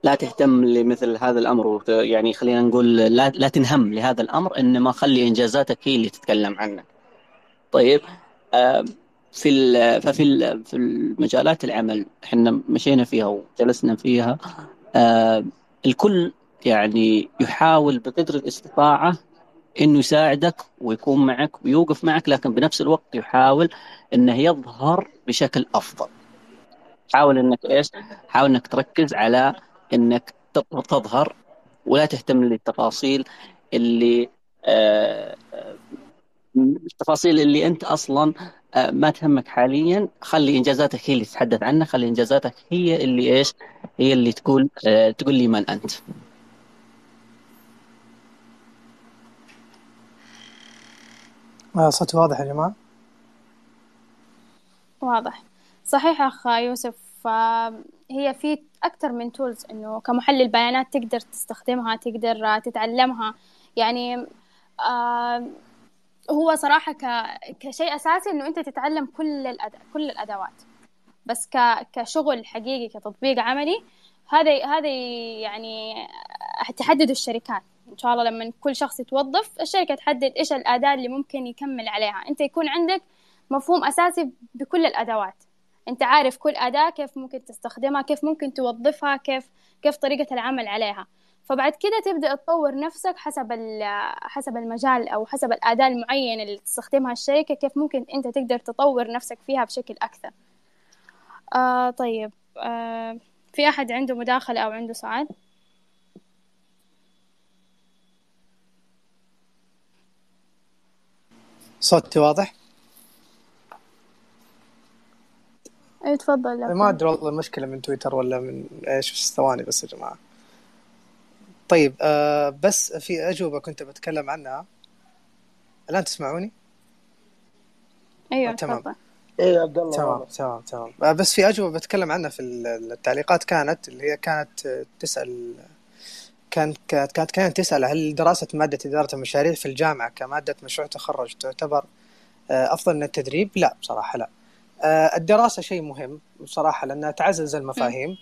لا تهتم لمثل هذا الأمر يعني خلينا نقول لا لا تنهم لهذا الأمر إنما خلي إنجازاتك هي اللي تتكلم عنك. طيب في ففي في المجالات العمل إحنا مشينا فيها وجلسنا فيها الكل يعني يحاول بقدر الاستطاعة إنه يساعدك ويكون معك ويوقف معك لكن بنفس الوقت يحاول إنه يظهر بشكل أفضل. حاول إنك إيش؟ حاول إنك تركز على إنك تظهر ولا تهتم للتفاصيل اللي آه التفاصيل اللي أنت أصلا آه ما تهمك حاليا خلي إنجازاتك هي اللي تتحدث عنها خلي إنجازاتك هي اللي إيش هي اللي تقول آه تقول لي من أنت صوتي واضح يا جماعة؟ واضح. صحيح اخ يوسف هي في أكثر من تولز إنه كمحلل بيانات تقدر تستخدمها تقدر تتعلمها. يعني آه هو صراحة. كشيء أساسي إنه أنت تتعلم كل الأد... كل الأدوات. بس ك... كشغل حقيقي كتطبيق عملي هذا هذا يعني تحدد الشركات. إن شاء الله لما كل شخص يتوظف الشركة تحدد إيش الأداة اللي ممكن يكمل عليها. أنت يكون عندك مفهوم أساسي بكل الأدوات. أنت عارف كل أداة كيف ممكن تستخدمها كيف ممكن توظفها كيف كيف طريقة العمل عليها. فبعد كده تبدأ تطور نفسك حسب حسب المجال أو حسب الأداة المعينة اللي تستخدمها الشركة كيف ممكن أنت تقدر تطور نفسك فيها بشكل أكثر. آه طيب. آه في أحد عنده مداخلة أو عنده سؤال؟ صوتي واضح؟ اي تفضل ما أدري والله المشكلة من تويتر ولا من إيش؟ بس ثواني بس يا جماعة. طيب آه بس في أجوبة كنت بتكلم عنها. الآن تسمعوني؟ أيوه تمام. تفضل. إيه عبد الله. تمام تمام تمام. آه بس في أجوبة بتكلم عنها في التعليقات كانت اللي هي كانت تسأل كانت كانت كانت تسأل هل دراسة مادة إدارة المشاريع في الجامعة كمادة مشروع تخرج تعتبر آه أفضل من التدريب؟ لا بصراحة لا. الدراسة شيء مهم بصراحة لأنها تعزز المفاهيم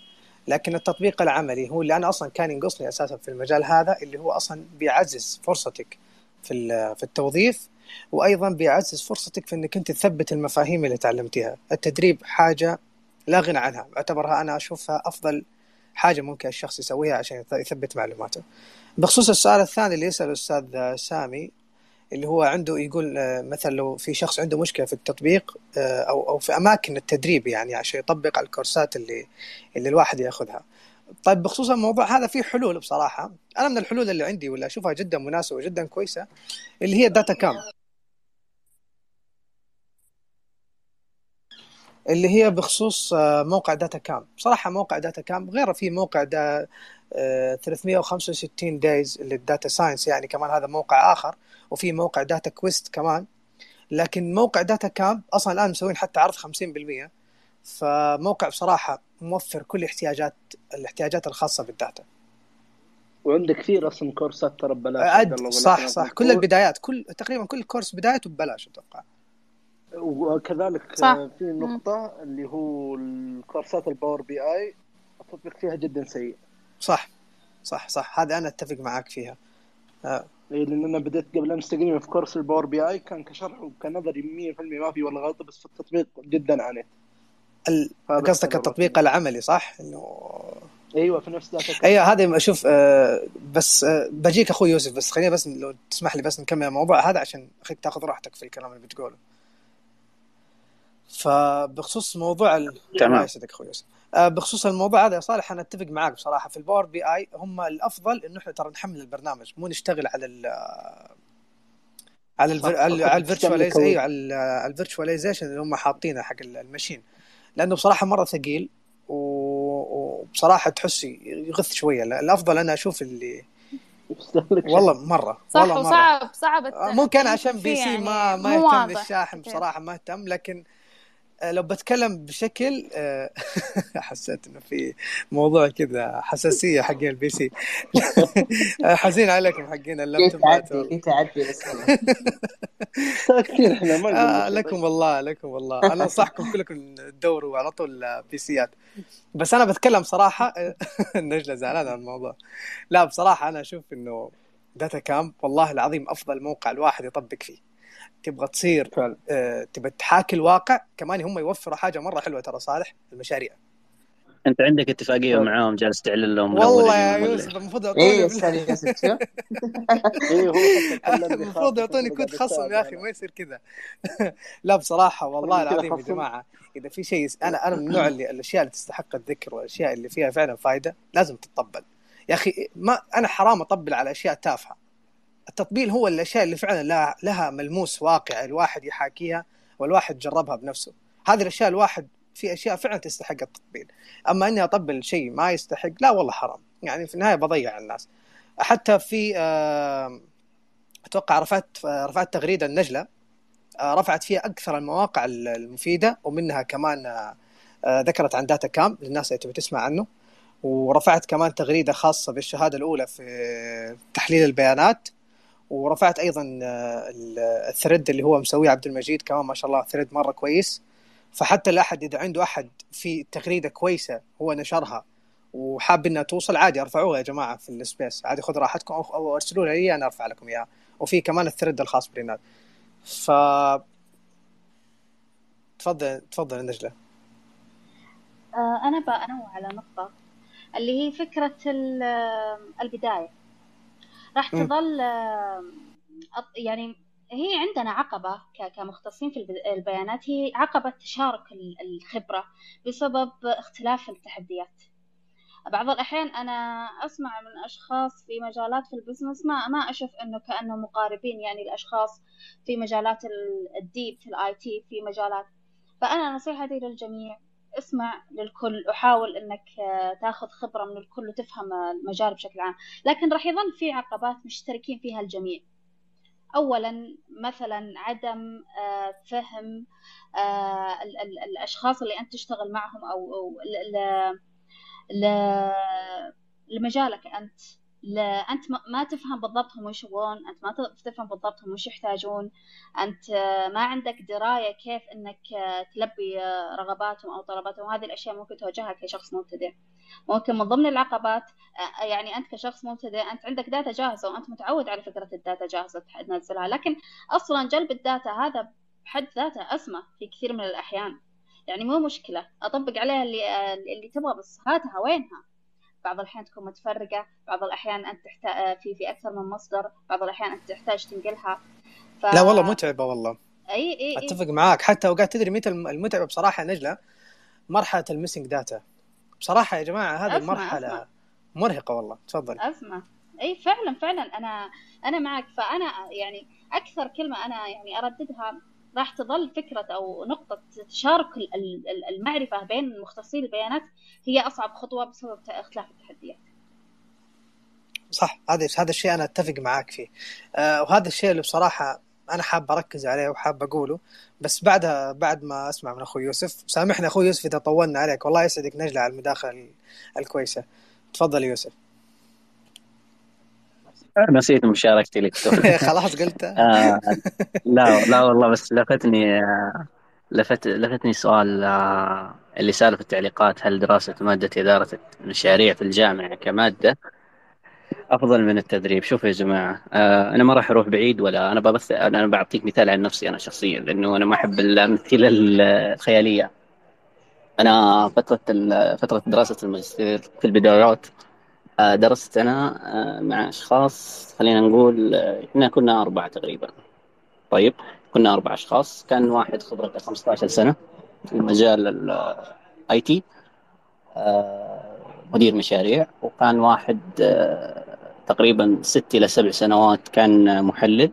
لكن التطبيق العملي هو اللي أنا أصلا كان ينقصني أساسا في المجال هذا اللي هو أصلا بيعزز فرصتك في في التوظيف وأيضا بيعزز فرصتك في أنك أنت تثبت المفاهيم اللي تعلمتها التدريب حاجة لا غنى عنها أعتبرها أنا أشوفها أفضل حاجة ممكن الشخص يسويها عشان يثبت معلوماته بخصوص السؤال الثاني اللي يسأله الأستاذ سامي اللي هو عنده يقول مثلا لو في شخص عنده مشكلة في التطبيق أو أو في أماكن التدريب يعني عشان يطبق على الكورسات اللي اللي الواحد يأخذها. طيب بخصوص الموضوع هذا في حلول بصراحة أنا من الحلول اللي عندي واللي أشوفها جدا مناسبة وجدا كويسة اللي هي ال DataCamp. اللي هي بخصوص آه، موقع DataCamp بصراحه موقع DataCamp غير في موقع دا 365 days اللي ال data science يعني كمان هذا موقع آخر وفي موقع Dataquest كمان. لكن موقع DataCamp أصلا الآن مسوين حتى عرض 50% فموقع بصراحة موفر كل احتياجات الاحتياجات الخاصة بال data. وعندك كثير أصلا كورسات ترى ببلاش صح صح. كل البدايات كل تقريبا كل كورس بدايته ببلاش أتوقع. وكذلك صح. في نقطة اللي هو الكورسات ال Power BI التطبيق فيها جدا سيء صح صح صح هذا أنا أتفق معك فيها آه. إيه لأن أنا بديت قبل أمس تقريبا في كورس ال Power BI كان كشرح وكنظري 100% ما في ولا غلطة بس في التطبيق جدا عانيت قصدك التطبيق العملي صح؟ انه أيوه في نفس ذاك أيوه هذا أشوف آه بس آه بجيك أخوي يوسف بس خليني بس لو تسمح لي بس نكمل الموضوع هذا عشان اخيك تاخذ راحتك في الكلام اللي بتقوله. فبخصوص موضوع ال... تمام. يسعدك أخوي. آه بخصوص الموضوع هذا يا صالح أنا أتفق معاك بصراحة. في ال Power BI هم الأفضل إنه إحنا ترى نحمل البرنامج مو نشتغل على ال على الفر... على ال virtualiz أيوه على ال virtualization اللي هم حاطينه حق ال machine لأنه بصراحة مرة ثقيل وبصراحة تحس يغث شوية. الأفضل أنا أشوف اللي والله مرة صح والله مرة. وصعب صعب ممكن عشان PC يعني ما ما يهتم بالشاحن بصراحة ما اهتم لكن آه، لو بتكلم بشكل آه، حسيت إنه في موضوع كذا حساسية حقين البي سي حزين عليكم حقين اللابتوب في تعدي؟ بس كثير إحنا ما آه لكم والله لكم والله. أنا أنصحكم كلكم تدوروا على طول بي سيات بس أنا بتكلم صراحة النجلة زعلان على الموضوع. لا بصراحة أنا أشوف إنه داتا كامب والله العظيم أفضل موقع الواحد يطبق فيه. تبغى تصير آه تبغى تحاكي الواقع كمان هم يوفروا حاجة مرة حلوة ترى صالح المشاريع. أنت عندك اتفاقية معاهم جالس تعلن لهم والله يا يوسف المفروض يعطوني إيه المفروض يعطوني كود خصم يا أخي ما يصير كذا. لا بصراحة والله العظيم يا جماعة إذا في شيء أنا أنا من النوع اللي الأشياء اللي تستحق الذكر والأشياء اللي فيها فعلا فائده لازم تطبل يا أخي ما أنا حرام أطبل على أشياء تافهة. التطبيل هو الأشياء اللي فعلا لها, ملموس واقع الواحد يحاكيها والواحد جربها بنفسه. هذه الأشياء الواحد في أشياء فعلا تستحق التطبيل. أما إني أطبل شيء ما يستحق لا والله حرام. يعني في النهاية بضيع الناس. حتى في أتوقع رفعت رفعت تغريدة النجلة رفعت فيها أكثر المواقع المفيدة ومنها كمان ذكرت عن داتا كام للناس اللي تبي تسمع عنه. ورفعت كمان تغريدة خاصة بالشهادة الأولى في تحليل البيانات. ورفعت أيضا ال thread اللي هو مسويه عبد المجيد كمان ما شاء الله thread مرة كويس. فحتى الأحد إذا عنده أحد في تغريدة كويسة هو نشرها وحاب إنها توصل عادي أرفعوها يا جماعة في ال space. عادي خذ راحتكم أو أرسلوا لي أنا أرفع لكم إياها. وفي كمان ال thread الخاص بريناد ف تفضل تفضل نجلة. آه أنا بانوه على نقطة اللي هي فكرة البداية. راح تظل يعني هي عندنا عقبة كمختصين في البيانات هي عقبة تشارك الخبرة بسبب اختلاف التحديات. بعض الأحيان أنا أسمع من أشخاص في مجالات في البزنس ما ما أشوف إنه كأنه مقاربين يعني الأشخاص في مجالات الديب في ال IT في مجالات. فأنا نصيحتي للجميع اسمع للكل وحاول إنك تاخذ خبرة من الكل وتفهم المجال بشكل عام. لكن راح يظل في عقبات مشتركين فيها الجميع. اولا مثلا عدم فهم الأشخاص اللي أنت تشتغل معهم أو لمجالك أنت. لا أنت ما تفهم بالضبط هم وش يبغون أنت ما تفهم بالضبط هم وش يحتاجون. أنت ما عندك دراية كيف إنك تلبي رغباتهم أو طلباتهم. وهذه الأشياء ممكن تواجهها كشخص مبتدئ. ممكن من ضمن العقبات يعني أنت كشخص مبتدئ أنت عندك data جاهزة وأنت متعود على فكرة ال data جاهزة تنزلها. لكن أصلا جلب ال data هذا بحد ذاته أزمة في كثير من الأحيان. يعني مو مشكلة. أطبق عليها اللي اللي تبغى بس هاتها وينها. بعض الأحيان تكون متفرقة بعض الأحيان أنت تحتاج في في أكثر من مصدر بعض الأحيان أنت تحتاج تنقلها. ف... لا والله متعبة والله. أي أي أتفق معاك. حتى أوقات تدري متى المتعبة بصراحة نجلة؟ مرحلة ال missing data. بصراحة يا جماعة هذه المرحلة أسمع. مرهقة والله. تفضل. أسمع. أي فعلا فعلا. أنا أنا معك. فأنا يعني أكثر كلمة أنا يعني أرددها راح تظل فكرة أو نقطة تشارك المعرفة بين مختصي البيانات هي أصعب خطوة بسبب اختلاف التحديات. صح هذا هذا الشيء أنا أتفق معاك فيه. آه وهذا الشيء اللي بصراحة أنا حاب أركز عليه وحاب أقوله. بس بعدها بعد ما أسمع من أخوي يوسف سامحني أخوي يوسف إذا طولنا عليك. والله يسعدك نجلة على المداخلة الكويسة. تفضل يوسف. نسيت مشاركتي لك. خلاص قلت. آه لا لا والله بس لفتني آه، لفت لفتني سؤال آه، اللي سال في التعليقات هل دراسة مادة إدارة المشاريع في الجامعة كمادة أفضل من التدريب؟ شوفوا يا جماعة آه أنا ما راح أروح بعيد ولا أنا بس أنا بعطيك مثال عن نفسي أنا شخصيا لأنه أنا ما أحب الأمثلة الخيالية. أنا فترة فترة دراسة الماجستير في البدايات درست أنا آه مع أشخاص خلينا نقول آه، إحنا كنا أربعة تقريبا. طيب كنا أربع أشخاص. كان واحد خبرته 15 سنة في مجال ال IT مدير مشاريع. وكان واحد آه، تقريبا ست إلى سبع سنوات كان محلل.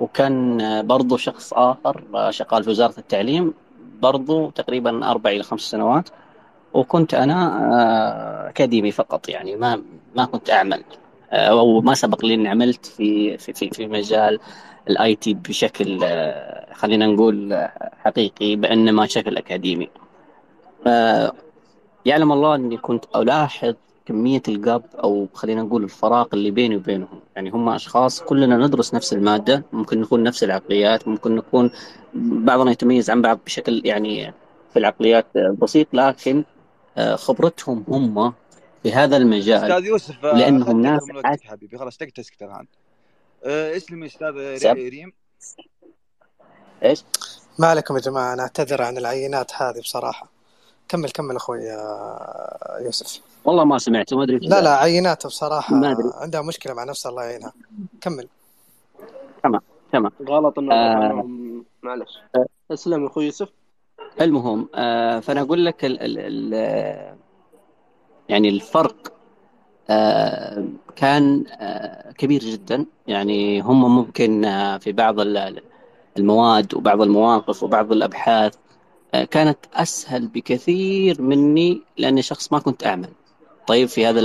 وكان برضو شخص آه، شغال في وزارة التعليم برضو تقريبا أربع إلى خمس سنوات. وكنت أنا آه، أكاديمي فقط يعني ما ما كنت أعمل. أو ما سبق لي إني عملت في في في, في مجال ال IT بشكل خلينا نقول حقيقي بأنما شكل أكاديمي. يعلم الله إني كنت ألاحظ كمية ال gap أو خلينا نقول الفراغ اللي بيني وبينهم. يعني هم أشخاص كلنا ندرس نفس المادة ممكن نكون نفس العقليات ممكن نكون بعضنا يتميز عن بعض بشكل يعني في العقليات بسيط لكن آه، خبرتهم هم في هذا المجال أستاذ يوسف آه، لأنهم ناس حبيبي. خلاص تقدر تسكت الآن. آه، اسلم أستاذ ريم. إيش؟ ما عليكم يا جماعة أنا أعتذر عن العينات هذه بصراحة. كمل كمل أخوي يوسف. والله ما سمعت ما أدري لا لا عينات بصراحة ما أدري. عندها مشكلة مع نفسها الله يعينها. كمل. تمام تمام. غلط إنه آه معلش. آه. أسلم أخوي يوسف. المهم آه فأنا أقول لك ال ال ال يعني الفرق آه كان آه كبير جدا. يعني هم ممكن في بعض المواد وبعض المواقف وبعض الأبحاث كانت أسهل بكثير مني لأني شخص ما كنت اعمل طيب في هذا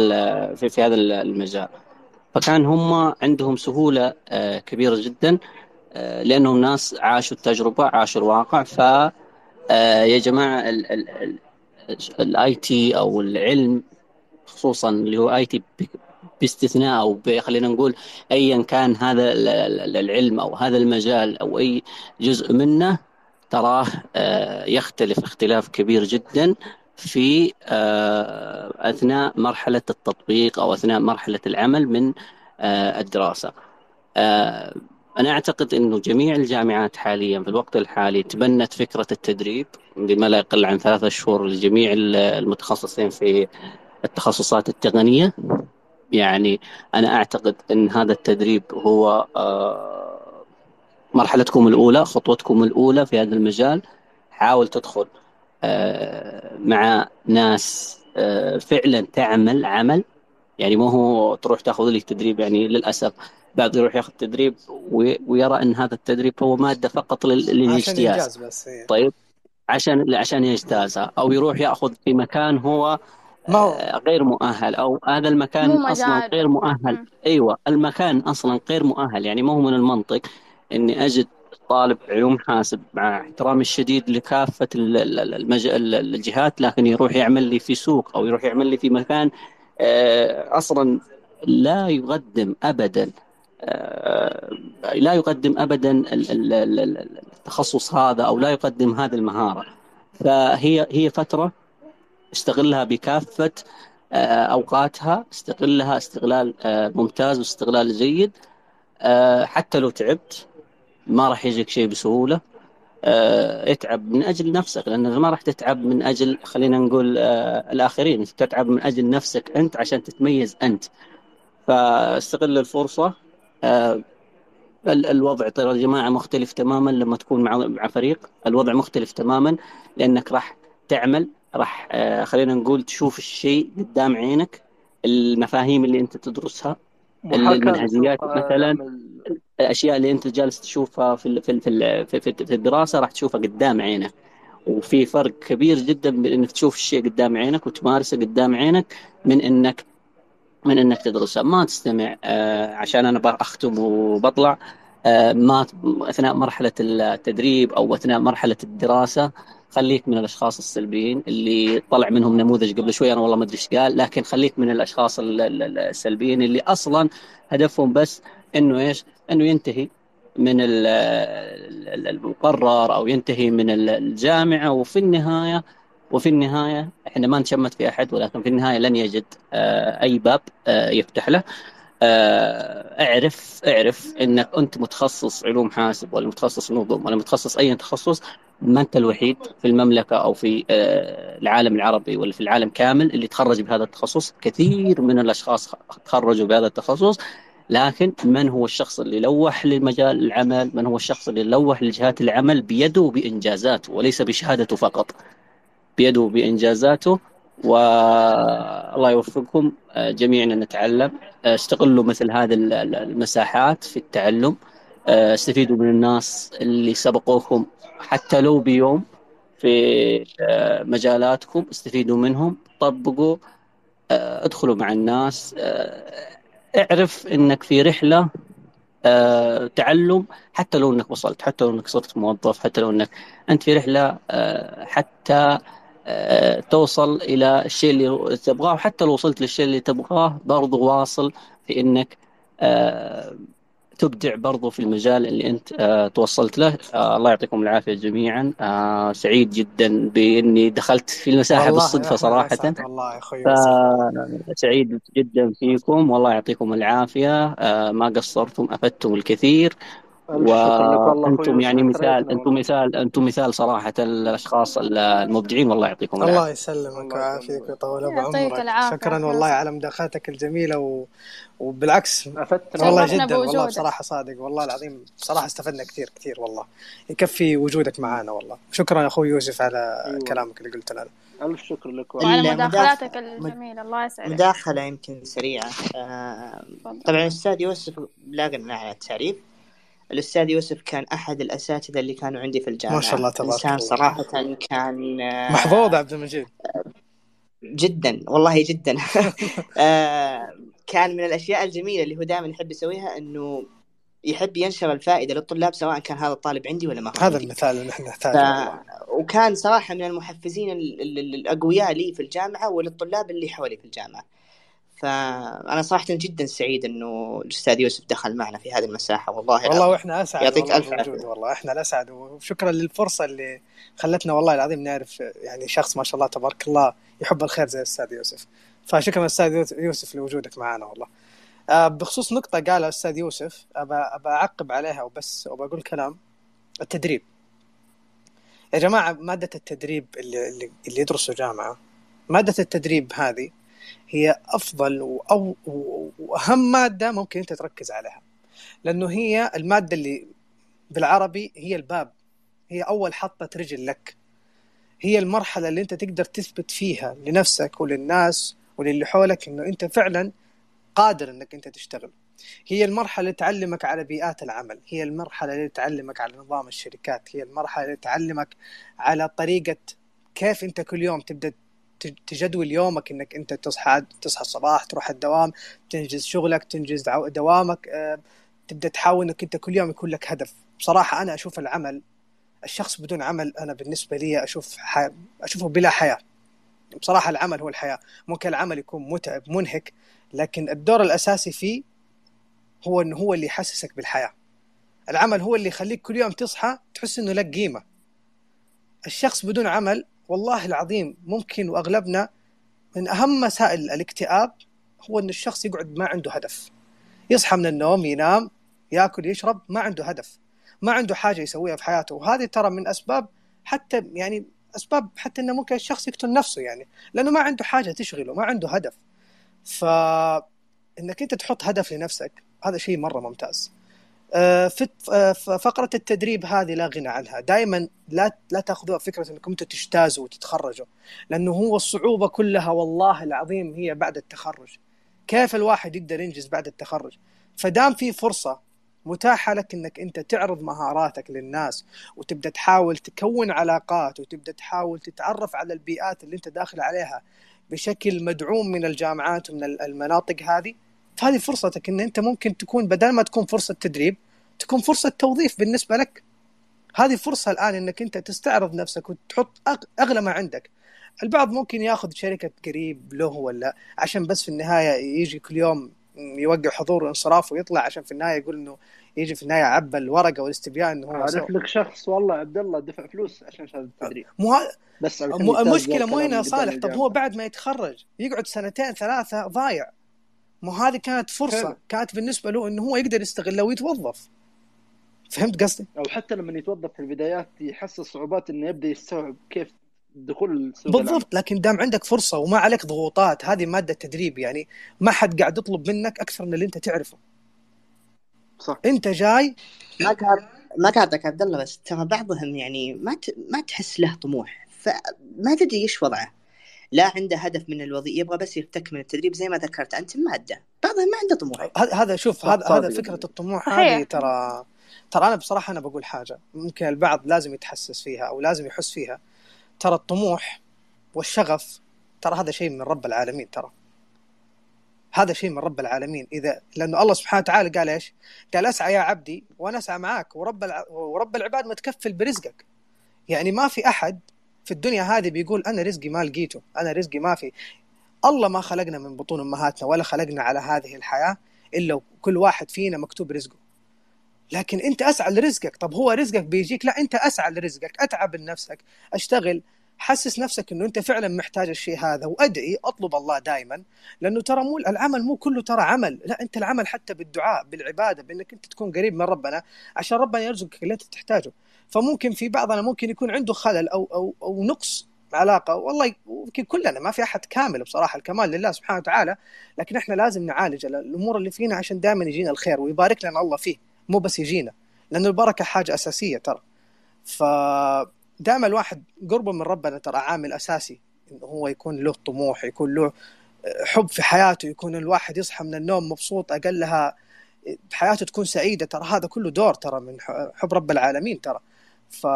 في, في هذا المجال. فكان هم عندهم سهولة كبيرة جدا لأنهم ناس عاشوا التجربة عاشوا الواقع ف يا جماعة ال IT أو العلم خصوصا اللي هو IT باستثناء أو خلينا نقول ايا كان هذا العلم أو هذا المجال أو أي جزء منه تراه آه، يختلف اختلاف كبير جدا في آه، أثناء مرحلة التطبيق أو أثناء مرحلة العمل من آه، الدراسة. أنا أعتقد إنه جميع الجامعات حاليا في الوقت الحالي تبنت فكرة التدريب بما لا يقل عن ثلاثة شهور لجميع المتخصصين في التخصصات التقنية. يعني أنا أعتقد إن هذا التدريب هو مرحلتكم الأولى خطوتكم الأولى في هذا المجال حاول تدخل آه، مع ناس آه، فعلا تعمل عمل يعني مو هو تروح تاخذ لك تدريب يعني للأسف بعض يروح ياخذ تدريب ويرى ان هذا التدريب هو مادة فقط للاجتياز بس هي. طيب. عشان عشان يجتازها. أو يروح يأخذ في مكان هو آه، غير مؤهل. أو هذا المكان أصلا غير مؤهل. أيوه. المكان أصلا غير مؤهل. يعني ما هو من المنطق إني أجد طالب علوم حاسب مع احترامي الشديد لكافة المج... الجهات لكن يروح يعمل لي في سوق أو يروح يعمل لي في مكان آه، أصلا لا يقدم ابدا. لا يقدم ابدا التخصص هذا أو لا يقدم هذه المهارة. فهي هي فترة استغلها بكافة آه، أوقاتها استغلها استغلال ممتاز واستغلال جيد. حتى لو تعبت ما راح يجيك شيء بسهولة. آه، اتعب من أجل نفسك لأن ما راح تتعب من أجل خلينا نقول آه، الآخرين. تتعب من أجل نفسك أنت عشان تتميز أنت. فاستغل الفرصة آه، الوضع ترى يا جماعة مختلف تماما لما تكون مع مع فريق. الوضع مختلف تماما لأنك راح تعمل راح خلينا نقول تشوف الشيء قدام عينك المفاهيم اللي أنت تدرسها المنهجيات مثلا الأشياء اللي أنت جالس تشوفها في في في, في, في الدراسة راح تشوفها قدام عينك. وفي فرق كبير جدا بين انك تشوف الشيء قدام عينك وتمارسه قدام عينك من إنك من إنك تدرسه. ما تستمع آه عشان أنا بختم وبطلع. آه ما أثناء مرحلة التدريب أو أثناء مرحلة الدراسة خليك من الأشخاص السلبيين اللي طلع منهم نموذج قبل شوي أنا والله ما أدري إيش قال لكن خليك من الأشخاص السلبيين اللي أصلا هدفهم بس إنه إيش؟ إنه ينتهي من المقرر أو ينتهي من الجامعة. وفي النهاية وفي النهاية إحنا ما نشمت في أحد ولكن في النهاية لن يجد آه، أي باب آه، يفتح له. آه، اعرف اعرف إنك أنت متخصص علوم حاسب ولا متخصص نظم ولا متخصص أي تخصص ما أنت الوحيد في المملكة أو في العالم العربي ولا في العالم كامل اللي تخرج بهذا التخصص. كثير من الأشخاص تخرجوا بهذا التخصص لكن من هو الشخص اللي لوح لمجال العمل؟ من هو الشخص اللي لوح لجهات العمل؟ بيده وبإنجازاته وليس بشهادته فقط. بيده وبإنجازاته والله يوفقكم آه، جميعا نتعلم آه، استغلوا مثل هذه المساحات في التعلم آه، استفيدوا من الناس اللي سبقوكم. حتى لو بيوم في مجالاتكم استفيدوا منهم طبقوا ادخلوا مع الناس اعرف إنك في رحلة تعلم حتى لو إنك وصلت حتى لو إنك صرت موظف حتى لو إنك أنت في رحلة حتى توصل إلى الشيء اللي تبغاه. وحتى لو وصلت للشيء اللي تبغاه برضو واصل في إنك أه تبدع برضو في المجال اللي أنت آه توصلت له. آه الله يعطيكم العافية جميعا. آه سعيد جدا بإني دخلت في المساحة بالصدفة صراحة. والله سعيد جدا فيكم. والله يعطيكم العافية. آه ما قصرتم أفدتم الكثير. وأنتم يعني مثال أنتم مثال أنتم مثال صراحة الأشخاص المبدعين والله يعطيكم العافية. الله يسلمك ويعافيك ويطول بعمرك. شكرا والله على مداخلتك الجميلة و... وبالعكس والله جدا والله بصراحة صادق والله العظيم بصراحة استفدنا كثير كثير والله. يكفي وجودك معنا والله. شكرا أخوي يوسف على أيوة. كلامك اللي قلت لنا ألف شكر لك وعلى مداخلاتك الجميلة الله يسعدك. مداخلة يمكن سريعة. آه طبعا الاستاذ يوسف لا غنى عن التعريف. الأستاذ يوسف كان أحد الأساتذة اللي كانوا عندي في الجامعة. ما شاء الله تبارك انسان صراحة كان آه، محظوظ عبد المجيد. جدا والله جدا. آه، كان من الأشياء الجميلة اللي هو دائما يحب يسويها إنه يحب ينشر الفائدة للطلاب سواء كان هذا الطالب عندي ولا ما هو هذا المثال اللي نحن نحتاجه. ف... وكان صراحة من المحفزين الأقوياء لي في الجامعة وللطلاب اللي حولي في الجامعة. فأنا صراحة جدا سعيد إنه الأستاذ يوسف دخل معنا في هذه المساحة والله والله وإحنا أسعد يعطيك ألف عافية. والله إحنا الأسعد. وشكرا للفرصة اللي خلتنا والله العظيم نعرف يعني شخص ما شاء الله تبارك الله يحب الخير زي الأستاذ يوسف. فشكرا أستاذ يوسف لوجودك معنا والله. آه، بخصوص نقطة قالها الأستاذ يوسف أبى أبى أعقب عليها وبس وبقول كلام. التدريب. يا جماعة مادة التدريب اللي اللي يدرسوا جامعة مادة التدريب هذه هي أفضل وأو وأهم مادة ممكن أنت تركز عليها. لأنه هي المادة اللي بالعربي هي الباب. هي أول حطة رجل لك. هي المرحلة اللي أنت تقدر تثبت فيها لنفسك وللناس وللي حولك إنه أنت فعلا قادر إنك أنت تشتغل. هي المرحلة اللي تعلمك على بيئات العمل. هي المرحلة اللي تعلمك على نظام الشركات. هي المرحلة اللي تعلمك على طريقة كيف أنت كل يوم تبدأ تجدول يومك إنك أنت تصحى تصحى الصباح تروح الدوام تنجز شغلك تنجز دوامك آه، تبدأ تحاول إنك أنت كل يوم يكون لك هدف. بصراحة أنا أشوف العمل الشخص بدون عمل أنا بالنسبة لي أشوف حي... أشوفه بلا حياة. بصراحة العمل هو الحياة. ممكن العمل يكون متعب منهك لكن الدور الأساسي فيه هو إنه هو اللي يحسسك بالحياة. العمل هو اللي يخليك كل يوم تصحى تحس إنه لك قيمة. الشخص بدون عمل والله العظيم ممكن وأغلبنا من أهم مسائل الاكتئاب هو إن الشخص يقعد ما عنده هدف. يصحى من النوم ينام يأكل يشرب ما عنده هدف. ما عنده حاجة يسويها في حياته. وهذه ترى من أسباب حتى يعني أسباب حتى إنه ممكن الشخص يقتل نفسه يعني. لأنه ما عنده حاجة تشغله ما عنده هدف. ف انك أنت تحط هدف لنفسك هذا شيء مرة ممتاز. في آه، فقرة التدريب هذه لا غنى عنها. دائما لا لا تأخذوها فكرة إنكم تجتازوا وتتخرجوا لأنه هو الصعوبة كلها والله العظيم هي بعد التخرج. كيف الواحد يقدر ينجز بعد التخرج؟ فدام في فرصة متاحة لك إنك أنت تعرض مهاراتك للناس وتبدأ تحاول تكون علاقات وتبدأ تحاول تتعرف على البيئات اللي أنت داخل عليها بشكل مدعوم من الجامعات ومن المناطق هذه فهذه فرصتك إن أنت ممكن تكون بدل ما تكون فرصة تدريب تكون فرصة توظيف بالنسبة لك. هذه فرصة الآن إنك أنت تستعرض نفسك وتحط أغلى ما عندك. البعض ممكن ياخذ شركة قريب له ولا عشان بس في النهاية يجي كل يوم يوقع حضور وانصراف ويطلع عشان في النهاية يقول إنه يجي في النهاية عبى الورقة والاستبيان إنه هو عارف لك شخص والله عبد الله دفع فلوس عشان شهادة التدريب. مو بس المشكلة مو هنا صالح. طب هو بعد ما يتخرج يقعد سنتين ثلاثة ضايع. مو هذه كانت فرصة. حلو. كانت بالنسبة له إنه هو يقدر يستغلها ويتوظف. فهمت قصدي؟ أو حتى لما يتوظف في البدايات يحس صعوبات إنه يبدأ يستوعب كيف دخول السوق بالضبط لكن دام عندك فرصة وما عليك ضغوطات هذه مادة تدريب يعني ما حد قاعد يطلب منك أكثر من اللي أنت تعرفه. صح. أنت جاي؟ ما قاعد ما قاعدك عبد الله بس ترى بعضهم يعني ما ت... ما تحس له طموح فما تدري إيش وضعه. لا عنده هدف من الوظيفة يبغى بس يستكمل التدريب زي ما ذكرت أنت مادة. بعضهم ما عنده طموح. هذا شوف هذا هذا فكرة الطموح هذه ترى ترى أنا بصراحة أنا بقول حاجة ممكن البعض لازم يتحسس فيها أو لازم يحس فيها. ترى الطموح والشغف ترى هذا شيء من رب العالمين ترى. هذا شيء من رب العالمين. إذا لأنه الله سبحانه وتعالى قال إيش؟ قال أسعى يا عبدي وأنا أسعى معاك ورب الع... ورب العباد متكفل برزقك. يعني ما في أحد في الدنيا هذه بيقول أنا رزقي ما لقيته أنا رزقي ما في. الله ما خلقنا من بطون أمهاتنا ولا خلقنا على هذه الحياة إلا كل واحد فينا مكتوب رزقه. لكن أنت اسعى لرزقك. طب هو رزقك بيجيك؟ لا أنت اسعى لرزقك. أتعب لنفسك أشتغل. حسس نفسك إنه أنت فعلا محتاج الشيء هذا وأدعي أطلب الله دائما لأنه ترى مو العمل مو كله ترى عمل. لا أنت العمل حتى بالدعاء بالعبادة بإنك أنت تكون قريب من ربنا عشان ربنا يرزقك اللي أنت تحتاجه. فممكن في بعضنا ممكن يكون عنده خلل أو أو أو نقص علاقة. والله يمكن كلنا ما في أحد كامل بصراحة الكمال لله سبحانه وتعالى. لكن إحنا لازم نعالج الأمور اللي فينا عشان دائما يجينا الخير ويبارك لنا الله فيه. مو بس يجينا لأنه البركة حاجة أساسية ترى. ف دائما الواحد قربه من ربنا ترى عامل أساسي انه هو يكون له طموح يكون له حب في حياته يكون الواحد يصحى من النوم مبسوط أقلها حياته تكون سعيدة ترى هذا كله دور ترى من حب رب العالمين ترى. ف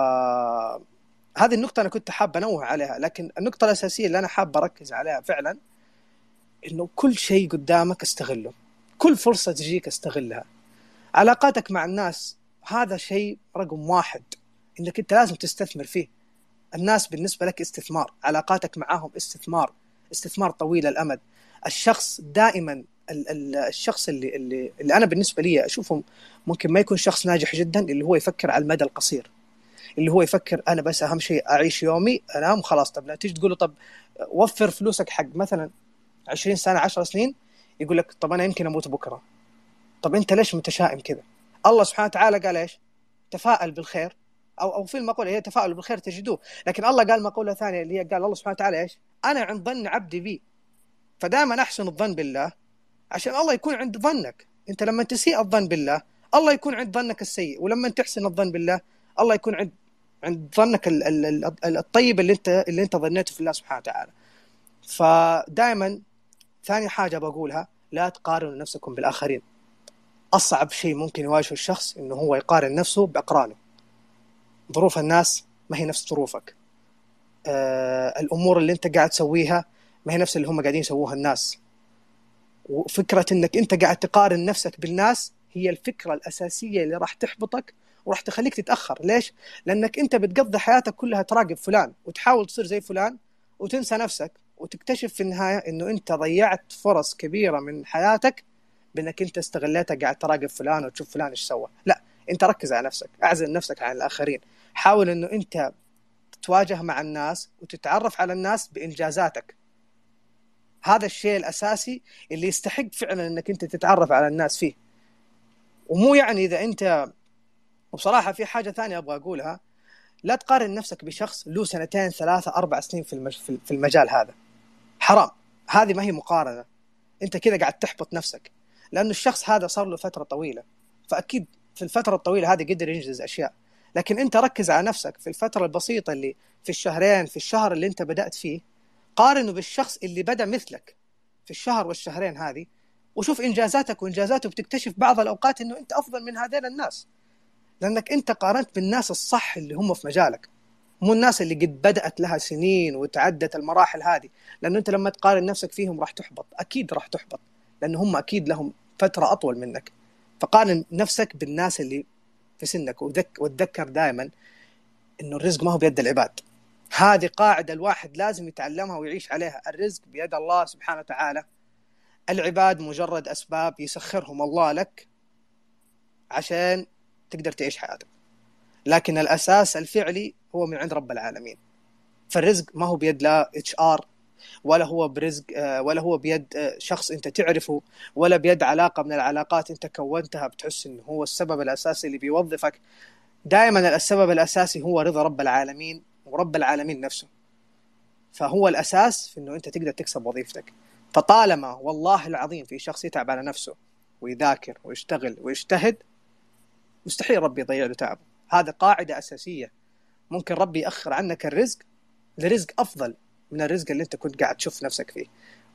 هذه النقطة أنا كنت حاب أنوه عليها لكن النقطة الأساسية اللي أنا حاب أركز عليها فعلا إنه كل شيء قدامك استغله كل فرصة تجيك استغلها. علاقاتك مع الناس هذا شيء رقم واحد. إنك أنت لازم تستثمر فيه. الناس بالنسبة لك استثمار علاقاتك معهم استثمار استثمار طويل الأمد. الشخص دائما الشخص اللي اللي اللي أنا بالنسبة لي اشوفه ممكن ما يكون شخص ناجح جدا اللي هو يفكر على المدى القصير. اللي هو يفكر أنا بس أهم شيء أعيش يومي أنام خلاص طب لا تيجي تقول له طب وفر فلوسك حق مثلا 20 سنة 10 سنين يقول لك طب أنا يمكن أموت بكرة. طب أنت ليش متشائم كذا الله سبحانه وتعالى قال إيش؟ تفاءل بالخير. أو أو في المقوله هي تفاؤلوا بالخير تجدوه. لكن الله قال مقولة ثانية اللي هي قال الله سبحانه وتعالى إيش؟ أنا عند ظن عبدي بي. فدائما أحسن الظن بالله. عشان الله يكون عند ظنك. أنت لما تسيء الظن بالله الله يكون عند ظنك السيء. ولما تحسن الظن بالله الله يكون عند عند ظنك الطيب اللي انت اللي أنت ظنيته في الله سبحانه وتعالى. فدائما ثاني حاجة بقولها لا تقارنوا نفسكم بالآخرين. أصعب شيء ممكن يواجهه الشخص إنه هو يقارن نفسه بأقرانه. ظروف الناس ما هي نفس ظروفك. آه الأمور اللي أنت قاعد تسويها ما هي نفس اللي هم قاعدين يسووها الناس. وفكرة إنك أنت قاعد تقارن نفسك بالناس هي الفكرة الأساسية اللي راح تحبطك وراح تخليك تتأخر. ليش؟ لأنك أنت بتقضي حياتك كلها تراقب فلان وتحاول تصير زي فلان وتنسى نفسك وتكتشف في النهاية إنه أنت ضيعت فرص كبيرة من حياتك بإنك أنت استغليتها قاعد تراقب فلان وتشوف فلان إيش سوى. لا أنت ركز على نفسك أعزل نفسك عن الآخرين. حاول إنه أنت تتواجه مع الناس وتتعرف على الناس بإنجازاتك. هذا الشيء الأساسي اللي يستحق فعلا إنك أنت تتعرف على الناس فيه. ومو يعني إذا أنت وبصراحة في حاجة ثانية أبغى أقولها. لا تقارن نفسك بشخص له سنتين ثلاثة أربع سنين في في المجال هذا. حرام. هذه ما هي مقارنة. أنت كذا قاعد تحبط نفسك. لأنه الشخص هذا صار له فترة طويلة. فأكيد في الفترة الطويلة هذه قدر ينجز أشياء. لكن انت ركز على نفسك في الفترة البسيطة اللي في الشهرين في الشهر اللي انت بدأت فيه قارنه بالشخص اللي بدأ مثلك في الشهر والشهرين هذه وشوف إنجازاتك وإنجازاته بتكتشف بعض الأوقات إنه أنت أفضل من هذين الناس. لأنك أنت قارنت بالناس الصح اللي هم في مجالك مو الناس اللي قد بدأت لها سنين وتعدت المراحل هذه. لأنه أنت لما تقارن نفسك فيهم راح تحبط أكيد راح تحبط لأنه هم أكيد لهم فترة أطول منك. فقارن نفسك بالناس اللي في سنك وتذكر دائما إنه الرزق ما هو بيد العباد. هذه قاعدة الواحد لازم يتعلمها ويعيش عليها. الرزق بيد الله سبحانه وتعالى. العباد مجرد أسباب يسخرهم الله لك عشان تقدر تعيش حياتك. لكن الأساس الفعلي هو من عند رب العالمين. فالرزق ما هو بيد لا HR ولا هو برزق آه، ولا هو بيد آه، شخص انت تعرفه ولا بيد علاقة من العلاقات انت كونتها بتحس إنه هو السبب الأساسي اللي بيوظفك. دائما السبب الأساسي هو رضا رب العالمين ورب العالمين نفسه. فهو الأساس في إنه انت تقدر تكسب وظيفتك. فطالما والله العظيم في شخص يتعب على نفسه ويذاكر ويشتغل ويجتهد مستحيل ربي يضيع له تعبه. هذا قاعدة أساسية. ممكن ربي يأخر عنك الرزق لرزق أفضل. من الرزق اللي انت كنت قاعد تشوف نفسك فيه.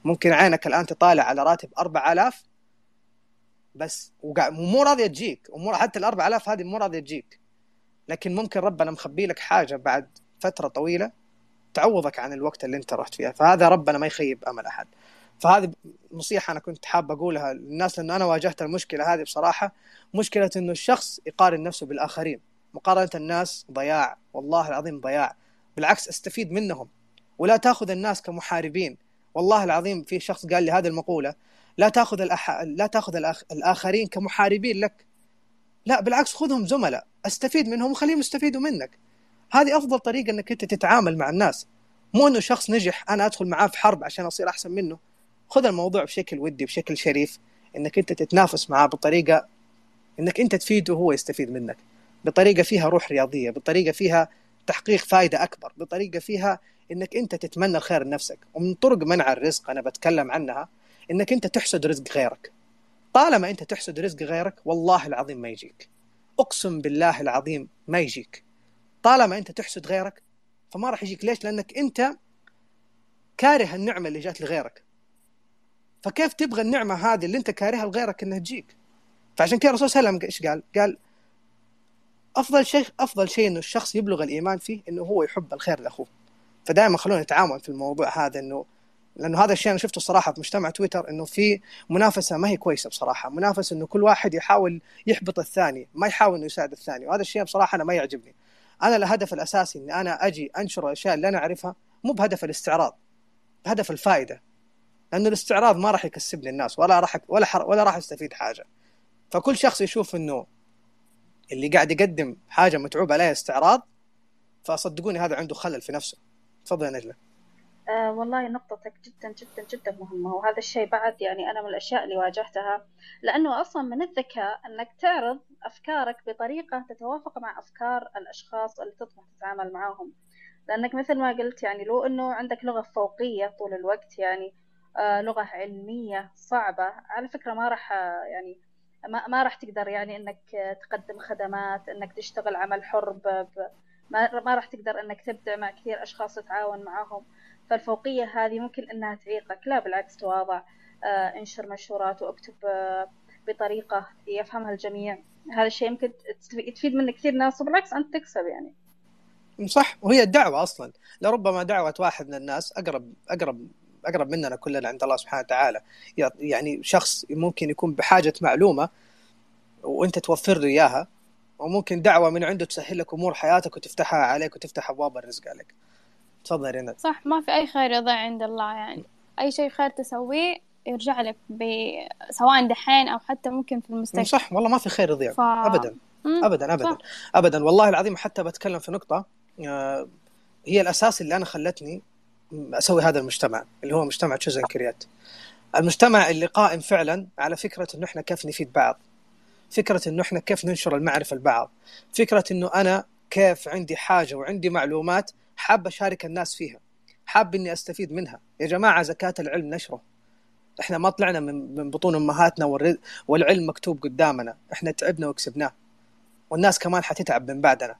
ممكن عينك الآن تطالع على راتب 4000 بس ومو راضية تجيك. ومو حتى ال 4000 هذه مو راضية تجيك. لكن ممكن ربنا مخبي لك حاجة بعد فترة طويلة تعوضك عن الوقت اللي انت رحت فيها. فهذا ربنا ما يخيب أمل أحد. فهذه نصيحة أنا كنت حاب أقولها للناس لأنه أنا واجهت المشكلة هذه بصراحة. مشكلة إنه الشخص يقارن نفسه بالآخرين. مقارنة الناس ضياع والله العظيم ضياع. بالعكس أستفيد منهم. ولا تاخذ الناس كمحاربين. والله العظيم في شخص قال لي هذه المقولة لا تاخذ الأح... لا تاخذ الأخ... الآخرين كمحاربين لك. لا بالعكس خذهم زملاء استفيد منهم وخليهم يستفيدوا منك. هذه أفضل طريقة إنك أنت تتعامل مع الناس. مو إنه شخص نجح أنا أدخل معاه في حرب عشان أصير أحسن منه. خذ الموضوع بشكل ودي بشكل شريف إنك أنت تتنافس معاه بطريقة إنك أنت تفيده وهو يستفيد منك. بطريقة فيها روح رياضية بطريقة فيها تحقيق فائده أكبر بطريقة فيها إنك أنت تتمنى الخير لنفسك ومن طرق منع الرزق أنا بتكلم عنها إنك أنت تحسد رزق غيرك. طالما أنت تحسد رزق غيرك والله العظيم ما يجيك. أقسم بالله العظيم ما يجيك. طالما أنت تحسد غيرك فما راح يجيك. ليش؟ لأنك أنت كاره النعمة اللي جات لغيرك. فكيف تبغى النعمة هذه اللي أنت كارهها لغيرك إنها تجيك؟ فعشان كذا الرسول صلى الله عليه وسلم إيش قال؟ قال أفضل شيء أفضل شيء انه الشخص يبلغ الإيمان فيه إنه هو يحب الخير لأخوه. فدائما خلونا نتعامل في الموضوع هذا إنه لأنه هذا الشيء أنا شفته الصراحه في مجتمع تويتر إنه في منافسة ما هي كويسة بصراحة منافسة إنه كل واحد يحاول يحبط الثاني ما يحاول إنه يساعد الثاني وهذا الشيء بصراحة أنا ما يعجبني. أنا الهدف الأساسي إني أنا أجي أنشر الاشياء اللي أنا أعرفها مو بهدف الاستعراض بهدف الفائدة لأنه الاستعراض ما راح يكسبني الناس ولا راح ولا حر ولا راح أستفيد حاجة. فكل شخص يشوف إنه اللي قاعد يقدم حاجة متعوب عليها استعراض فصدقوني هذا عنده خلل في نفسه. تفضل يا نجلة آه والله نقطتك جدا جدا جدا مهمة وهذا الشيء بعد يعني أنا من الأشياء اللي واجهتها لأنه أصلا من الذكاء أنك تعرض أفكارك بطريقة تتوافق مع أفكار الأشخاص اللي تطمح تتعامل معاهم لأنك مثل ما قلت يعني لو أنه عندك لغة فوقية طول الوقت يعني آه لغة علمية صعبة على فكرة ما راح يعني ما, ما راح تقدر يعني إنك تقدم خدمات إنك تشتغل عمل حر. ما, ما راح تقدر إنك تبدع مع كثير أشخاص تتعاون معهم فالفوقية هذه ممكن إنها تعيقك. لا بالعكس تواضع آه انشر منشورات واكتب آه بطريقة يفهمها الجميع. هذا الشيء يمكن تفيد منه كثير ناس وبالعكس أنت تكسب يعني. صح وهي الدعوة أصلا. لربما دعوة واحد من الناس أقرب أقرب أقرب مننا كلنا عند الله سبحانه وتعالى يعني شخص ممكن يكون بحاجة معلومة وأنت توفر له إياها وممكن دعوة من عنده تسهل لك أمور حياتك وتفتحها عليك وتفتح أبواب الرزق عليك. تفضل ريناد صح ما في أي خير يضيع عند الله يعني. أي شيء خير تسويه يرجع لك ب... سواء دحين أو حتى ممكن في المستقبل. صح والله ما في خير يضيع. ف... ابدا. ابدا ابدا. صح. ابدا. والله العظيم حتى بتكلم في نقطة آه، هي الأساس اللي أنا خلتني أسوي هذا المجتمع اللي هو مجتمع تشوزن كريات المجتمع اللي قائم فعلا على فكرة إنه إحنا كيف نفيد بعض. فكرة إنه إحنا كيف ننشر المعرفة لبعض. فكرة إنه أنا كيف عندي حاجة وعندي معلومات حاب أشارك الناس فيها. حاب إني أستفيد منها. يا جماعة زكاة العلم نشره. إحنا ما طلعنا من من بطون أمهاتنا والعلم مكتوب قدامنا. إحنا تعبنا وكسبناه. والناس كمان حتتعب من بعدنا.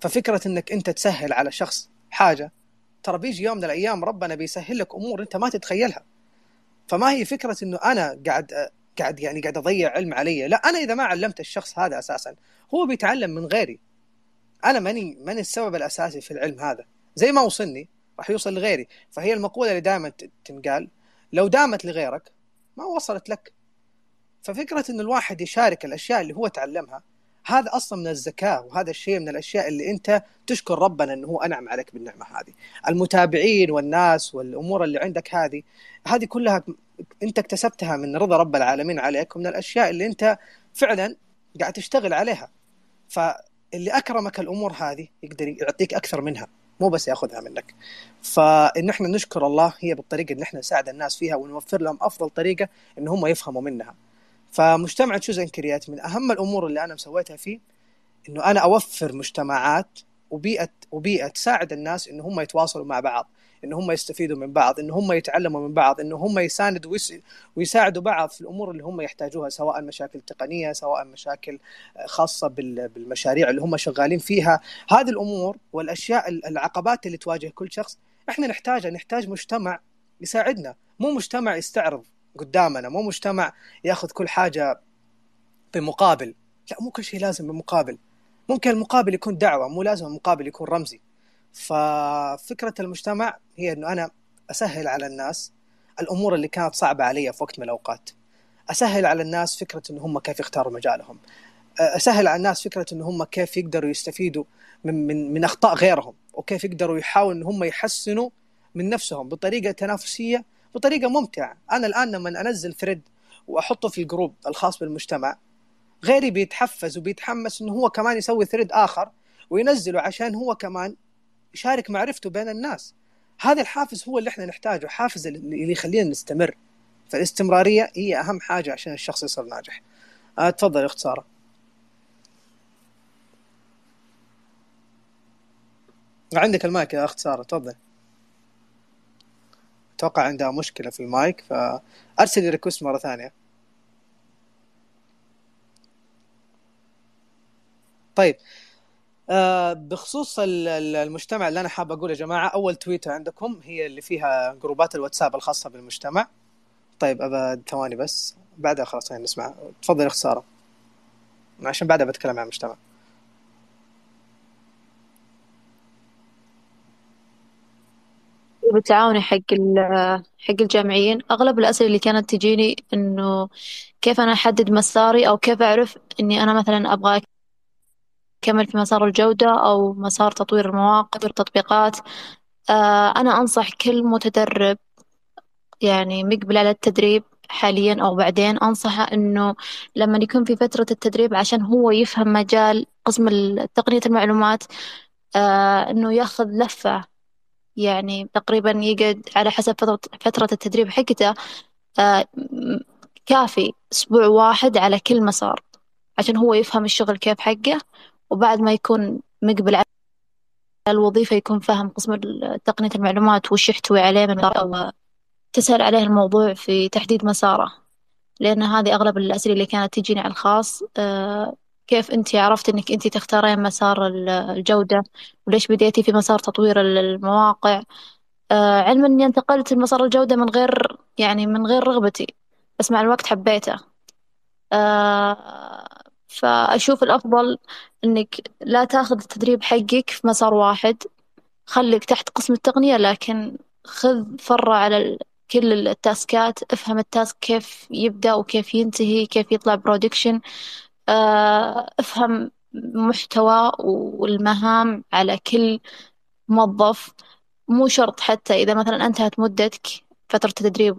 ففكرة إنك أنت تسهل على شخص حاجة ترى بيجي يوم من الأيام ربنا بيسهل لك أمور أنت ما تتخيلها. فما هي فكرة إنه أنا قاعد قاعد يعني قاعد أضيع علم علي. لا أنا إذا ما علمت الشخص هذا أساسا هو بيتعلم من غيري. أنا ماني ماني السبب الأساسي في العلم هذا. زي ما وصلني راح يوصل لغيري. فهي المقولة اللي دائما تنقال لو دامت لغيرك ما وصلت لك. ففكرة انه الواحد يشارك الأشياء اللي هو تعلمها هذا أصلا من الذكاء وهذا الشيء من الأشياء اللي أنت تشكر ربنا إنه هو أنعم عليك بالنعمة هذه. المتابعين والناس والأمور اللي عندك هذه هذه كلها انت اكتسبتها من رضا رب العالمين عليك ومن الأشياء اللي انت فعلا قاعد تشتغل عليها. فاللي أكرمك الأمور هذه يقدر يعطيك أكثر منها مو بس يأخذها منك. فإن إحنا نشكر الله هي بالطريقة ان إحنا نساعد الناس فيها ونوفر لهم أفضل طريقة إن هم يفهموا منها. فمجتمع تشوز كريات من أهم الأمور اللي أنا مسويتها فيه إنه أنا أوفر مجتمعات وبيئه وبيئة تساعد الناس إن هم يتواصلوا مع بعض. إن هم يستفيدوا من بعض إن هم يتعلموا من بعض إن هم يساندوا ويساعدوا بعض في الأمور اللي هم يحتاجوها سواء مشاكل تقنية سواء مشاكل خاصة بالمشاريع اللي هم شغالين فيها. هذه الأمور والأشياء العقبات اللي تواجه كل شخص إحنا نحتاجها نحتاج مجتمع يساعدنا. مو مجتمع يستعرض قدامنا مو مجتمع ياخذ كل حاجة بمقابل. لا مو كل شيء لازم بمقابل. ممكن المقابل يكون دعوة مو لازم المقابل يكون رمزي. ففكرة المجتمع هي إنه أنا أسهل على الناس الأمور اللي كانت صعبة علي في وقت من الأوقات. أسهل على الناس فكرة إنه هم كيف يختاروا مجالهم. أسهل على الناس فكرة إنه هم كيف يقدروا يستفيدوا من من من أخطاء غيرهم وكيف يقدروا يحاولوا ان هم يحسنوا من نفسهم بطريقة تنافسية بطريقة ممتعة. أنا الآن لما أنزل thread وأحطه في ال group الخاص بالمجتمع غيري بيتحفز وبيتحمس إنه هو كمان يسوي thread آخر وينزله عشان هو كمان يشارك معرفته بين الناس. هذا الحافز هو اللي إحنا نحتاجه حافز اللي يخلينا نستمر. فالاستمرارية هي أهم حاجة عشان الشخص يصير ناجح. آه تفضل أخت سارة. عندك المايك يا أخت سارة تفضل. أتوقع عندها مشكلة في المايك فارسلي request مرة ثانية. طيب بخصوص المجتمع اللي أنا حاب أقول يا جماعة أول تويتر عندكم هي اللي فيها جروبات الواتساب الخاصة بالمجتمع. طيب ابى ثواني بس بعدها خلاص نسمع. تفضل يا سارة. عشان بعدها بتكلم عن المجتمع. بالتعاون حق حق الجامعيين. أغلب الأسئلة اللي كانت تجيني إنه كيف أنا أحدد مساري أو كيف أعرف إني أنا مثلا أبغى أكمل في مسار الجودة أو مسار تطوير المواقع التطبيقات آه أنا أنصح كل متدرب يعني مقبل على التدريب حاليا أو بعدين أنصحه إنه لما يكون في فترة التدريب عشان هو يفهم مجال قسم تقنية المعلومات آه إنه ياخذ لفة يعني تقريبا يقعد على حسب فترة التدريب حقته آه كافي أسبوع واحد على كل مسار عشان هو يفهم الشغل كيف حقه. وبعد ما يكون مقبل على الوظيفة يكون فاهم قسم تقنية المعلومات وش يحتوي عليه من تسهل عليه الموضوع في تحديد مساره. لأن هذه أغلب الأسئلة اللي كانت تجيني على الخاص آه كيف أنت عرفت أنك أنت تختارين مسار الجودة؟ وليش بديتي في مسار تطوير المواقع؟ آه علما أني انتقلت لمسار الجودة من غير يعني من غير رغبتي بس مع الوقت حبيته. آه فأشوف الأفضل أنك لا تاخذ التدريب حقك في مسار واحد. خليك تحت قسم التقنية لكن خذ فرة على كل التاسكات افهم ال task كيف يبدأ وكيف ينتهي كيف يطلع production آه، افهم محتوى والمهام على كل موظف. مو شرط حتى إذا مثلا أنتهت مدتك فترة التدريب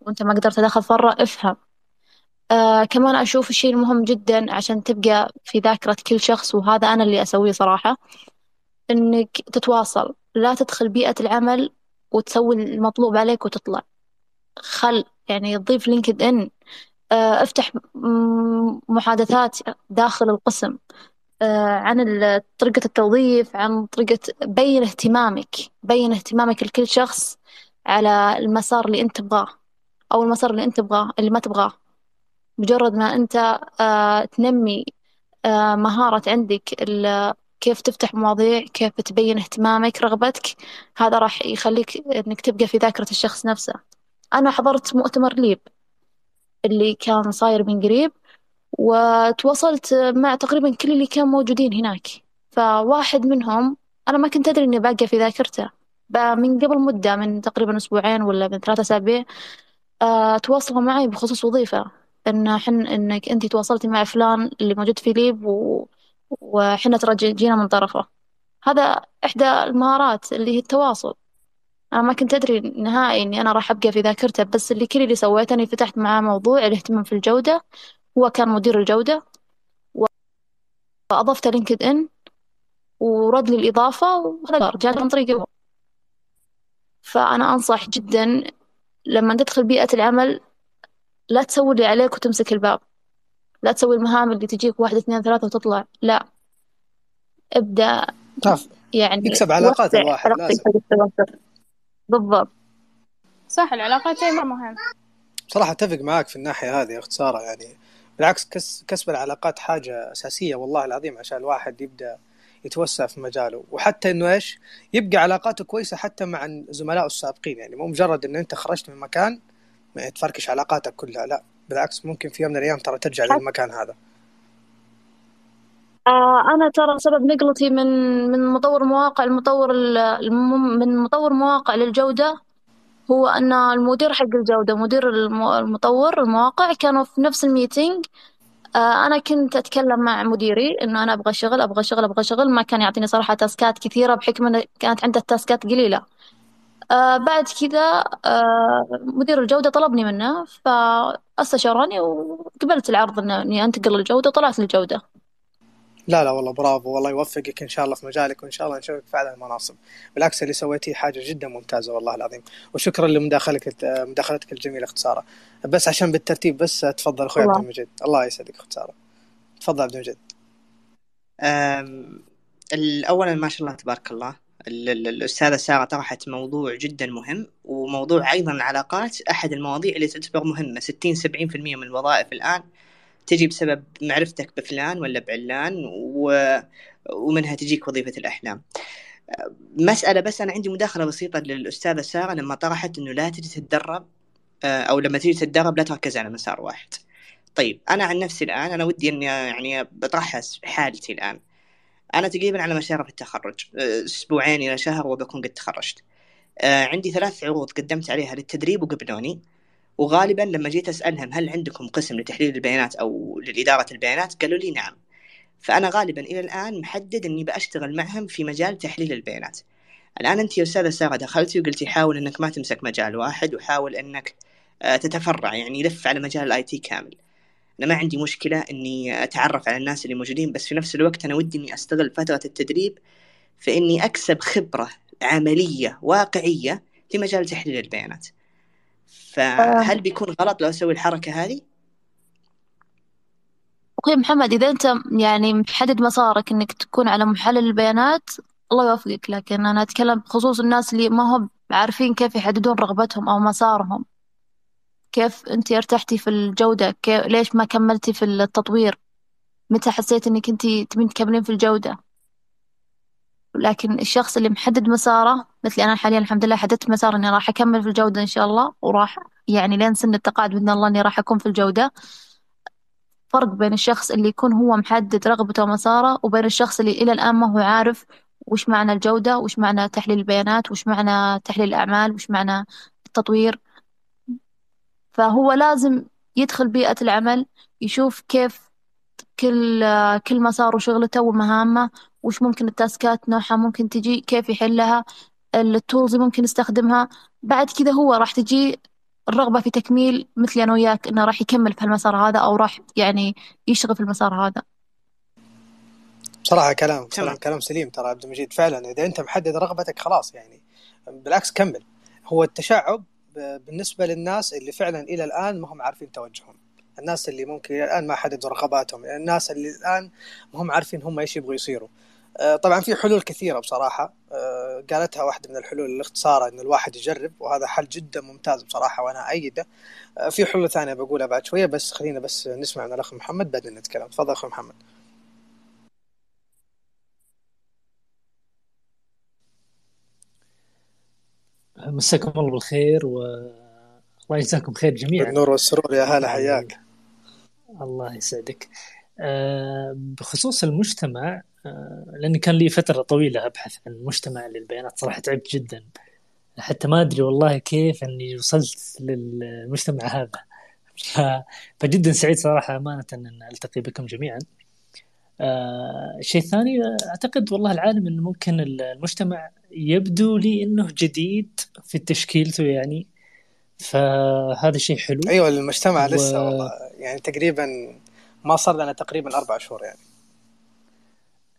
وأنت ما قدرت تدخل فرة افهم. آه كمان أشوف الشيء المهم جدا عشان تبقى في ذاكرة كل شخص وهذا أنا اللي أسويه صراحة إنك تتواصل. لا تدخل بيئة العمل وتسوي المطلوب عليك وتطلع. خل يعني تضيف لينكد إن آه افتح محادثات داخل القسم آه عن طريقة التوظيف عن طريقة بين اهتمامك بين اهتمامك لكل شخص على المسار اللي أنت تبغاه أو المسار اللي أنت تبغاه اللي ما تبغاه. مجرد ما أنت آه تنمي آه مهارة عندك كيف تفتح مواضيع كيف تبين اهتمامك رغبتك هذا راح يخليك إنك تبقى في ذاكرة الشخص نفسه. أنا حضرت مؤتمر ليب اللي كان صاير من قريب وتواصلت مع تقريبا كل اللي كانوا موجودين هناك. فواحد منهم أنا ما كنت أدري إني باقية في ذاكرته. من قبل مدة من تقريبا أسبوعين ولا من ثلاثة أسابيع أه تواصلوا معي بخصوص وظيفة. إن حن إنك أنت تواصلتي مع فلان اللي موجود في ليب و... وحنا ترى جينا من طرفه. هذا إحدى المهارات اللي هي التواصل. أنا ما كنت أدري نهائي إني أنا راح أبقى في ذاكرته بس اللي كل اللي سويته إني فتحت معاه موضوع الاهتمام في الجودة. هو كان مدير الجودة. وأضفته لينكد إن ورد لي الإضافة وهذا جاء عن طريقه فأنا أنصح جدا لما تدخل بيئة العمل لا تسوي اللي عليك وتمسك الباب. لا تسوي المهام اللي تجيك واحد اثنين ثلاثة وتطلع. لا. ابدأ. طف. يعني يكسب علاقات الواحد لازم. بالضبط. صح العلاقات شيء مرة مهم. بصراحة أتفق معك في الناحية هذه يا أخت سارة يعني بالعكس كسب العلاقات حاجة أساسية والله العظيم عشان الواحد يبدأ يتوسع في مجاله. وحتى إنه إيش؟ يبقى علاقاته كويسة حتى مع زملائه السابقين. يعني مو مجرد انه أنت خرجت من مكان ما تفركش علاقاتك كلها لا بالعكس ممكن في يوم من الأيام ترى ترجع للمكان هذا. آه أنا ترى سبب نقلتي من من مطور مواقع المطور من مطور مواقع للجودة هو أن المدير حق الجودة مدير المطور المواقع كانوا في نفس الميتينج. آه أنا كنت أتكلم مع مديري إنه أنا أبغى شغل أبغى شغل أبغى شغل ما كان يعطيني صراحة تاسكات كثيرة بحكم إنه كانت عنده تاسكات قليلة. آه بعد كذا آه مدير الجودة طلبني منه فاستشارني وقبلت العرض إني أنتقل للجودة وطلعت للجودة. لا لا والله برافو. والله يوفقك إن شاء الله في مجالك وإن شاء الله نشوفك في أعلى المناصب. بالعكس اللي سويتيه حاجة جدا ممتازة والله العظيم. وشكرا لمداخلتك مداخلتك الجميلة أخت سارة. بس عشان بالترتيب بس تفضل أخوي عبد المجيد. الله يسعدك أخت سارة. تفضل عبد المجيد. اولا ما شاء الله تبارك الله. الأستاذة سارة طرحت موضوع جدا مهم وموضوع أيضا العلاقات. أحد المواضيع اللي تعتبر مهمة 60 70% من الوظائف الآن تجي بسبب معرفتك بفلان ولا بعلان و... ومنها تجيك وظيفة الأحلام. مسألة بس أنا عندي مداخلة بسيطة للأستاذة سارة لما طرحت إنه لا تجي تتدرب آه، أو لما تجي تتدرب لا تركز على مسار واحد. طيب أنا عن نفسي الآن أنا ودي إني يعني بطرحها حالتي الآن. أنا تقريبا على مشارف التخرج آه، أسبوعين إلى شهر وبكون قد تخرجت. آه، عندي ثلاث عروض قدمت عليها للتدريب وقبلوني. وغالبا لما جيت أسألهم هل عندكم قسم لتحليل البيانات أو لإدارة البيانات قالوا لي نعم. فأنا غالبا إلى الآن محدد إني بأشتغل معهم في مجال تحليل البيانات. الآن أنت يا أستاذة سارة دخلتي وقلتي حاول إنك ما تمسك مجال واحد وحاول إنك آه، تتفرع يعني لف على مجال ال IT كامل. أنا ما عندي مشكلة إني أتعرف على الناس اللي موجودين بس في نفس الوقت أنا ودي إني أستغل فترة التدريب في إني أكسب خبرة عملية واقعية في مجال تحليل البيانات. فهل بيكون غلط لو أسوي الحركة هذه؟ أخوي محمد إذا أنت يعني محدد مسارك إنك تكون على محلل البيانات الله يوفقك لكن أنا أتكلم بخصوص الناس اللي ما هم عارفين كيف يحددون رغبتهم أو مسارهم. كيف أنت ارتحتي في الجودة؟ كيف ليش ما كملتي في التطوير؟ متى حسيت إنك أنت تبين تكملين في الجودة؟ لكن الشخص اللي محدد مساره مثلي أنا حاليا الحمد لله حددت مسار إني راح أكمل في الجودة إن شاء الله وراح يعني لين سن التقاعد بإذن الله إني راح أكون في الجودة. فرق بين الشخص اللي يكون هو محدد رغبته ومساره وبين الشخص اللي إلى الآن ما هو عارف وش معنى الجودة وش معنى تحليل البيانات وش معنى تحليل الأعمال وش معنى التطوير. فهو لازم يدخل بيئة العمل يشوف كيف كل كل مسار وشغلته ومهامه وش ممكن التاسكات نوعها ممكن تجي كيف يحلها التولز ممكن يستخدمها. بعد كذا هو راح تجي الرغبة في تكميل مثلي أنا وياك إنه راح يكمل في المسار هذا أو راح يعني يشتغل في المسار هذا. بصراحة كلام بصراحة كلام سليم ترى عبد المجيد. فعلا إذا أنت محدد رغبتك خلاص يعني بالعكس كمل. هو التشعب بالنسبة للناس اللي فعلا إلى الآن ما هم عارفين توجههم. الناس اللي ممكن إلى الآن ما حددوا رغباتهم. الناس اللي الآن ما هم عارفين هم إيش يبغوا يصيروا. آه، طبعا في حلول كثيرة بصراحة. آه، قالتها واحدة من الحلول الاختصار إن الواحد يجرب وهذا حل جدا ممتاز بصراحة وأنا أيده. آه، في حلول ثانية بقولها بعد شوية بس خلينا بس نسمع من الأخ محمد بعدين نتكلم. تفضل أخوي محمد. مساكم الله بالخير والله الله يجزاكم خير جميعا. بالنور والسرور يا هلا حياك. الله يسعدك. آه، بخصوص المجتمع آه، لاني كان لي فترة طويلة أبحث عن مجتمع للبيانات صراحة تعبت جدا. حتى ما أدري والله كيف إني وصلت للمجتمع هذا. فجدا سعيد صراحة أمانة أن ألتقي بكم جميعا. آه الشيء الثاني أعتقد والله العالم انه ممكن المجتمع يبدو لي إنه جديد في تشكيلته يعني فهذا شيء حلو. أيوه المجتمع و... لسه والله يعني تقريبا ما صار لنا تقريبا أربع شهور يعني.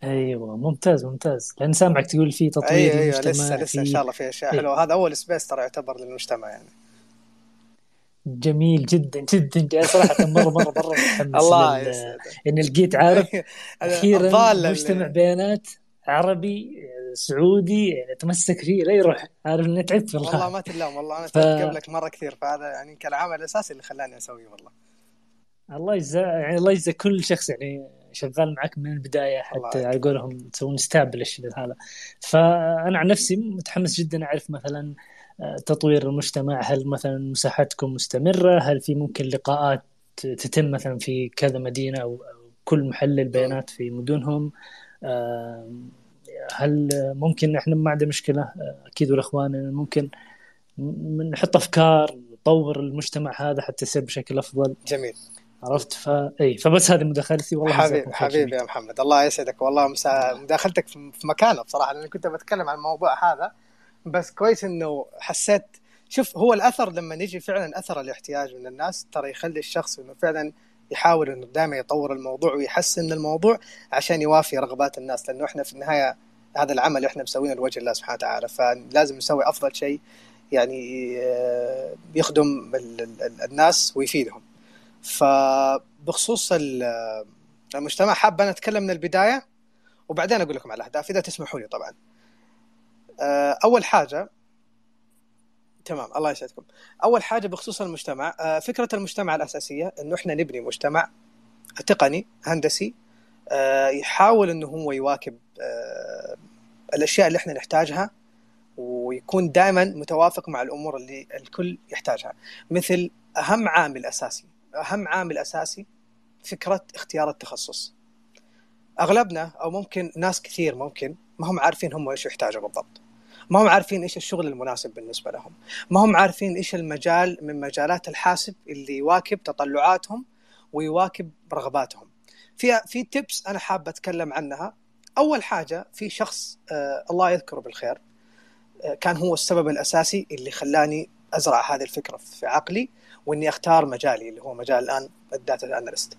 أيوه ممتاز ممتاز. لأن سامعك تقول في تطوير أيوة أيوة لسه لسه في... إن شاء الله في أشياء أيوة. حلوة. هذا أول سبيس ترى يعتبر للمجتمع يعني. جميل جدا جدا. صراحة مرة مرة مرة متحمس الله لل... اني لقيت عارف أخيرا مجتمع بيانات. عربي سعودي يعني اتمسك فيه لا يروح عارف إني تعبت والله والله ما تلام والله أنا ف... قبلك مرة كثير فهذا يعني كان العمل الأساسي اللي خلاني أسويه والله. الله يجزا يعني الله يجزا كل شخص يعني شغال معك من البداية حتى على قولهم تسوون ستابلش هذا. فأنا عن نفسي متحمس جدا أعرف مثلا آه، تطوير المجتمع هل مثلا مساحتكم مستمرة؟ هل في ممكن لقاءات تتم مثلا في كذا مدينة أو كل محلل بيانات في مدنهم؟ هل ممكن إحنا ما عندنا مشكلة؟ آه، أكيد والإخوان ممكن نحط أفكار نطور المجتمع هذا حتى يصير بشكل أفضل. جميل. عرفت؟ ف إي فبس هذه مداخلتي. والله حبيبي حبيبي يا محمد. الله يسعدك. والله مسا... مداخلتك في مكانه بصراحة لاني كنت بتكلم عن الموضوع هذا. بس كويس إنه حسيت شوف هو الأثر لما نجي فعلا أثر الاحتياج من الناس ترى يخلي الشخص إنه فعلا يحاول إنه دائما يطور الموضوع ويحسن الموضوع عشان يوافي رغبات الناس لأنه إحنا في النهاية هذا العمل إحنا مسوينه لوجه الله سبحانه وتعالى. فلازم نسوي أفضل شيء يعني آه، يخدم الناس ويفيدهم. فبخصوص المجتمع حاب أنا أتكلم من البداية وبعدين أقول لكم على الأهداف إذا تسمحوا لي طبعا. آه، أول حاجة تمام الله يسعدكم. أول حاجة بخصوص المجتمع آه، فكرة المجتمع الأساسية إنه إحنا نبني مجتمع تقني هندسي يحاول إنه هو يواكب الأشياء اللي إحنا نحتاجها ويكون دائما متوافق مع الأمور اللي الكل يحتاجها. مثل أهم عامل أساسي أهم عامل أساسي فكرة اختيار التخصص. أغلبنا أو ممكن ناس كثير ممكن ما هم عارفين هم إيش يحتاجوا بالضبط. ما هم عارفين إيش الشغل المناسب بالنسبة لهم. ما هم عارفين إيش المجال من مجالات الحاسب اللي يواكب تطلعاتهم ويواكب رغباتهم. في في tips أنا حاب أتكلم عنها. أول حاجة في شخص آه الله يذكره بالخير آه كان هو السبب الأساسي اللي خلاني أزرع هذه الفكرة في عقلي وإني أختار مجالي اللي هو مجال الآن ال data analyst.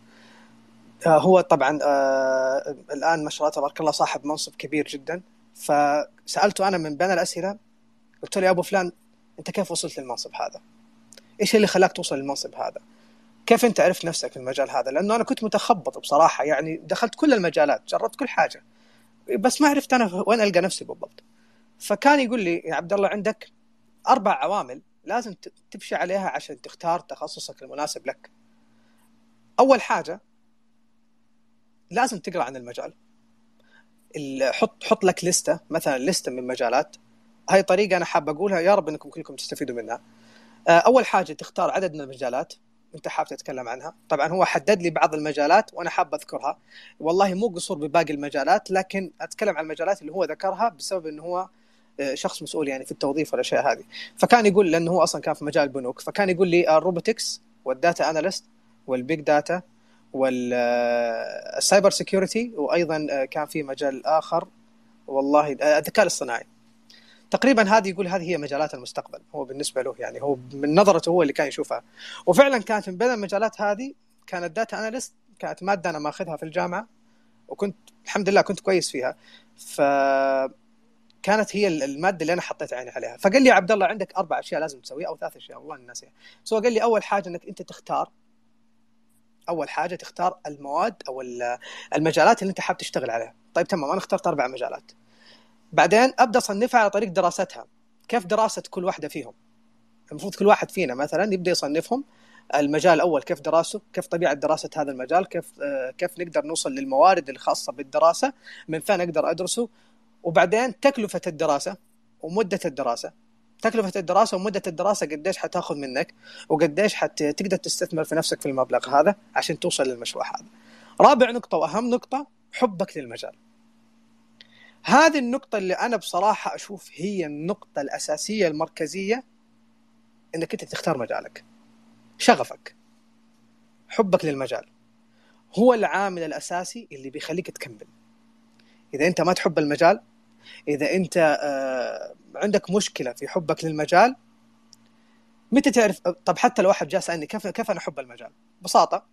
آه هو طبعا آه الآن ما شاء الله تبارك الله صاحب منصب كبير جدا. فسألته أنا من بين الأسئلة قلت له يا أبو فلان أنت كيف وصلت للمنصب هذا؟ إيش اللي خلاك توصل للمنصب هذا؟ كيف أنت عرفت نفسك في المجال هذا؟ لأنه أنا كنت متخبط بصراحة يعني دخلت كل المجالات، جربت كل حاجة. بس ما عرفت أنا وين ألقى نفسي بالضبط. فكان يقول لي يا عبد الله عندك أربع عوامل لازم تمشي عليها عشان تختار تخصصك المناسب لك. أول حاجة لازم تقرأ عن المجال. حط حط لك list ة مثلا list ة من مجالات. هاي طريقة أنا حاب أقولها يا رب إنكم كلكم تستفيدوا منها. أول حاجة تختار عدد من المجالات أنت حاب تتكلم عنها. طبعا هو حدد لي بعض المجالات وأنا حاب أذكرها. والله مو قصور بباقي المجالات لكن أتكلم عن المجالات اللي هو ذكرها بسبب انه هو آه، شخص مسؤول يعني في التوظيف والأشياء هذه. فكان يقول لأنه هو أصلا كان في مجال البنوك فكان يقول لي ال robotics وال data analyst وال big data وال cyber security وأيضا آه، كان في مجال آخر. والله آه، الذكاء الاصطناعي. تقريبا هذه يقول هذه هي مجالات المستقبل. هو بالنسبة له يعني هو من نظرته هو اللي كان يشوفها. وفعلا كانت من بين المجالات هذه كانت data analyst كانت مادة أنا ماخذها في الجامعة وكنت الحمد لله كنت كويس فيها. ف كانت هي المادة اللي أنا حطيت عيني عليها. فقال لي يا عبد الله عندك أربع أشياء لازم تسويها أو ثلاث أشياء. والله ناسيها. سو قال لي أول حاجة إنك أنت تختار أول حاجة تختار المواد أو المجالات اللي أنت حاب تشتغل عليها. طيب تمام أنا اخترت أربع مجالات. بعدين أبدأ أصنفها على طريق دراستها. كيف دراسه كل واحدة فيهم؟ المفروض كل واحد فينا مثلا يبدأ يصنفهم. المجال الأول كيف دراسته؟ كيف طبيعة دراسة هذا المجال؟ كيف آه كيف نقدر نوصل للموارد الخاصة بالدراسة؟ من فين أقدر أدرسه؟ وبعدين تكلفة الدراسة ومدة الدراسة. تكلفة الدراسة ومدة الدراسة قديش حتاخذ منك وقديش حتقدر تستثمر في نفسك في المبلغ هذا عشان توصل للمشروع هذا. رابع نقطة وأهم نقطة حبك للمجال. هذه النقطة اللي أنا بصراحة أشوف هي النقطة الأساسية المركزية إنك أنت تختار مجالك. شغفك. حبك للمجال. هو العامل الأساسي اللي بيخليك تكمل. إذا أنت ما تحب المجال إذا أنت آه، عندك مشكلة في حبك للمجال متى تعرف طب حتى لو واحد جاء سألني كيف كيف أنا أحب المجال؟ ببساطة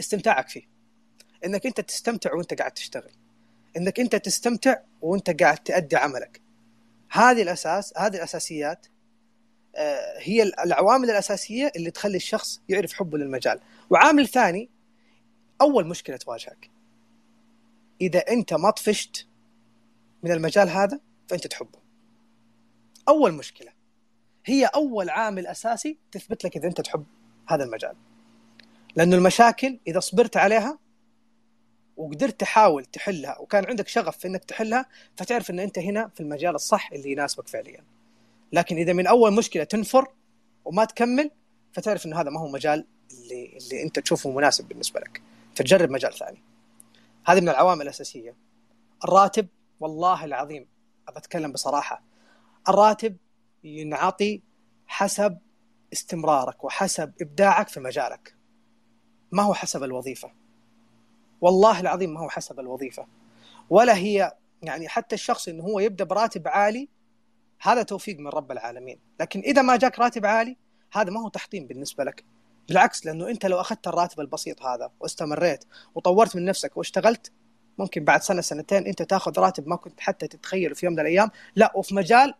استمتاعك فيه. إنك أنت تستمتع وأنت قاعد تشتغل. إنك أنت تستمتع وأنت قاعد تأدي عملك. هذه الأساس هذه الأساسيات آه، هي العوامل الأساسية اللي تخلي الشخص يعرف حبه للمجال. وعامل ثاني أول مشكلة تواجهك إذا أنت ما طفشت من المجال هذا فأنت تحبه. أول مشكلة هي أول عامل أساسي تثبت لك إذا أنت تحب هذا المجال. لأنه المشاكل إذا صبرت عليها وقدرت تحاول تحلها وكان عندك شغف في إنك تحلها فتعرف إن أنت هنا في المجال الصح اللي يناسبك فعليا. لكن إذا من أول مشكلة تنفر وما تكمل فتعرف ان هذا ما هو مجال اللي اللي أنت تشوفه مناسب بالنسبة لك. فتجرب مجال ثاني. هذه من العوامل الأساسية. الراتب والله العظيم أبى أتكلم بصراحة. الراتب ينعطي حسب استمرارك وحسب إبداعك في مجالك. ما هو حسب الوظيفة. والله العظيم ما هو حسب الوظيفة. ولا هي يعني حتى الشخص إنه هو يبدأ براتب عالي هذا توفيق من رب العالمين. لكن إذا ما جاك راتب عالي هذا ما هو تحطيم بالنسبة لك. بالعكس لأنه أنت لو أخذت الراتب البسيط هذا واستمريت وطورت من نفسك واشتغلت ممكن بعد سنة سنتين انت تاخذ راتب ما كنت حتى تتخيله في يوم من الأيام. لا وفي مجال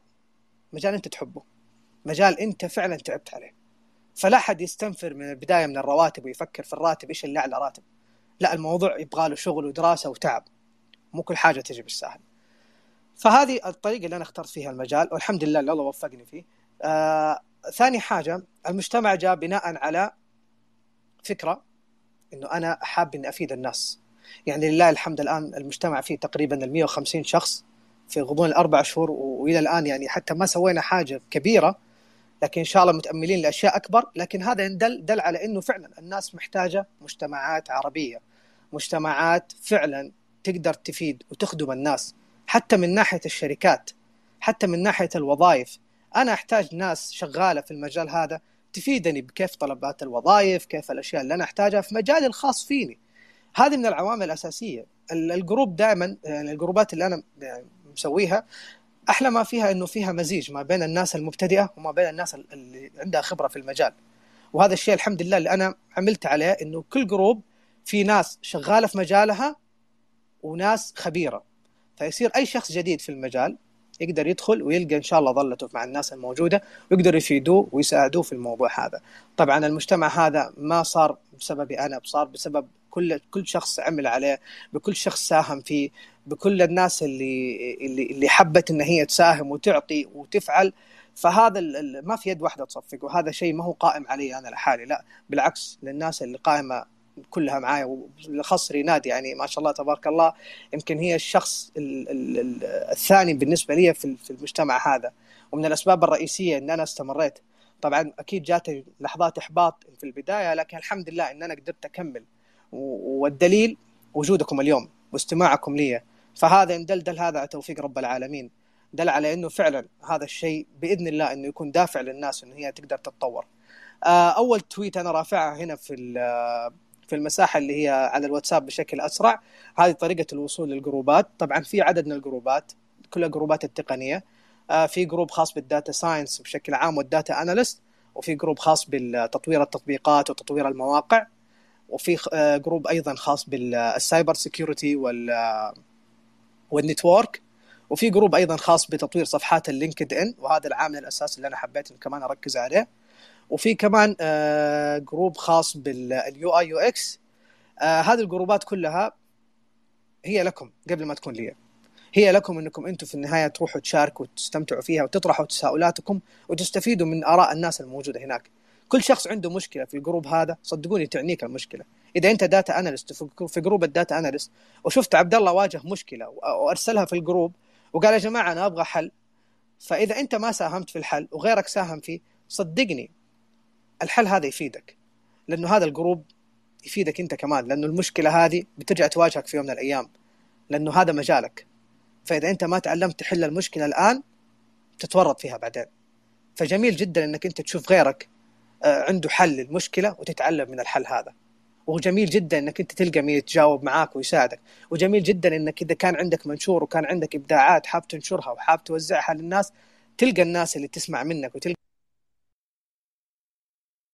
مجال انت تحبه. مجال انت فعلا تعبت عليه. فلا حد يستنفر من البداية من الرواتب ويفكر في الراتب إيش اللي أعلى راتب. لا الموضوع يبغى له شغل ودراسة وتعب. مو كل حاجة تجي بالسهل فهذه الطريقة اللي أنا اخترت فيها المجال والحمد لله اللي الله وفقني فيه. آه ثاني حاجة المجتمع جاء بناء على فكرة إنه أنا حاب إني أفيد الناس. يعني لله الحمد الآن المجتمع فيه تقريبا ال 150 شخص في غضون الأربع شهور وإلى الآن يعني حتى ما سوينا حاجة كبيرة لكن إن شاء الله متأملين لأشياء أكبر. لكن هذا دل دل على إنه فعلا الناس محتاجة مجتمعات عربية مجتمعات فعلا تقدر تفيد وتخدم الناس حتى من ناحية الشركات حتى من ناحية الوظائف. أنا أحتاج ناس شغالة في المجال هذا تفيدني بكيف طلبات الوظائف كيف الأشياء اللي أنا أحتاجها في مجالي الخاص فيني. هذه من العوامل الأساسية. الجروب دائما يعني الجروبات اللي أنا مسويها أحلى ما فيها إنه فيها مزيج ما بين الناس المبتدئة وما بين الناس اللي عندها خبرة في المجال. وهذا الشيء الحمد لله اللي أنا عملت عليه إنه كل جروب في ناس شغالة في مجالها وناس خبيرة. فيصير أي شخص جديد في المجال يقدر يدخل ويلقى إن شاء الله ظلته مع الناس الموجودة ويقدروا يفيدوه ويساعدوه في الموضوع هذا. طبعا المجتمع هذا ما صار بسببي أنا صار بسبب كل كل شخص عمل عليه بكل شخص ساهم فيه بكل الناس اللي اللي اللي حبت إن هي تساهم وتعطي وتفعل. فهذا ما في يد واحدة تصفق وهذا شيء ما هو قائم علي أنا لحالي لا بالعكس للناس اللي قائمة كلها معايا وبالأخص ريناد يعني ما شاء الله تبارك الله يمكن هي الشخص الثاني بالنسبة لي في المجتمع هذا. ومن الأسباب الرئيسية إن أنا استمريت. طبعا أكيد جاتني لحظات إحباط في البداية لكن الحمد لله إن أنا قدرت أكمل. والدليل وجودكم اليوم واستماعكم لي. فهذا إن دل دل هذا على توفيق رب العالمين. دل على إنه فعلا هذا الشيء بإذن الله إنه يكون دافع للناس إنه هي تقدر تتطور. آه، أول tweet أنا رافعها هنا في في المساحة اللي هي على الواتساب بشكل أسرع. هذه طريقة الوصول لل groups. طبعا في عدد من ال groups كلها groups التقنية. آه، في group خاص بال data science بشكل عام وال data analyst وفي group خاص بتطوير التطبيقات وتطوير المواقع. وفي آه، group أيضا خاص بال cyber security وال وال network. وفي group أيضا خاص بتطوير صفحات ال LinkedIn وهذا العامل الأساسي اللي أنا حبيت كمان أركز عليه. وفي كمان آه، group خاص بال UI UX هذه ال groups كلها هي لكم قبل ما تكون لي. هي لكم إنكم أنتم في النهاية تروحوا تشاركوا وتستمتعوا فيها وتطرحوا تساؤلاتكم وتستفيدوا من آراء الناس الموجودة هناك. كل شخص عنده مشكلة في ال group هذا صدقوني تعنيك المشكلة. إذا أنت data analyst في group ال data analyst وشفت عبد الله واجه مشكلة وأرسلها في ال group وقال يا جماعة أنا أبغى حل. فإذا أنت ما ساهمت في الحل وغيرك ساهم فيه صدقني الحل هذا يفيدك. لأنه هذا ال group يفيدك أنت كمان لأنه المشكلة هذه بترجع تواجهك في يوم من الأيام. لأنه هذا مجالك. فإذا أنت ما تعلمت تحل المشكلة الآن تتورط فيها بعدين. فجميل جدا إنك أنت تشوف غيرك عنده حل للمشكلة وتتعلم من الحل هذا. وجميل جدا إنك أنت تلقى مين يتجاوب معاك ويساعدك. وجميل جدا إنك إذا كان عندك منشور وكان عندك إبداعات حاب تنشرها وحاب توزعها للناس تلقى الناس اللي تسمع منك وتلقى